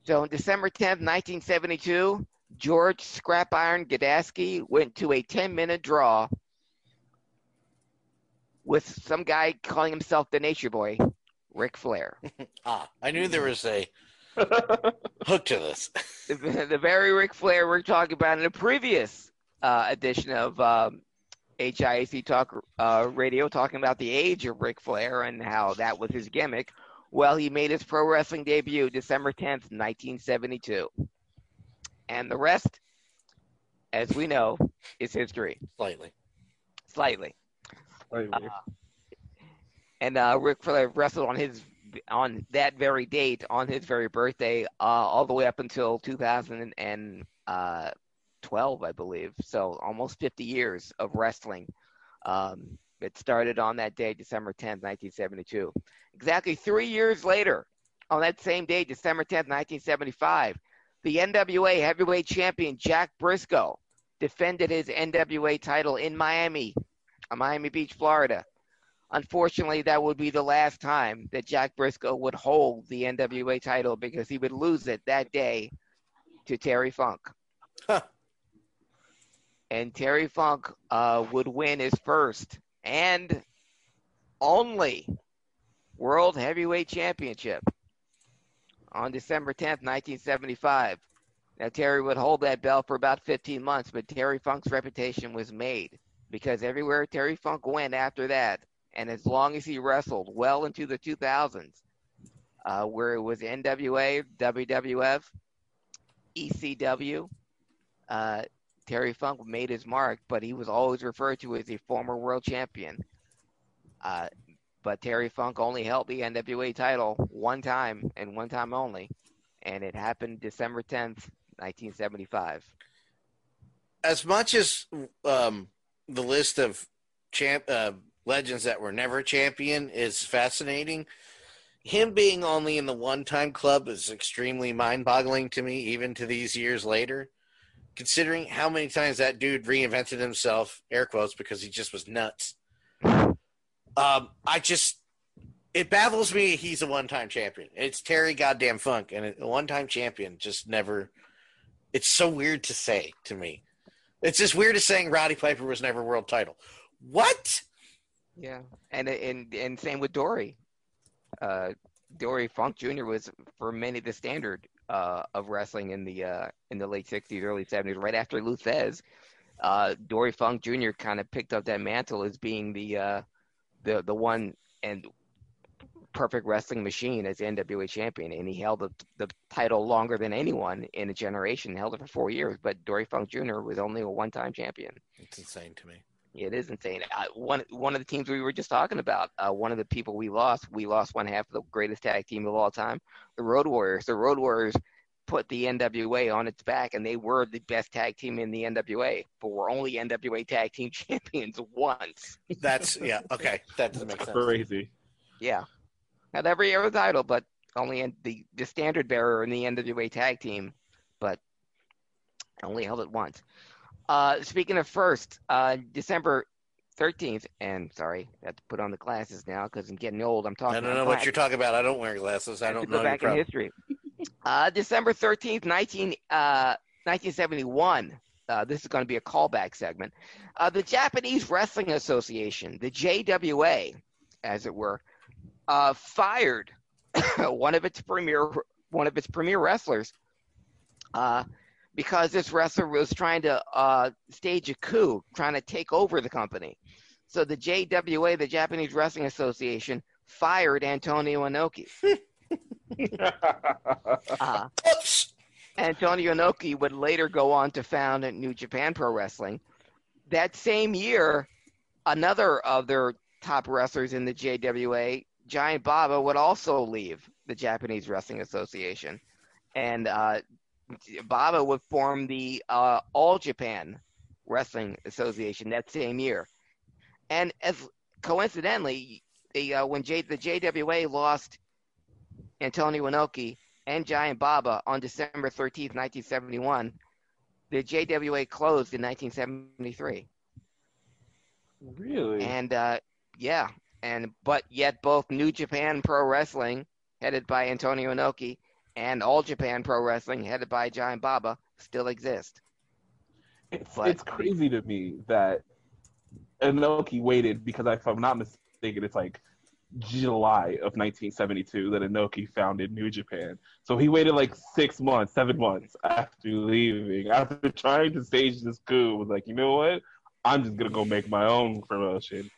So on December 10th, 1972, George Scrap Iron Gadaski went to a 10 minute draw with some guy calling himself the Nature Boy, Ric Flair. (laughs) ah, I knew there was a hook to this. (laughs) the, the very Ric Flair we're talking about in a previous uh, edition of um, HIAC Talk uh, Radio, talking about the age of Ric Flair and how that was his gimmick. Well, he made his pro wrestling debut December 10th, 1972. And the rest, as we know, is history. Slightly. Slightly. Slightly. Uh, and uh, Ric Flair wrestled on his on that very date, on his very birthday, uh, all the way up until 2012, I believe. So almost 50 years of wrestling. Um, it started on that day, December 10th, 1972. Exactly three years later, on that same day, December 10th, 1975, the NWA heavyweight champion Jack Brisco defended his NWA title in Miami, Miami Beach, Florida. Unfortunately, that would be the last time that Jack Brisco would hold the NWA title because he would lose it that day to Terry Funk. Huh. And Terry Funk uh, would win his first and only World Heavyweight Championship on December 10th, 1975. Now, Terry would hold that belt for about 15 months, but Terry Funk's reputation was made because everywhere Terry Funk went after that, and as long as he wrestled well into the 2000s, uh, where it was NWA, WWF, ECW, uh, Terry Funk made his mark, but he was always referred to as a former world champion. Uh, but Terry Funk only held the NWA title one time and one time only, and it happened December 10th, 1975. As much as um, the list of champ uh, legends that were never champion is fascinating, him being only in the one-time club is extremely mind-boggling to me, even to these years later. Considering how many times that dude reinvented himself, air quotes, because he just was nuts. Um, I just it baffles me he's a one time champion. It's Terry goddamn Funk, and a one time champion just never. It's so weird to say to me. It's just weird as saying Roddy Piper was never world title. What? Yeah, and and and same with Dory. Uh, Dory Funk Jr. was for many the standard uh, of wrestling in the uh, in the late '60s, early '70s, right after Lou Thesz. Uh, Dory Funk Jr. kind of picked up that mantle as being the uh, the the one and perfect wrestling machine as NWA champion, and he held the, the title longer than anyone in a generation. Held it for four years, but Dory Funk Jr. was only a one-time champion. It's insane to me. It is insane. Uh, one one of the teams we were just talking about, uh, one of the people we lost, we lost one half of the greatest tag team of all time, the Road Warriors. The Road Warriors put the NWA on its back, and they were the best tag team in the NWA, but were only NWA tag team (laughs) champions once. That's yeah, okay, that doesn't make sense. Crazy. Yeah, had every other title, but only in the the standard bearer in the NWA tag team, but only held it once. Uh, speaking of first, uh, December 13th, and sorry, I have to put on the glasses now because I'm getting old. I'm talking. I don't know what you're talking about. I don't wear glasses. I, I don't know. go back in history. (laughs) Uh, December 13th, 19, uh, 1971. Uh, this is going to be a callback segment. Uh, the Japanese Wrestling Association, the JWA, as it were, uh, fired (coughs) one of its premier one of its premier wrestlers uh, because this wrestler was trying to uh, stage a coup, trying to take over the company. So the JWA, the Japanese Wrestling Association, fired Antonio Inoki. (laughs) uh, Antonio Inoki would later go on to found New Japan Pro Wrestling. That same year, another of their top wrestlers in the JWA, Giant Baba, would also leave the Japanese Wrestling Association. And uh, Baba would form the uh, All Japan Wrestling Association that same year. And as coincidentally, the uh, when J, the JWA lost Antonio Inoki and Giant Baba on December 13th, 1971, the JWA closed in 1973. Really? And uh, yeah, and but yet both New Japan Pro Wrestling, headed by Antonio Inoki, and All Japan Pro Wrestling, headed by Giant Baba, still exist. It's, but, it's crazy to me that Inoki waited because if I'm not mistaken, it's like July of 1972 that Inoki founded New Japan. So he waited like six months, seven months after leaving, after trying to stage this coup. Was like, you know what? I'm just gonna go make my own promotion,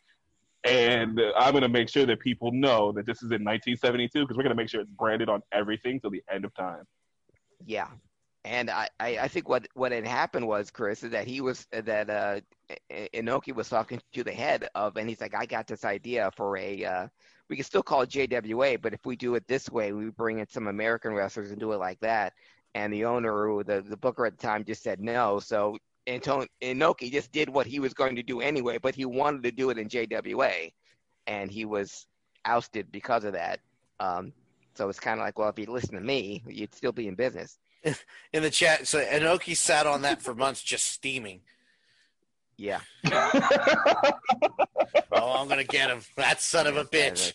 and I'm gonna make sure that people know that this is in 1972 because we're gonna make sure it's branded on everything till the end of time. Yeah, and I, I, I think what what had happened was Chris is that he was that uh Inoki was talking to the head of, and he's like, I got this idea for a. Uh, we can still call it JWA, but if we do it this way, we bring in some American wrestlers and do it like that. And the owner, the the booker at the time, just said no. So Anton- Inoki just did what he was going to do anyway, but he wanted to do it in JWA, and he was ousted because of that. Um, so it's kind of like, well, if you listen to me, you'd still be in business. (laughs) In the chat, so Inoki sat on that for months, just steaming. Yeah. (laughs) oh, I'm gonna get him. That son of a bitch.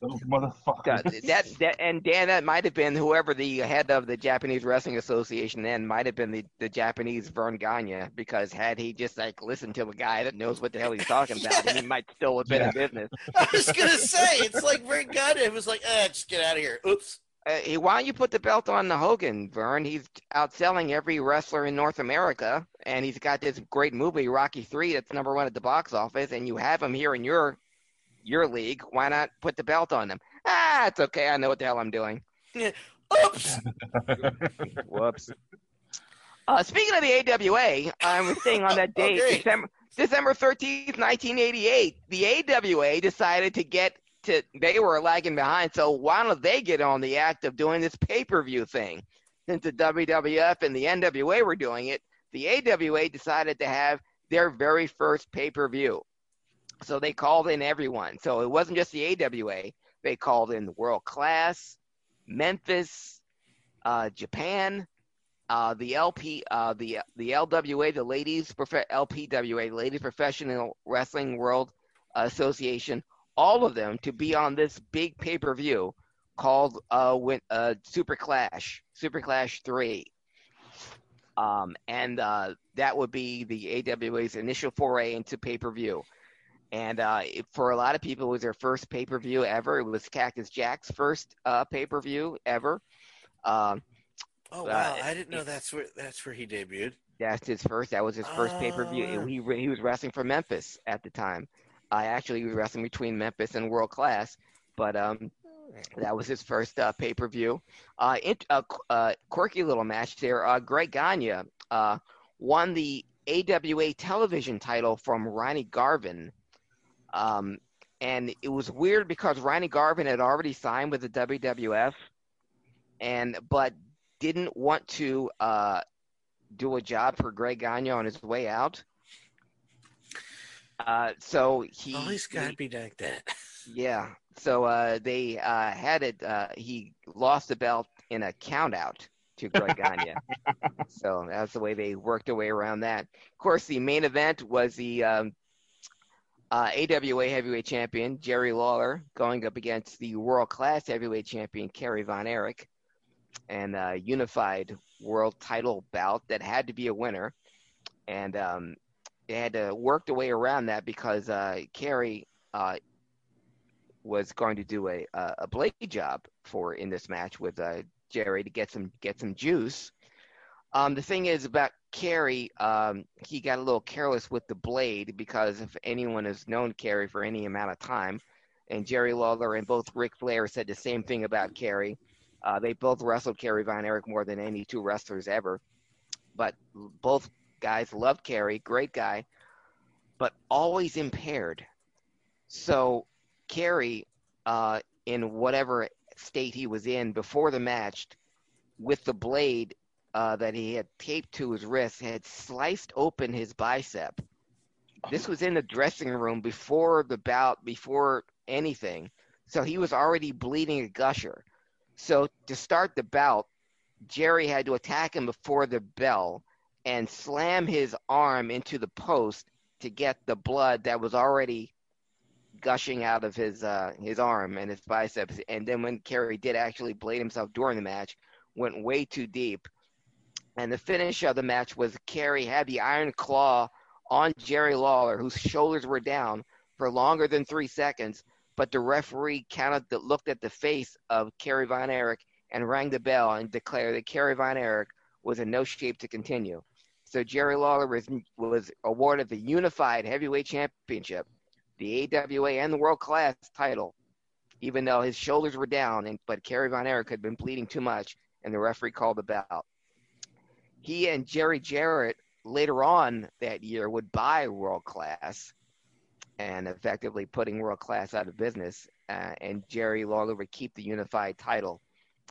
Those motherfuckers. that, that and Dan, that might have been whoever the head of the Japanese Wrestling Association then might have been the, the Japanese Verne Gagne because had he just like listened to a guy that knows what the hell he's talking about, yeah. he might still have been yeah. in business. (laughs) I was gonna say it's like Verne Gagne. It was like, eh, just get out of here. Oops. Uh, why don't you put the belt on the Hogan, Verne? He's outselling every wrestler in North America, and he's got this great movie, Rocky Three, that's number one at the box office, and you have him here in your your league. Why not put the belt on them? Ah, it's okay. I know what the hell I'm doing. Yeah. (laughs) Oops. (laughs) Whoops. Uh, speaking of the AWA, I was saying on that (laughs) date, okay. December December 13th, 1988, the AWA decided to get to, they were lagging behind, so why don't they get on the act of doing this pay per view thing? Since the WWF and the NWA were doing it, the AWA decided to have their very first pay per view. So they called in everyone. So it wasn't just the AWA. They called in the World Class, Memphis, uh, Japan, uh, the LP, uh, the the LWA, the Ladies LPWA, Ladies Professional Wrestling World Association, all of them to be on this big pay per view called uh, uh, Super Clash, Super Clash Three. Um, and uh, that would be the AWA's initial foray into pay per view. And uh, for a lot of people, it was their first pay per view ever. It was Cactus Jack's first uh, pay per view ever. Um, oh wow! Uh, I didn't know that's where that's where he debuted. That's his first. That was his first pay per view. He he was wrestling for Memphis at the time. I actually was wrestling between Memphis and World Class, but um, that was his first uh, pay per view. Uh, uh, uh, quirky little match there. Uh, Greg Gagne uh, won the AWA television title from Ronnie Garvin um, and it was weird because Ronnie Garvin had already signed with the WWF, and but didn't want to uh, do a job for Greg Gagne on his way out. Uh, so he always got to be like that. Yeah. So uh, they uh, had it. Uh, he lost the belt in a countout to Greg Gagne. (laughs) so that's the way they worked their way around that. Of course, the main event was the um, uh, AWA heavyweight champion Jerry Lawler going up against the world class heavyweight champion Kerry Von Erich, and a unified world title bout that had to be a winner, and um, they had to work their way around that because uh, Kerry uh, was going to do a a blade job for in this match with uh, Jerry to get some get some juice. Um, the thing is about Kerry, um, he got a little careless with the blade because if anyone has known Kerry for any amount of time, and Jerry Lawler and both Ric Flair said the same thing about Kerry. Uh, they both wrestled Kerry Von Erich more than any two wrestlers ever. But both guys loved Kerry, great guy, but always impaired. So Kerry, uh, in whatever state he was in before the match, with the blade, uh, that he had taped to his wrist had sliced open his bicep. This was in the dressing room before the bout, before anything. So he was already bleeding a gusher. So to start the bout, Jerry had to attack him before the bell and slam his arm into the post to get the blood that was already gushing out of his uh, his arm and his biceps. And then when Kerry did actually blade himself during the match, went way too deep. And the finish of the match was Kerry had the iron claw on Jerry Lawler, whose shoulders were down for longer than three seconds. But the referee counted the, looked at the face of Kerry Von Erich and rang the bell and declared that Kerry Von Erich was in no shape to continue. So Jerry Lawler was, was awarded the unified heavyweight championship, the AWA and the world class title, even though his shoulders were down. And but Kerry Von Erich had been bleeding too much, and the referee called the bout. He and Jerry Jarrett later on that year would buy world class, and effectively putting world class out of business. Uh, and Jerry Lawler would keep the unified title,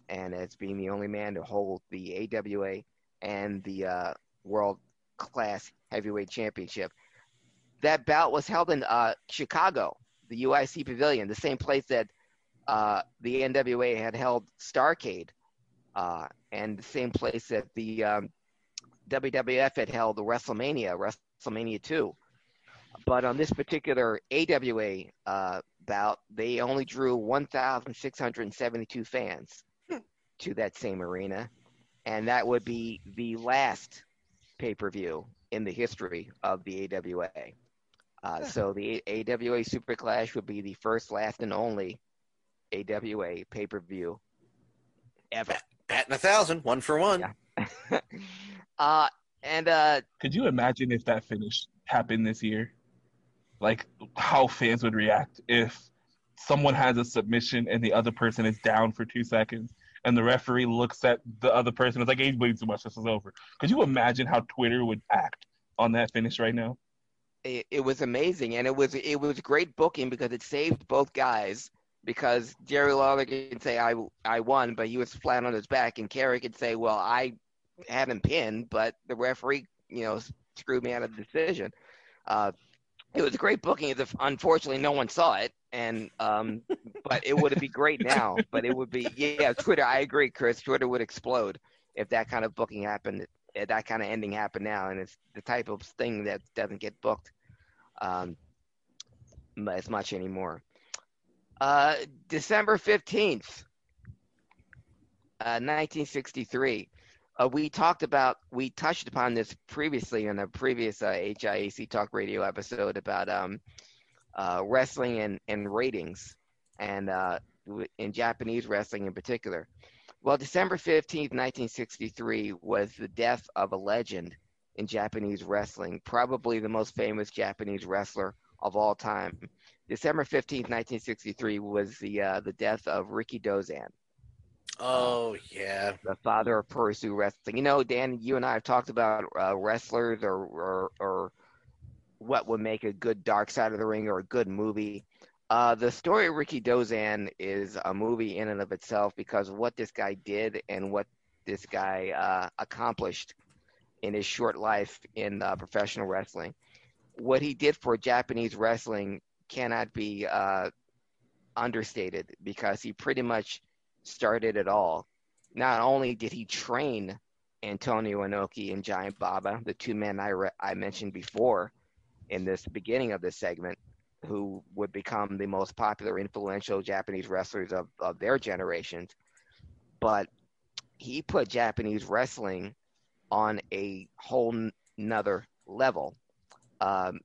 and as being the only man to hold the AWA and the uh, world class heavyweight championship. That bout was held in uh, Chicago, the UIC Pavilion, the same place that uh, the NWA had held Starcade, uh, and the same place that the um, WWF had held the WrestleMania, WrestleMania 2. But on this particular AWA uh, bout, they only drew 1,672 fans to that same arena, and that would be the last pay per view in the history of the AWA. Uh, so the AWA Super Clash would be the first, last, and only AWA pay per view ever. Batting a thousand, one for one. Yeah. (laughs) uh, and uh, could you imagine if that finish happened this year? Like how fans would react if someone has a submission and the other person is down for two seconds and the referee looks at the other person. and is like, he's bleeding too much. This is over. Could you imagine how Twitter would act on that finish right now? It, it was amazing, and it was it was great booking because it saved both guys. Because Jerry Lawler can say I I won, but he was flat on his back, and Kerry could say, well, I had him pinned, but the referee, you know, screwed me out of the decision. Uh, it was a great booking. Unfortunately, no one saw it, and um, (laughs) but it would be great now. But it would be yeah, Twitter. I agree, Chris. Twitter would explode if that kind of booking happened, if that kind of ending happened now, and it's the type of thing that doesn't get booked um, as much anymore. Uh, December fifteenth, uh, nineteen sixty-three. Uh, we talked about, we touched upon this previously in a previous uh, HIAC Talk Radio episode about um, uh, wrestling and, and ratings, and uh, in Japanese wrestling in particular. Well, December 15th, 1963, was the death of a legend in Japanese wrestling, probably the most famous Japanese wrestler of all time. December 15th, 1963, was the, uh, the death of Rikidozan. Oh yeah, the father of Puroresu wrestling. You know, Dan, you and I have talked about uh, wrestlers or, or, or what would make a good Dark Side of the Ring or a good movie. Uh, the story of Rikidozan is a movie in and of itself because what this guy did and what this guy uh, accomplished in his short life in uh, professional wrestling. What he did for Japanese wrestling cannot be uh, understated because he pretty much started it all. Not only did he train Antonio Inoki and Giant Baba, the two men I, re- I mentioned before in this beginning of this segment, who would become the most popular, influential Japanese wrestlers of, of their generations, but he put Japanese wrestling on a whole nother level. Um,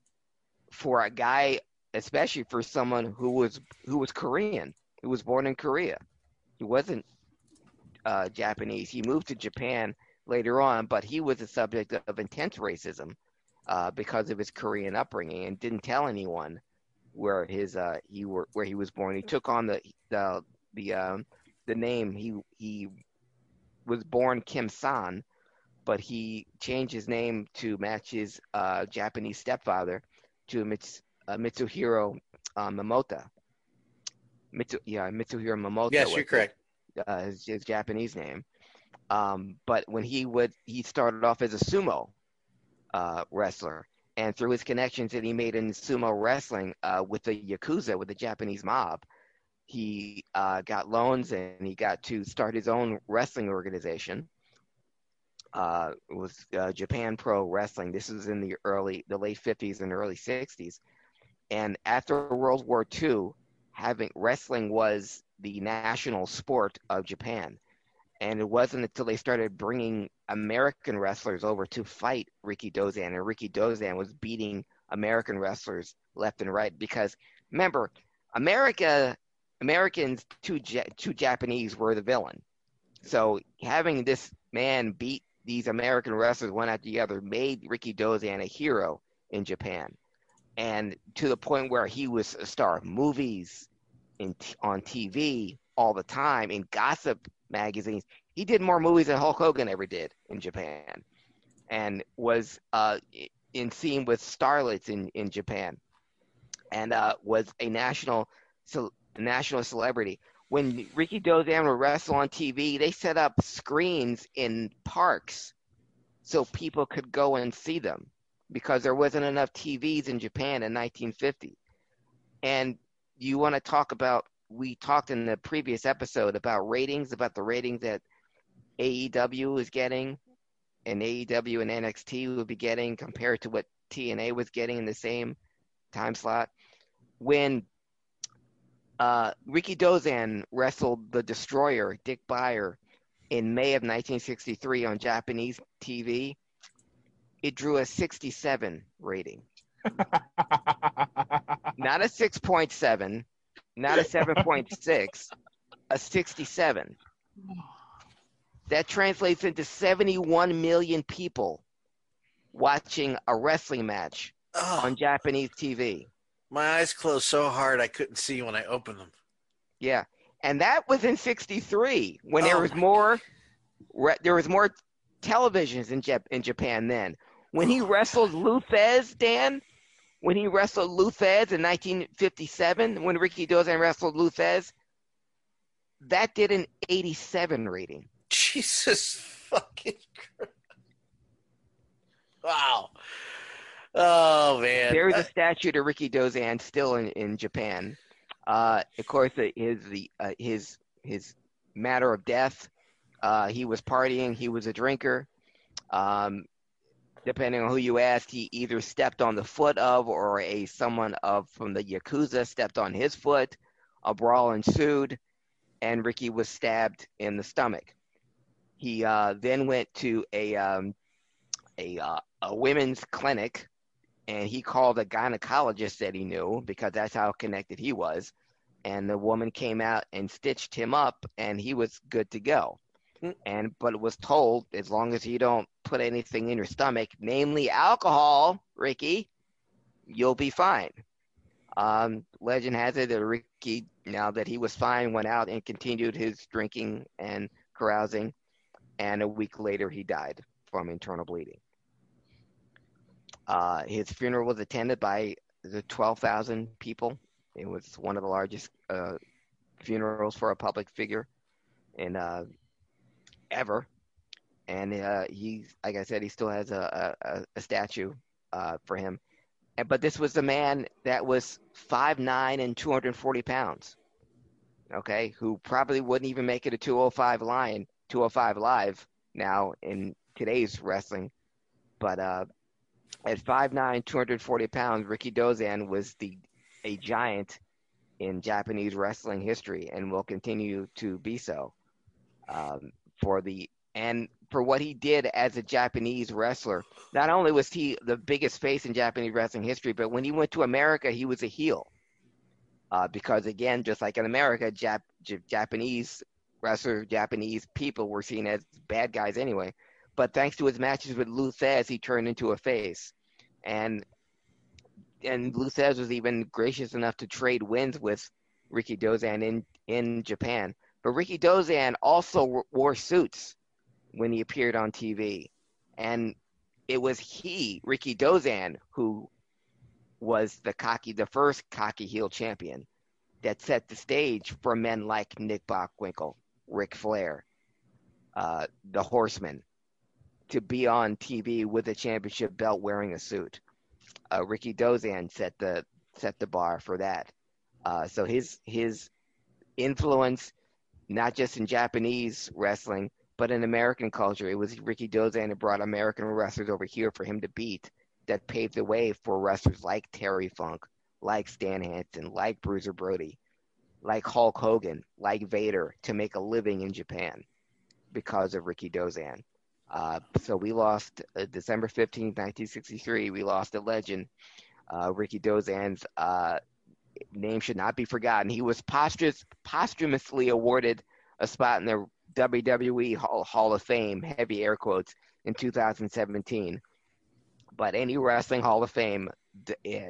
for a guy, especially for someone who was who was Korean, who was born in Korea, he wasn't uh, Japanese. He moved to Japan later on, but he was the subject of intense racism uh, because of his Korean upbringing and didn't tell anyone where his uh, he were where he was born. He took on the the the um, the name he he was born Kim San, but he changed his name to match his uh, Japanese stepfather to Mits, uh, Mitsuhiro uh, Momota. Mitsu, yeah, Mitsuhiro Momota. Yes, you're correct. Uh, his, his, Japanese name. Um, but when he would, he started off as a sumo uh, wrestler, and through his connections that he made in sumo wrestling uh, with the yakuza, with the Japanese mob, he uh, got loans and he got to start his own wrestling organization. Uh, was uh, Japan Pro Wrestling. This was in the early, the late 50s and early 60s. And after World War II, having wrestling was the national sport of Japan. And it wasn't until they started bringing American wrestlers over to fight Rikidozan, and Rikidozan was beating American wrestlers left and right. Because remember, America, Americans to to Japanese were the villain. So having this man beat these American wrestlers one after the other made Rikidozan a hero in Japan, and to the point where he was a star of movies, in on TV all the time in gossip magazines. He did more movies than Hulk Hogan ever did in Japan, and was uh, in scene with starlets in, in Japan, and uh, was a national national celebrity. When Rikidozan would wrestle on TV, they set up screens in parks so people could go and see them because there wasn't enough TVs in Japan in 1950. And you want to talk about we talked in the previous episode about ratings, about the ratings that AEW is getting and AEW and NXT will be getting compared to what TNA was getting in the same time slot. When uh, Rikidozan wrestled the Destroyer, Dick Beyer, in May of 1963 on Japanese TV, it drew a 67 rating. (laughs) not a 6.7, not a 7.6, a 67. That translates into 71 million people watching a wrestling match oh. on Japanese TV. My eyes closed so hard I couldn't see when I opened them. Yeah. And that was in 63 when oh there was more re- there was more televisions in Jap- in Japan then. When he wrestled Lou Thesz, Dan, when he wrestled Lou Thesz in 1957, when Rikidozan wrestled Lou Thesz, that did an 87 rating. (laughs) Jesus fucking Christ. Wow. Oh man. There is a statue to Rikidozan still in, in Japan. Uh, of course, his the uh, his his matter of death. Uh, he was partying. He was a drinker. Um, depending on who you ask, he either stepped on the foot of or a someone of from the yakuza stepped on his foot. A brawl ensued, and Ricky was stabbed in the stomach. He uh, then went to a um, a uh, a women's clinic, and he called a gynecologist that he knew because that's how connected he was. And the woman came out and stitched him up, and he was good to go and but was told as long as you don't put anything in your stomach, namely alcohol, Ricky, you'll be fine. Um, legend has it that Ricky, now that he was fine, went out and continued his drinking and carousing, and a week later he died from internal bleeding. Uh, his funeral was attended by the 12,000 people. It was one of the largest uh, funerals for a public figure in uh, ever. And uh, he, like I said, he still has a, a, a statue uh, for him. And, but this was the man that was five nine and 240 pounds, okay, who probably wouldn't even make it a 205 line, 205 live now in today's wrestling. But uh, at 5'9", 240 pounds, Rikidozan was the a giant in Japanese wrestling history and will continue to be so. Um, for the and for what he did as a Japanese wrestler. Not only was he the biggest face in Japanese wrestling history, but when he went to America, he was a heel. Uh, because again, just like in America, Jap- J- Japanese wrestlers, Japanese people were seen as bad guys anyway. But thanks to his matches with Lou Thesz, he turned into a face, and and Lou Thesz was even gracious enough to trade wins with Rikidozan in in Japan. But Rikidozan also wore suits when he appeared on TV. And it was he, Rikidozan, who was the cocky, the first cocky heel champion that set the stage for men like Nick Bockwinkel, Ric Flair, uh, the Horseman, to be on TV with a championship belt wearing a suit. uh, Rikidozan set the set the bar for that. Uh, so his his influence, not just in Japanese wrestling, but in American culture, it was Rikidozan that brought American wrestlers over here for him to beat. That paved the way for wrestlers like Terry Funk, like Stan Hansen, like Bruiser Brody, like Hulk Hogan, like Vader to make a living in Japan because of Rikidozan. Uh, so we lost uh, December 15, 1963. We lost a legend. Uh, Rikidozan's uh, name should not be forgotten. He was posthumous, posthumously awarded a spot in the WWE Hall, Hall of Fame, heavy air quotes, in 2017. But any wrestling Hall of Fame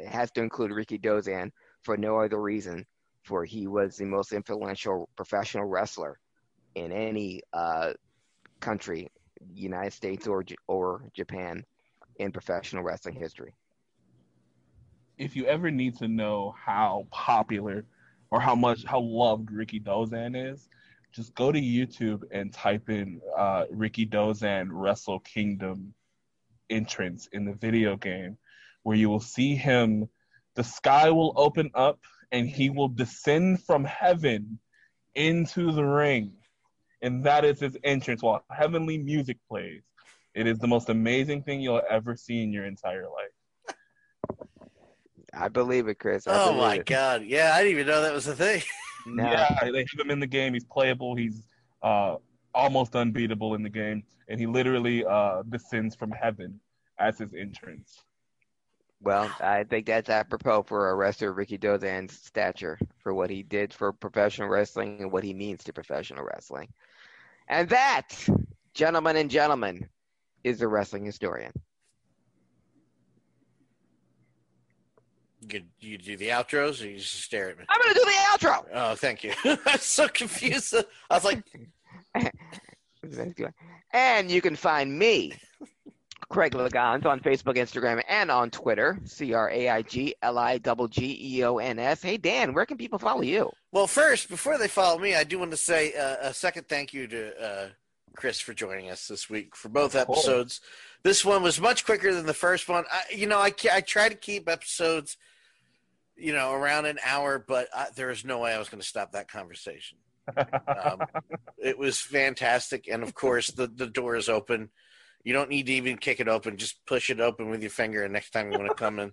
has to include Rikidozan for no other reason, for he was the most influential professional wrestler in any uh, country United States or or Japan in professional wrestling history. If you ever need to know how popular or how much how loved Rikidozan is, just go to YouTube and type in uh, Rikidozan Wrestle Kingdom entrance in the video game, where you will see him. The sky will open up and he will descend from heaven into the ring and that is his entrance while heavenly music plays. It is the most amazing thing you'll ever see in your entire life. I believe it, Chris. I oh my it. god! Yeah, I didn't even know that was a thing. no. Yeah, they have him in the game. He's playable. He's uh, almost unbeatable in the game, and he literally uh, descends from heaven as his entrance. Well, I think that's apropos for a wrestler Rikidozan's stature, for what he did for professional wrestling and what he means to professional wrestling. And that, gentlemen and gentlemen, is the wrestling historian. You, you do the outros or you just stare at me? I'm going to do the outro. Oh, thank you. (laughs) I'm so confused. I was like. (laughs) and you can find me, Craig Liggeons, on Facebook, Instagram, and on Twitter. C R A I G L I G G E O N S. Hey, Dan, where can people follow you? Well, first, before they follow me, I do want to say uh, a second thank you to uh, Chris for joining us this week for both episodes. Cool. This one was much quicker than the first one. I, you know, I, I try to keep episodes, you know, around an hour, but I, there is no way I was going to stop that conversation. um, (laughs) it was fantastic, and of course, the the door is open. You don't need to even kick it open; just push it open with your finger, and next time you want to come in.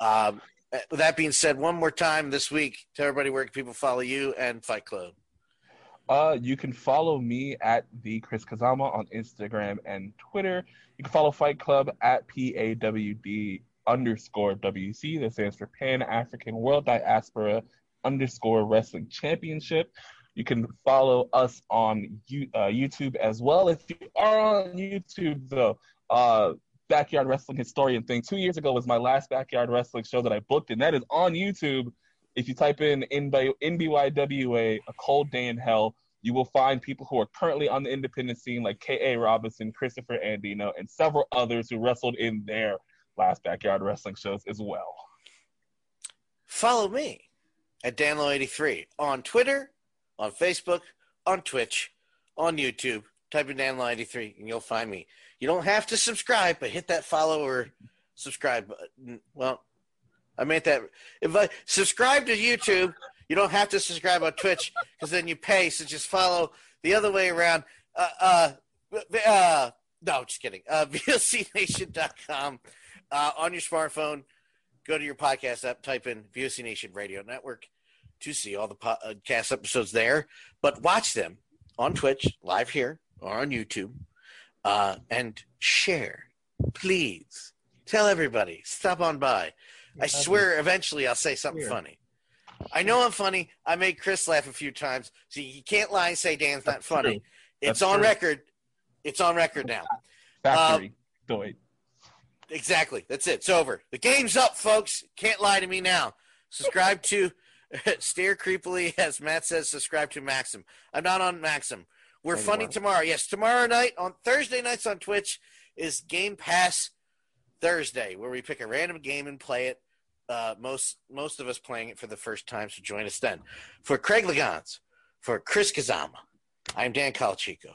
Um, with that being said, one more time this week, tell everybody where can people follow you and Fight Club. Uh, you can follow me at the Chris Kazama on Instagram and Twitter. You can follow Fight Club at PAWD underscore WC. That stands for Pan African World Diaspora underscore Wrestling Championship. You can follow us on uh, YouTube as well. If you are on YouTube, though, uh, backyard wrestling historian thing. Two years ago was my last backyard wrestling show that I booked, and that is on YouTube. If you type in NBYWA, A Cold Day in Hell, you will find people who are currently on the independent scene, like K.A. Robinson, Christopher Andino, and several others who wrestled in their last backyard wrestling shows as well. Follow me at danlow83 on Twitter, on Facebook, on Twitch, on YouTube. Type in danlow83 and you'll find me. You don't have to subscribe, but hit that follow or subscribe button. Well, I meant that. If I subscribe to YouTube, you don't have to subscribe on Twitch because then you pay. So just follow the other way around. Uh, uh, uh no, just kidding. Uh, (laughs) VOCNation.com uh, on your smartphone. Go to your podcast app, type in VOC Nation Radio Network to see all the podcast episodes there. But watch them on Twitch, live here, or on YouTube uh, and share. Please tell everybody. Stop on by. I swear, eventually, I'll say something funny. I know I'm funny. I made Chris laugh a few times. See, you can't lie and say Dan's not funny. It's on record. It's on record now. Factory. Um, Exactly. That's it. It's over. The game's up, folks. Can't lie to me now. Subscribe to (laughs) Stare Creepily, as Matt says, subscribe to Maxim. I'm not on Maxim. We're Anymore. funny tomorrow. Yes, tomorrow night on Thursday nights on Twitch is Game Pass Thursday, where we pick a random game and play it. Uh, most most of us playing it for the first time, so join us then. For Craig Liggeons, for Chris Kazama, I'm Dan Calachico.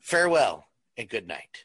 Farewell and good night.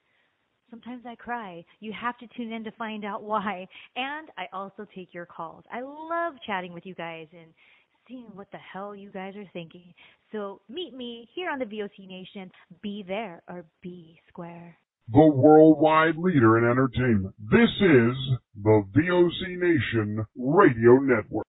Sometimes I cry. You have to tune in to find out why. And I also take your calls. I love chatting with you guys and seeing what the hell you guys are thinking. So meet me here on the VOC Nation. Be there or be square. The worldwide leader in entertainment. This is the VOC Nation Radio Network.